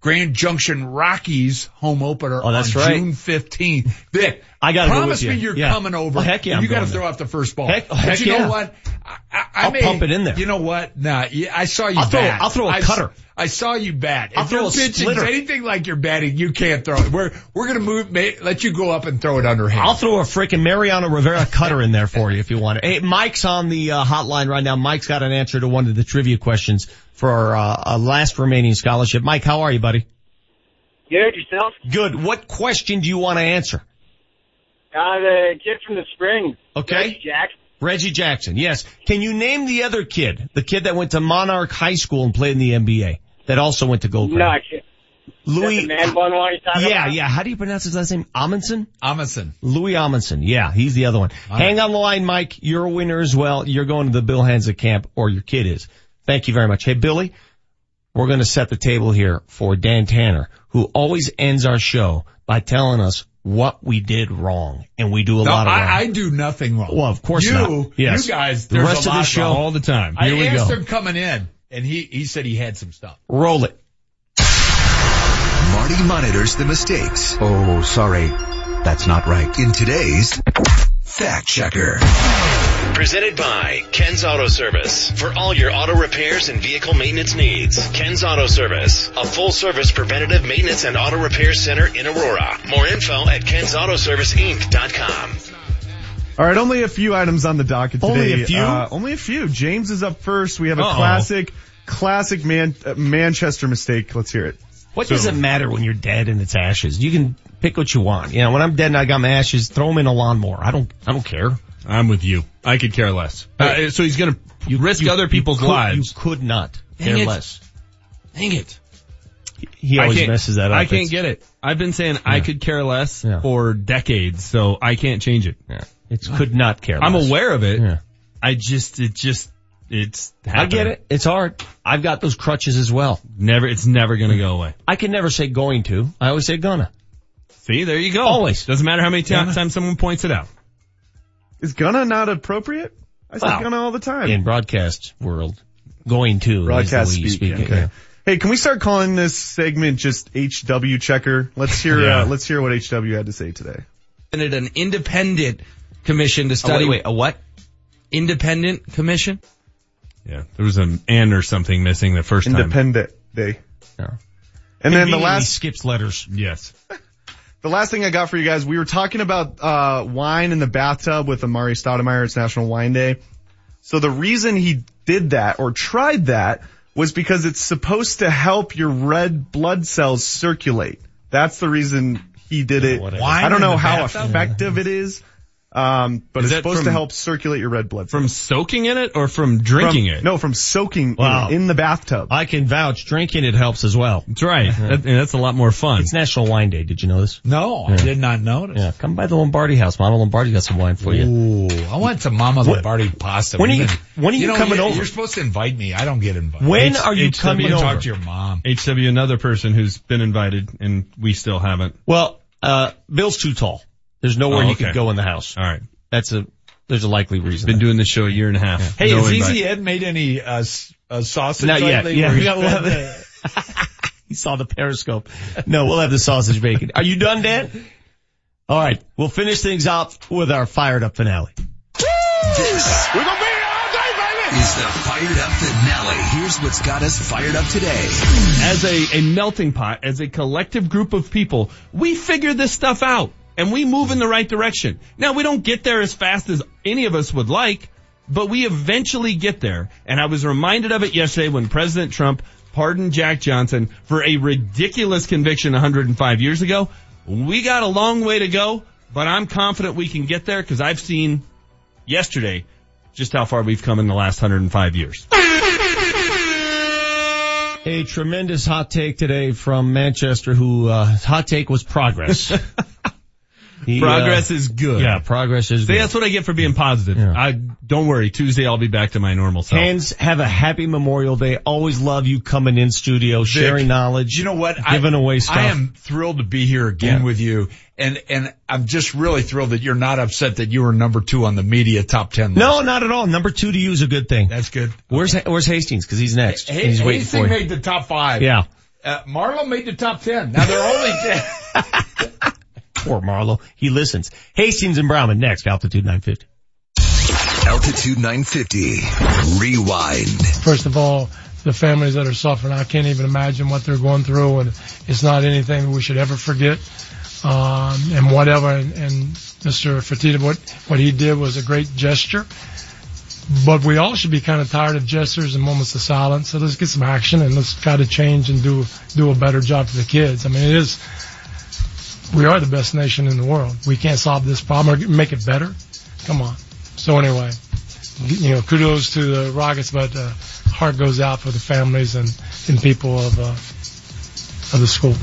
Grand Junction Rockies home opener Oh, that's on right. June 15th. Vic, I gotta go promise with me you. you're Yeah. coming over. Oh, heck yeah, I'm you got to throw out the first ball. Heck- but heck you know what? I, I, I I'll may- pump it in there. You know what? Nah, yeah, I saw you I'll throw- bat. I'll throw a I cutter. I saw you bat. I'll if throw you're a pitching splitter. anything like you're batting, you can't throw it. We're we're gonna move. May, let you go up and throw it underhand. I'll throw a freaking Mariano Rivera cutter in there for you if you want it. Hey, Mike's on the uh, hotline right now. Mike's got an answer to one of the trivia questions for our uh, last remaining scholarship. Mike, how are you, buddy? Good, yourself? Good. What question do you want to answer? Uh, the kid from the spring. Okay. Jack. Reggie Jackson. Yes. Can you name the other kid, the kid that went to Monarch High School and played in the NBA, that also went to Gold No, I can't. Louis. Is that the man bun one Yeah, about? yeah. How do you pronounce his last name? Amundson? Amundson. Louis Amundson. Yeah, he's the other one. Hang on the line, Mike. You're a winner as well. You're going to the Bill Hansa camp, or your kid is. Thank you very much. Hey, Billy, we're going to set the table here for Dan Tanner, who always ends our show by telling us what we did wrong, and we do a No, lot of wrong. I, I do nothing wrong. Well, of course you, not. Yes. You guys, The rest a of the show wrong. all the time. I Here we asked go. him coming in, and he he said he had some stuff. Roll it. Marty monitors the mistakes Oh, sorry. That's not right. in today's Fact Checker. Presented by Ken's Auto Service. For all your auto repairs and vehicle maintenance needs. Ken's Auto Service. A full service preventative maintenance and auto repair center in Aurora. More info at kensautoserviceinc.com. All right, only a few items on the docket today. Only a few? Uh, only a few. James is up first. We have a Uh-oh. classic, classic man, uh, Manchester mistake. Let's hear it. What does it matter when you're dead and it's ashes? You can pick what you want. You know, when I'm dead and I got my ashes, throw them in a lawnmower. I don't, I don't care. I'm with you. I could care less. Uh, so he's going to you risk you- other people's you could- lives. You could not Dang care it. less. Dang it. He always messes that up. I can't It's- get it. I've been saying I could care less for decades, so I can't change it. Yeah. It's could not care I'm aware of it. Yeah. I just, it just, it's I get it. It's hard. I've got those crutches as well. Never, it's never gonna go away. I can never say going to. I always say gonna. See, there you go. Always. Doesn't matter how many ti- Yeah. times someone points it out. Is gonna not appropriate? I say Well, gonna all the time. In broadcast world, going to Broadcast is the way you speak. speak it, okay. yeah. Hey, can we start calling this segment just HW checker? Let's hear, Yeah. uh, let's hear what HW had to say today. And an independent commission to study. wait, a what? Independent commission? Yeah. There was an N or something missing the first time. Independent Day. Yeah. And then the last, skips letters. Yes. The last thing I got for you guys, we were talking about, uh, wine in the bathtub with Amar'e Stoudemire. It's National Wine Day. So the reason he did that or tried that was because it's supposed to help your red blood cells circulate. That's the reason he did it. Whatever. I don't know how bathtub? effective it is. Um, but Is it's that supposed to help circulate your red blood cells. From soaking in it or from drinking From- it? No, from soaking Wow. in, in the bathtub. I can vouch. Drinking it helps as well. That's right. That- and that's a lot more fun. It's National Wine Day. Did you know this? No, I did not notice. Yeah. Come by the Lombardi house. Mama Lombardi got some wine for you. Ooh, I want some Mama Lombardi pasta. when are you- been- when are you know, coming you're, over? You're supposed to invite me. I don't get invited. When H- are you HW coming Talk to your mom. HW, another person who's been invited and we still haven't. Well, uh, Bill's too tall. There's nowhere Oh, you okay. could go in the house. All right. That's a, there's a likely reason. Been doing this show a year and a half. Hey, No has invite. Easy Ed made any uh, uh, sausage Not yet. lately? Yeah, where we he's got- we'll been, have he saw the periscope. No, we'll have the sausage bacon. Are you done, Dan? All right. We'll finish things off with our fired up finale. This We're gonna be all day, baby! is the fired up finale. Here's what's got us fired up today. as a, a melting pot, as a collective group of people, we figure this stuff out and we move in the right direction. Now we don't get there as fast as any of us would like, but we eventually get there. And I was reminded of it yesterday when President Trump pardoned Jack Johnson for a ridiculous conviction 105 years ago. We got a long way to go, but I'm confident we can get there because I've seen yesterday just how far we've come in the last 105 years. A tremendous hot take today from Manchester who, uh, hot take was progress. He, progress uh, is good. Yeah, progress is See, good. that's what I get for being positive. I don't worry. Tuesday I'll be back to my normal self. Hands, have a happy Memorial Day. Always love you coming in studio, sharing knowledge. You know what? Giving I, away stuff. I am thrilled to be here again Yeah. with you. And, and I'm just really thrilled that you're not upset that you were number two on the media top 10 list. No, not at all. Number two to you is a good thing. That's good. Where's Where's Hastings? Because he's next. And he's waiting Hastings for you. made the top five. Yeah. Uh, Marlo made the top 10. Now they're only 10. Poor Marlo. He listens. Hastings and Browman next. Altitude 950. Altitude 950. Rewind. First of all, the families that are suffering, I can't even imagine what they're going through, and it's not anything we should ever forget. Um, and whatever, and, and Mr. Fertitta, what what he did was a great gesture. But we all should be kind of tired of gestures and moments of silence. So let's get some action and let's try to change and do do a better job for the kids. I mean, it is. We are the best nation in the world. We can't solve this problem or make it better. Come on. So anyway, you know, kudos to the Rockets, but uh, heart goes out for the families and, and people of uh, of the school.